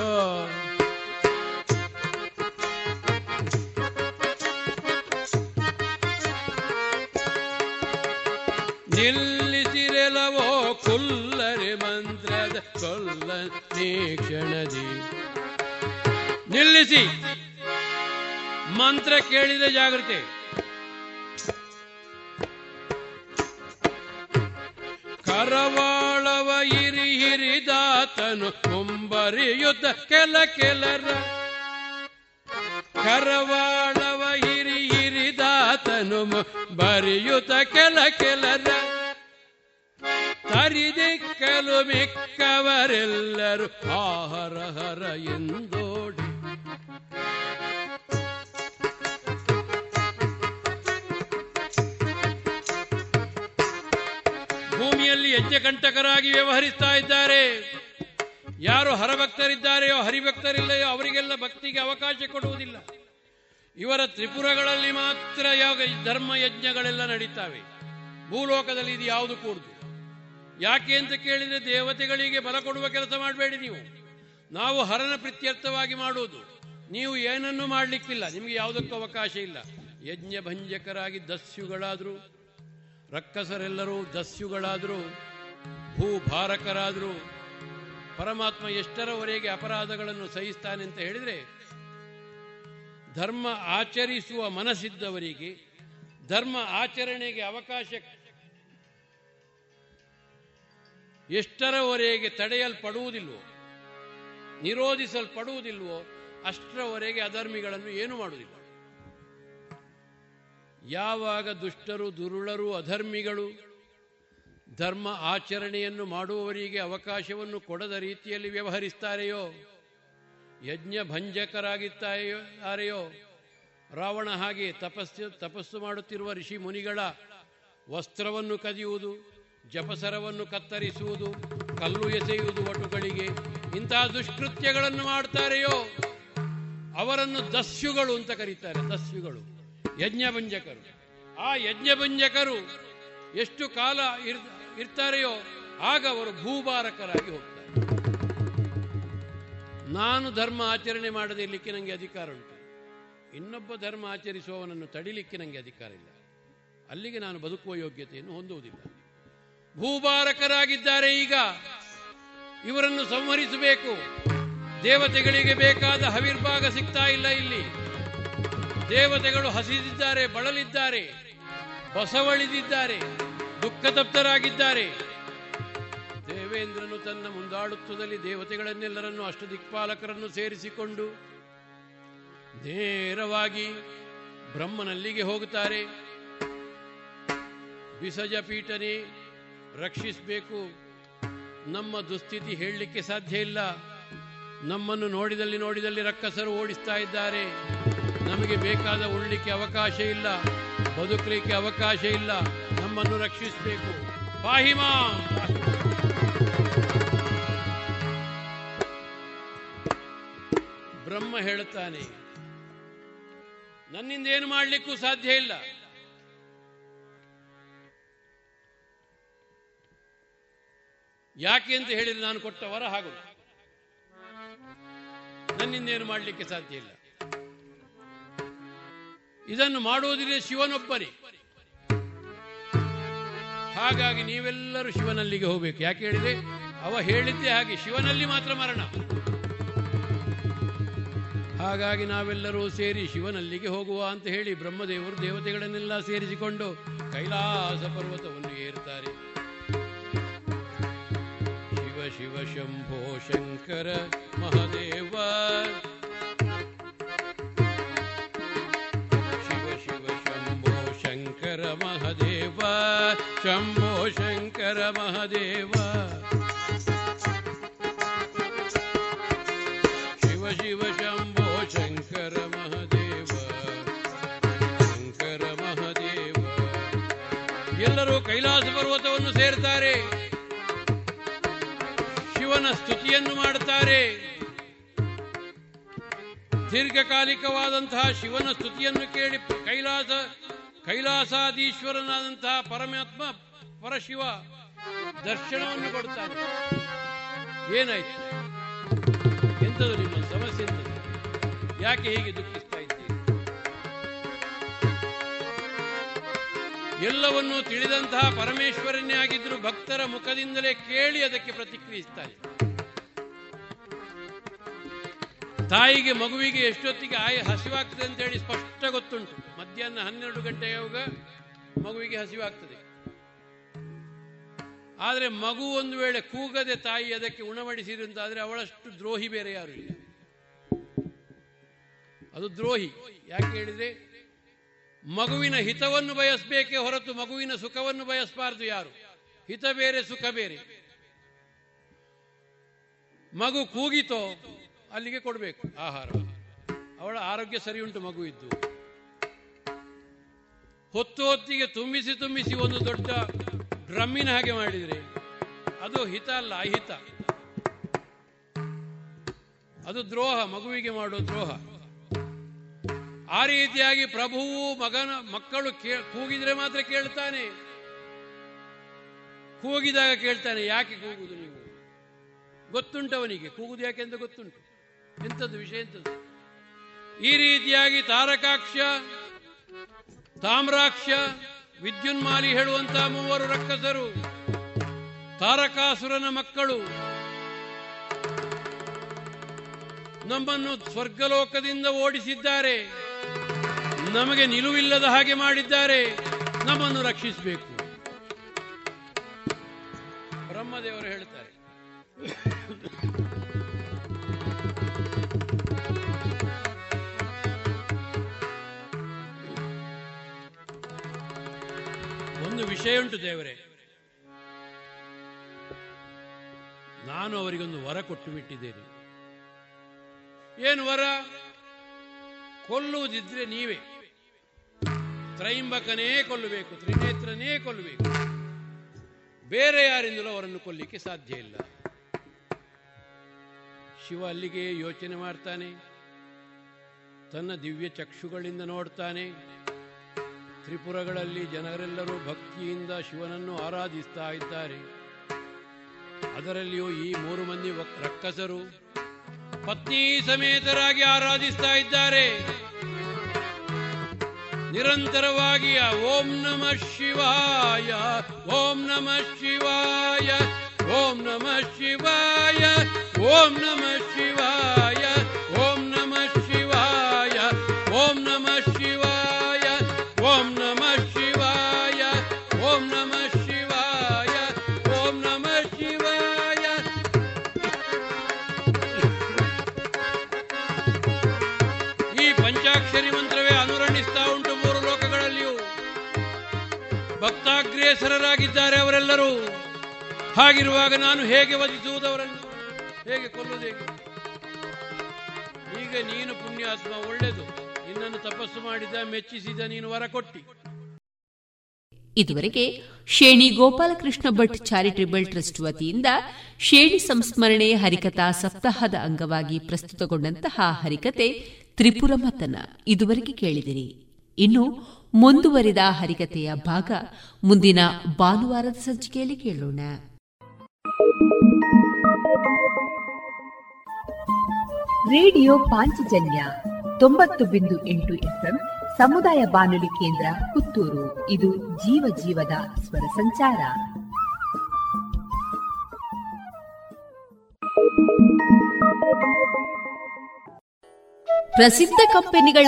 ನಿಲ್ಲಿಸಿರೆಲವೋ ಕುಲ್ಲರೆ ಮಂತ್ರದ ಕೊಲ್ಲ ಕ್ಷಣದಿ. ನಿಲ್ಲಿಸಿ. ಮಂತ್ರ ಕೇಳಿದ ಜಾಗೃತಿ ಕರವಾಳವ ಇರಿ ಹಿರಿದಾತನು ಮುಂಬರಿಯುದ್ಧ ಕೆಲ ಕೆಲರ. ಕರವಾಳವ ಹಿರಿ ಹಿರಿದಾತನು ಬರಿಯುತ ಕೆಲ ಕೆಲರ. ತರಿದಿಕ್ಕಲು ಮಿಕ್ಕವರೆಲ್ಲರೂ ಆಹರ ಹರ ಎಂದೋಡಿ. ಯಜ್ಞಕಂಟಕರಾಗಿ ವ್ಯವಹರಿಸ್ತಾ ಇದ್ದಾರೆ. ಯಾರು ಹರಭಕ್ತರಿದ್ದಾರೆಯೋ, ಹರಿಭಕ್ತರಿಲ್ಲಯೋ, ಅವರಿಗೆಲ್ಲ ಭಕ್ತಿಗೆ ಅವಕಾಶ ಕೊಡುವುದಿಲ್ಲ. ಇವರ ತ್ರಿಪುರಗಳಲ್ಲಿ ಮಾತ್ರ ಯಾವ ಧರ್ಮ ಯಜ್ಞಗಳೆಲ್ಲ ನಡೀತಾವೆ? ಭೂಲೋಕದಲ್ಲಿ ಇದು ಯಾವುದು ಕೂಡುದು? ಯಾಕೆ ಅಂತ ಕೇಳಿದ್ರೆ ದೇವತೆಗಳಿಗೆ ಬಲ ಕೊಡುವ ಕೆಲಸ ಮಾಡಬೇಡಿ ನೀವು. ನಾವು ಹರನ ಪ್ರೀತ್ಯರ್ಥವಾಗಿ ಮಾಡುವುದು. ನೀವು ಏನನ್ನು ಮಾಡಲಿಕ್ಕಿಲ್ಲ. ನಿಮಗೆ ಯಾವುದಕ್ಕೂ ಅವಕಾಶ ಇಲ್ಲ. ಯಜ್ಞ ಭಂಜಕರಾಗಿ ದಸ್ಯುಗಳಾದ್ರು ರಕ್ಕಸರೆಲ್ಲರೂ ದಸ್ಯುಗಳಾದರೂ, ಭೂಭಾರಕರಾದರೂ, ಪರಮಾತ್ಮ ಎಷ್ಟರವರೆಗೆ ಅಪರಾಧಗಳನ್ನು ಸಹಿಸ್ತಾನೆ ಅಂತ ಹೇಳಿದರೆ, ಧರ್ಮ ಆಚರಿಸುವ ಮನಸ್ಸಿದ್ದವರಿಗೆ, ಧರ್ಮ ಆಚರಣೆಗೆ ಅವಕಾಶ ಎಷ್ಟರವರೆಗೆ ತಡೆಯಲ್ಪಡುವುದಿಲ್ವೋ, ನಿರೋಧಿಸಲ್ಪಡುವುದಿಲ್ವೋ, ಅಷ್ಟರವರೆಗೆ ಅಧರ್ಮಿಗಳನ್ನು ಏನು ಮಾಡುವುದಿಲ್ಲ. ಯಾವಾಗ ದುಷ್ಟರು, ದುರುಳರು, ಅಧರ್ಮಿಗಳು ಧರ್ಮ ಆಚರಣೆಯನ್ನು ಮಾಡುವವರಿಗೆ ಅವಕಾಶವನ್ನು ಕೊಡದ ರೀತಿಯಲ್ಲಿ ವ್ಯವಹರಿಸ್ತಾರೆಯೋ, ಯಜ್ಞ ಭಂಜಕರಾಗಿತ್ತಾರೆಯೋ ರಾವಣ ಹಾಗೆ ತಪಸ್ಸು ತಪಸ್ಸು ಮಾಡುತ್ತಿರುವ ಋಷಿ ಮುನಿಗಳ ವಸ್ತ್ರವನ್ನು ಕದಿಯುವುದು, ಜಪಸರವನ್ನು ಕತ್ತರಿಸುವುದು, ಕಲ್ಲು ಎಸೆಯುವುದು ಒಟುಗಳಿಗೆ ಇಂತಹ ದುಷ್ಕೃತ್ಯಗಳನ್ನು ಮಾಡ್ತಾರೆಯೋ, ಅವರನ್ನು ದಸ್ಯುಗಳು ಅಂತ ಕರೀತಾರೆ, ದಸ್ಯುಗಳು. ಯಜ್ಞಭಂಜಕರು. ಆ ಯಜ್ಞಭಂಜಕರು ಎಷ್ಟು ಕಾಲ ಇರ್, ಇರ್ತಾರೆಯೋ ಆಗ ಅವರು ಭೂಭಾರಕರಾಗಿ ಹೋಗ್ತಾರೆ. ನಾನು ಧರ್ಮ ಆಚರಣೆ ಮಾಡದೇ ಇರಲಿಕ್ಕೆ ನನಗೆ ಅಧಿಕಾರ ಉಂಟು. ಇನ್ನೊಬ್ಬ ಧರ್ಮ ಆಚರಿಸುವವನನ್ನು ತಡಿಲಿಕ್ಕೆ ನನಗೆ ಅಧಿಕಾರ ಇಲ್ಲ. ಅಲ್ಲಿಗೆ ನಾನು ಬದುಕುವ ಯೋಗ್ಯತೆಯನ್ನು ಹೊಂದುವುದಿಲ್ಲ. ಭೂಭಾರಕರಾಗಿದ್ದಾರೆ ಈಗ. ಇವರನ್ನು ಸಂಹರಿಸಬೇಕು. ದೇವತೆಗಳಿಗೆ ಬೇಕಾದ ಹವಿರ್ಭಾಗ ಸಿಗ್ತಾ ಇಲ್ಲ ಇಲ್ಲಿ. ದೇವತೆಗಳು ಹಸಿದಿದ್ದಾರೆ, ಬಳಲಿದ್ದಾರೆ, ಬಸವಳಿದಿದ್ದಾರೆ, ದುಃಖತಪ್ತರಾಗಿದ್ದಾರೆ. ದೇವೇಂದ್ರನು ತನ್ನ ಮುಂದಾಳುತ್ವದಲ್ಲಿ ದೇವತೆಗಳನ್ನೆಲ್ಲರನ್ನು ಅಷ್ಟು ದಿಕ್ಪಾಲಕರನ್ನು ಸೇರಿಸಿಕೊಂಡು ನೇರವಾಗಿ ಬ್ರಹ್ಮನಲ್ಲಿಗೆ ಹೋಗುತ್ತಾರೆ. ಬಿಸಜ ಪೀಠನೆ ರಕ್ಷಿಸಬೇಕು. ನಮ್ಮ ದುಸ್ಥಿತಿ ಹೇಳಲಿಕ್ಕೆ ಸಾಧ್ಯ ಇಲ್ಲ. ನಮ್ಮನ್ನು ನೋಡಿದಲ್ಲಿ ನೋಡಿದಲ್ಲಿ ರಕ್ಕಸರು ಓಡಿಸ್ತಾ ಇದ್ದಾರೆ. ನಮಗೆ ಬೇಕಾದ ಉಳ್ಳಿಕ್ಕೆ ಅವಕಾಶ ಇಲ್ಲ, ಬದುಕಲಿಕ್ಕೆ ಅವಕಾಶ ಇಲ್ಲ, ನಮ್ಮನ್ನು ರಕ್ಷಿಸಬೇಕು. ಪಾಹಿಮಾ ಬ್ರಹ್ಮ ಹೇಳುತ್ತಾನೆ, ನನ್ನಿಂದ ಏನು ಮಾಡಲಿಕ್ಕೂ ಸಾಧ್ಯ ಇಲ್ಲ. ಯಾಕೆ ಅಂತ ಹೇಳಿದ್ರೆ ನಾನು ಕೊಟ್ಟ ವರ ಹಾಗೂ. ನನ್ನಿಂದ ಏನು ಮಾಡಲಿಕ್ಕೆ ಸಾಧ್ಯ ಇಲ್ಲ. ಇದನ್ನು ಮಾಡುವುದಿಲ್ಲ ಶಿವನೊಬ್ಬನೇ ಹಾಗಾಗಿ ನೀವೆಲ್ಲರೂ ಶಿವನಲ್ಲಿಗೆ ಹೋಗಬೇಕು. ಯಾಕೆ ಹೇಳಿದೆ? ಅವ ಹೇಳಿದ್ದೆ ಹಾಗೆ. ಶಿವನಲ್ಲಿ ಮಾತ್ರ ಮರಣ. ಹಾಗಾಗಿ ನಾವೆಲ್ಲರೂ ಸೇರಿ ಶಿವನಲ್ಲಿಗೆ ಹೋಗುವ ಅಂತ ಹೇಳಿ ಬ್ರಹ್ಮದೇವರು ದೇವತೆಗಳನ್ನೆಲ್ಲ ಸೇರಿಸಿಕೊಂಡು ಕೈಲಾಸ ಪರ್ವತವನ್ನು ಏರುತ್ತಾರೆ. ಶಿವ ಶಿವ, ಶಂಭೋ, ಶಂಕರ, ಮಹದೇವ. ಶಂಭೋ ಶಂಕರ ಮಹದೇವ ಶಿವ ಶಿವ ಶಂಭೋ ಶಂಕರ ಮಹದೇವ ಶಂಕರ ಮಹದೇವ ಎಲ್ಲರೂ ಕೈಲಾಸ ಪರ್ವತವನ್ನು ಸೇರ್ತಾರೆ. ಶಿವನ ಸ್ತುತಿಯನ್ನು ಮಾಡುತ್ತಾರೆ. ದೀರ್ಘಕಾಲಿಕವಾದಂತಹ ಶಿವನ ಸ್ತುತಿಯನ್ನು ಕೇಳಿ ಕೈಲಾಸ ಕೈಲಾಸಾದೀಶ್ವರನಾದಂತಹ ಪರಮಾತ್ಮ ಪರಶಿವ ದರ್ಶನವನ್ನು ಕೊಡ್ತಾನೆ ಏನಾಯ್ತು? ಎಂಥದ್ದು ನಿಮ್ಮ ಸಮಸ್ಯೆ ಯಾಕೆ ಹೀಗೆ ದುಃಖಿಸ್ತಾ ಇದ್ದೀರಿ? ಎಲ್ಲವನ್ನೂ ತಿಳಿದಂತಹ ಪರಮೇಶ್ವರನ್ನೇ ಆಗಿದ್ರು ಭಕ್ತರ ಮುಖದಿಂದಲೇ ಕೇಳಿ ಅದಕ್ಕೆ ಪ್ರತಿಕ್ರಿಯಿಸ್ತಾನೆ ತಾಯಿಗೆ ಮಗುವಿಗೆ ಎಷ್ಟೊತ್ತಿಗೆ ಆಯ ಹಸಿವಾಗ್ತದೆ ಅಂತ ಹೇಳಿ ಸ್ಪಷ್ಟ ಗೊತ್ತುಂಟು. ಮಧ್ಯಾಹ್ನ ಹನ್ನೆರಡು ಗಂಟೆಯಾಗ ಮಗುವಿಗೆ ಹಸಿವಾಗ್ತದೆ ಆದರೆ ಮಗು ಒಂದು ವೇಳೆ ಕೂಗದೆ ತಾಯಿ ಅದಕ್ಕೆ ಉಣಬಡಿಸಿದ್ರು ಅಂತಾದ್ರೆ ಅವಳಷ್ಟು ದ್ರೋಹಿ ಬೇರೆ ಯಾರು ಇಲ್ಲ. ಅದು ದ್ರೋಹಿ. ಯಾಕೆ ಹೇಳಿದ್ರೆ ಮಗುವಿನ ಹಿತವನ್ನು ಬಯಸಬೇಕೇ ಹೊರತು ಮಗುವಿನ ಸುಖವನ್ನು ಬಯಸಬಾರದು ಯಾರು? ಹಿತ ಬೇರೆ, ಸುಖ ಬೇರೆ. ಮಗು ಕೂಗಿತೋ ಅಲ್ಲಿಗೆ ಕೊಡಬೇಕು ಆಹಾರ. ಅವಳ ಆರೋಗ್ಯ ಸರಿ ಉಂಟು ಮಗು ಇದ್ದು ಹೊತ್ತು ಹೊತ್ತಿಗೆ ತುಂಬಿಸಿ ತುಂಬಿಸಿ ಒಂದು ದೊಡ್ಡ ಡ್ರಮ್ಮಿನ ಹಾಗೆ ಮಾಡಿದರೆ. ಅದು ಹಿತ ಅಲ್ಲ, ಅಹಿತ. ಅದು ದ್ರೋಹ, ಮಗುವಿಗೆ ಮಾಡುವ ದ್ರೋಹ. ಆ ರೀತಿಯಾಗಿ ಪ್ರಭುವು ಮಗನ, ಮಕ್ಕಳು ಕೂಗಿದ್ರೆ ಮಾತ್ರ ಕೇಳ್ತಾನೆ. ಕೂಗಿದಾಗ ಕೇಳ್ತಾನೆ, ಯಾಕೆ ಕೂಗುದು ನೀವು? ಗೊತ್ತುಂಟವನಿಗೆ. ಕೂಗುದು ಯಾಕೆ ಅಂತ ಗೊತ್ತುಂಟು. ಎಂಥದ್ದು ವಿಷಯ ಎಂಥದ್ದು? ಈ ರೀತಿಯಾಗಿ ತಾರಕಾಕ್ಷ ತಾಮ್ರಾಕ್ಷ ವಿದ್ಯುನ್ಮಾಲಿ ಹೇಳುವಂತಹ ಮೂವರು ರಕ್ಕಸರು ತಾರಕಾಸುರನ ಮಕ್ಕಳು. ನಮ್ಮನ್ನು ಸ್ವರ್ಗಲೋಕದಿಂದ ಓಡಿಸಿದ್ದಾರೆ. ನಮಗೆ ನಿಲುವಿಲ್ಲದ ಹಾಗೆ ಮಾಡಿದ್ದಾರೆ. ನಮ್ಮನ್ನು ರಕ್ಷಿಸಬೇಕು. ಬ್ರಹ್ಮದೇವರು ಹೇಳ್ತಾರೆ. ವಿಷಯ ಉಂಟು ದೇವರೇ. ನಾನು ಅವರಿಗೊಂದು ವರ ಕೊಟ್ಟು ಬಿಟ್ಟಿದ್ದೇನೆ. ಏನು ವರ? ಕೊಲ್ಲುವುದಿದ್ರೆ ನೀವೇ. ತ್ರೈಂಬಕನೇ ಕೊಲ್ಲಬೇಕು, ತ್ರಿನೇತ್ರನೇ ಕೊಲ್ಲಬೇಕು. ಬೇರೆ ಯಾರಿಂದಲೂ ಅವರನ್ನು ಕೊಲ್ಲಿಕ್ಕೆ ಸಾಧ್ಯ ಇಲ್ಲ. ಶಿವ ಅಲ್ಲಿಗೆ ಯೋಚನೆ ಮಾಡ್ತಾನೆ. ತನ್ನ ದಿವ್ಯ ಚಕ್ಷುಗಳಿಂದ ನೋಡ್ತಾನೆ. ತ್ರಿಪುರಗಳಲ್ಲಿ ಜನರೆಲ್ಲರೂ ಭಕ್ತಿಯಿಂದ ಶಿವನನ್ನು ಆರಾಧಿಸ್ತಾ ಇದ್ದಾರೆ. ಅದರಲ್ಲಿಯೂ ಈ ಮೂರು ಮಂದಿ ರಕ್ಕಸರು ಪತ್ನಿ ಸಮೇತರಾಗಿ ಆರಾಧಿಸ್ತಾ ಇದ್ದಾರೆ. ನಿರಂತರವಾಗಿ ಓಂ ನಮ ಶಿವಾಯ, ಓಂ ನಮ ಶಿವಾಯ, ಓಂ ನಮ ಶಿವಾಯ, ಓಂ ನಮ ಶಿವಾಯ. ಭಕ್ತಾಗ್ರೇಸರರಾಗಿದ್ದಾರೆ ಅವರೆಲ್ಲರೂ. ಹಾಗಿರುವಾಗ ನಾನು ಹೇಗೆ ವಧಿಸುವುದವರನ್ನು ಹೇಗೆ ಕೊಲ್ಲುವುದೇಗೆ ಈಗ ನೀನು ಪುಣ್ಯಾತ್ಮ, ಒಳ್ಳೆದು. ನಿನ್ನನ್ನು ತಪಸ್ಸು ಮಾಡಿದ, ಮೆಚ್ಚಿಸಿದ, ನೀನು ವರ ಕೊಟ್ಟಿ. ಇದುವರೆಗೆ ಶೇಣಿ ಗೋಪಾಲಕೃಷ್ಣ ಭಟ್ ಚಾರಿಟೇಬಲ್ ಟ್ರಸ್ಟ್ ವತಿಯಿಂದ ಶೇಣಿ ಸಂಸ್ಮರಣೆ ಹರಿಕಥಾ ಸಪ್ತಾಹದ ಅಂಗವಾಗಿ ಪ್ರಸ್ತುತಗೊಂಡಂತಹ ಹರಿಕತೆ ತ್ರಿಪುರ ಮತನ ಇದುವರೆಗೆ ಕೇಳಿದಿರಿ. ಇನ್ನು ಮುಂದುವರಿದ ಹರಿಕತೆಯ ಭಾಗ ಮುಂದಿನ ಭಾನುವಾರದ ಸಂಚಿಕೆಯಲ್ಲಿ ಕೇಳೋಣ. ರೇಡಿಯೋ ಪಾಂಚಜನ್ಯ ತೊಂಬತ್ತು ಬಿಂದು ಎಂಟು ಎಫ್ಎಂ ಸಮುದಾಯ ಬಾನುಲಿ ಕೇಂದ್ರ ಪುತ್ತೂರು. ಇದು ಜೀವ ಜೀವದ ಸ್ವರ ಸಂಚಾರ. ಪ್ರಸಿದ್ಧ ಕಂಪನಿಗಳ